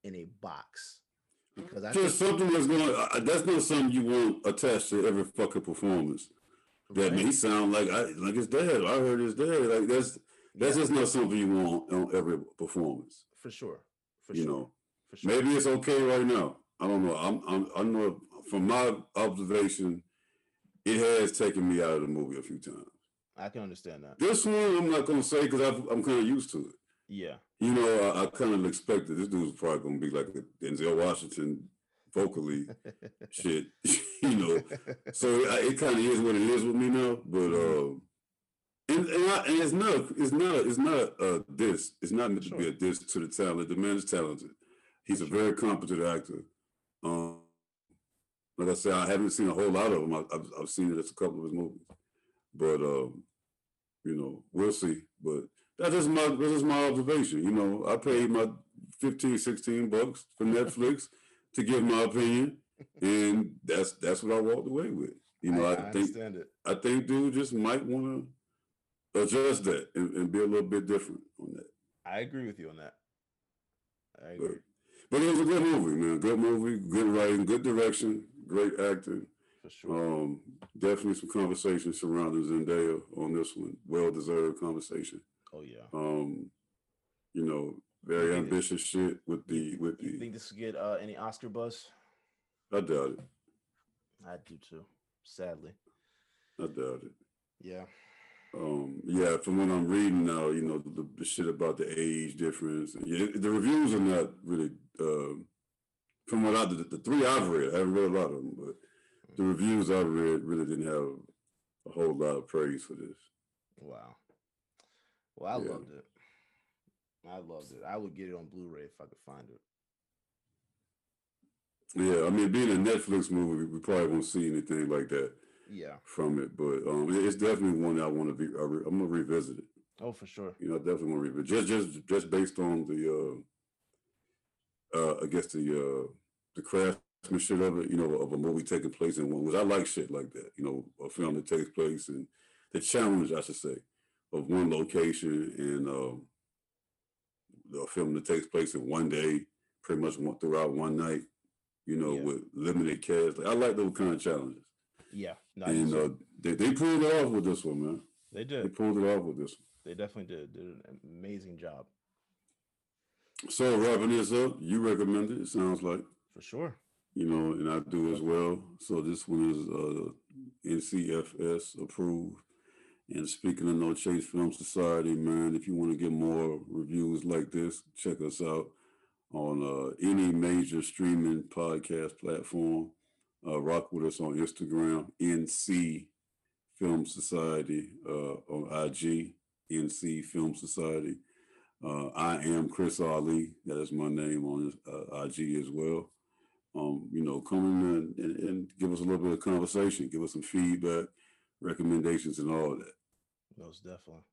in a box because I Just think, something that's gonna uh, that's not something you want attached to every fucking performance. That Right. may sound like I like his dad. I heard his dad. Like that's that's Yeah. just not something you want on every performance. for sure for you sure know. for sure Maybe it's okay right now. I don't know. I'm, I'm I know from my observation, it has taken me out of the movie a few times. I can understand that This one, I'm not gonna say because I'm kind of used to it. yeah You know, I, I kind of expected this dude's probably gonna be like a Denzel Washington vocally shit. you know, so I, it kind of is what it is with me now. But uh, and and, I, and it's not it's not it's not a diss. It's not meant to be a diss to the talent. The man is talented. He's a very competent actor. Um, like I said, I haven't seen a whole lot of him. I, I've I've seen just a couple of his movies, but um, you know, we'll see. But that's just my that's just my observation. You know, I paid my 15, 16 bucks for Netflix to give my opinion, and that's that's what I walked away with. You know, I, I, I think understand it I think dude just might want to adjust that and, and be a little bit different on that. I agree with you on that I But, agree but it was a good movie, man. Good movie, good writing, good direction, great acting. For sure Um, definitely some conversation surrounding Zendaya on this one. Well deserved conversation. oh yeah Um, you know, very ambitious shit with the with you the. think this will get uh any Oscar buzz I doubt it. I do too sadly I doubt it. yeah Um, yeah, from what I'm reading now, you know, the, the shit about the age difference. Yeah, the reviews are not really. Uh, from what I the, the three I've read, I haven't read a lot of them, but the reviews I've read really didn't have a whole lot of praise for this. Wow. Well, I Yeah. loved it. I loved it. I would get it on Blu-ray if I could find it. Yeah, I mean, being a Netflix movie, we probably won't see anything like that Yeah. from it, but um, it's definitely one that I want to be. I re- I'm gonna revisit it. Oh, for sure. You know, I definitely want to revisit just just just based on the uh, uh, I guess the uh, the of it. You know, of a movie taking place in one. Which I like shit like that. You know, a film that takes place and the challenge, I should say, of one location and um, a film that takes place in one day, pretty much one, throughout one night. You know, Yeah. with limited cast. Like, I like those kind of challenges. Yeah. I and uh, they, they pulled it off with this one, man. they did. They pulled it off with this one. They definitely did. Did an amazing job So wrapping this up, you recommend it. It sounds like for sure. You know, and I do as well. So this one is uh, NCFS approved. And speaking of No Chase Film Society, man, if you want to get more reviews like this, check us out on uh, any major streaming podcast platform. Uh, rock with us on Instagram, NC Film Society, uh, on IG, NC Film Society. Uh, I am Chris Ali. That is my name on uh, IG as well um, you know, come in and, and, and give us a little bit of conversation, give us some feedback, recommendations, and all of that. Most definitely.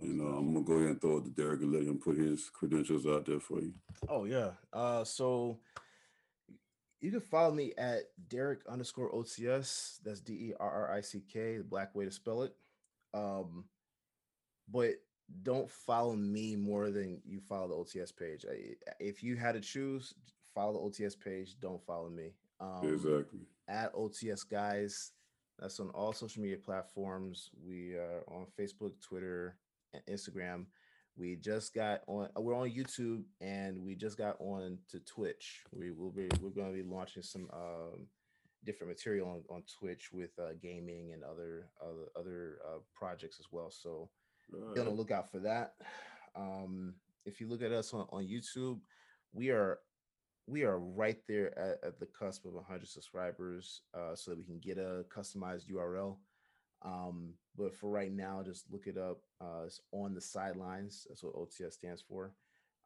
You Most know, definitely. I'm gonna go ahead and throw it to Derrick and let him put his credentials out there for you. Oh yeah. Uh so you can follow me at Derrick underscore OCS. That's D E R R I C K, the black way to spell it. Um, but don't follow me more than you follow the OTS page. I- If you had to choose, follow the OTS page. Don't follow me. Um, exactly. at OTS guys. That's on all social media platforms. We are on Facebook, Twitter, and Instagram. We just got on. uh, We're on YouTube, and we just got on to Twitch. We will be. We're going to be launching some um, different material on, on Twitch with uh, gaming and other other other uh, projects as well. So be on the lookout for that. Um, if you look at us on, on YouTube, we are we are right there at, at the cusp of 100 subscribers, uh, so that we can get a customized URL. Um, but for right now, just look it up. Uh, it's on the sidelines. That's what OTS stands for.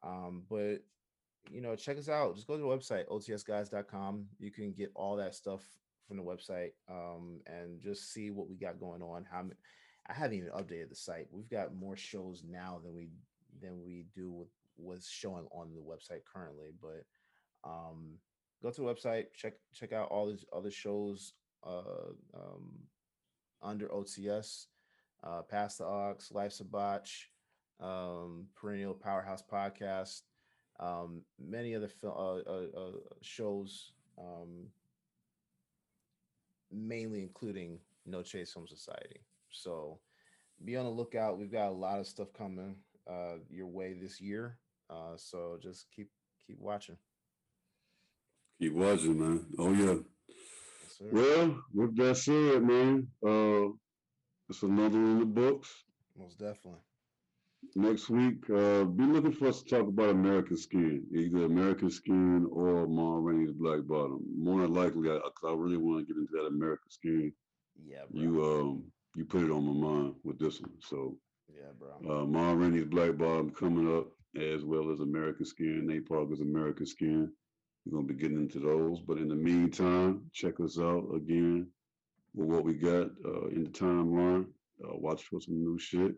Um, but you know, check us out. Just go to the website otsguys.com. You can get all that stuff from the website um, and just see what we got going on. How m- I haven't even updated the site. We've got more shows now than we than we do with what's showing on the website currently. But um, go to the website, check check out all these other shows uh, um, under OTS, uh, Past the Ox, Life's a Botch, um, Perennial Powerhouse Podcast, um, many other fil- uh, uh, uh, shows, um, mainly including No Chase Home Society. So be on the lookout. We've got a lot of stuff coming uh, your way this year. Uh, so just keep keep watching. Keep watching, man. Oh yeah. Yes, sir. Well, with that said, man, uh, it's another in the books. Most definitely. Next week, uh, be looking for us to talk about American Skin, either American Skin or Ma Rainey's Black Bottom. More than likely, I, 'cause I really want to get into that American Skin. Yeah, bro. You um, you put it on my mind with this one. So yeah, bro. uh, Ma Rainey's Black Bottom coming up, as well as American Skin. Nate Parker's American Skin. We're gonna be getting into those, but in the meantime, check us out again with what we got uh, in the timeline. Uh, watch for some new shit.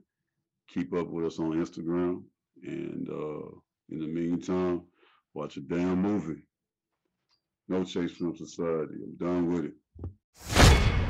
Keep up with us on Instagram, and uh, in the meantime, watch a damn movie. No Chase Film Society. I'm done with it.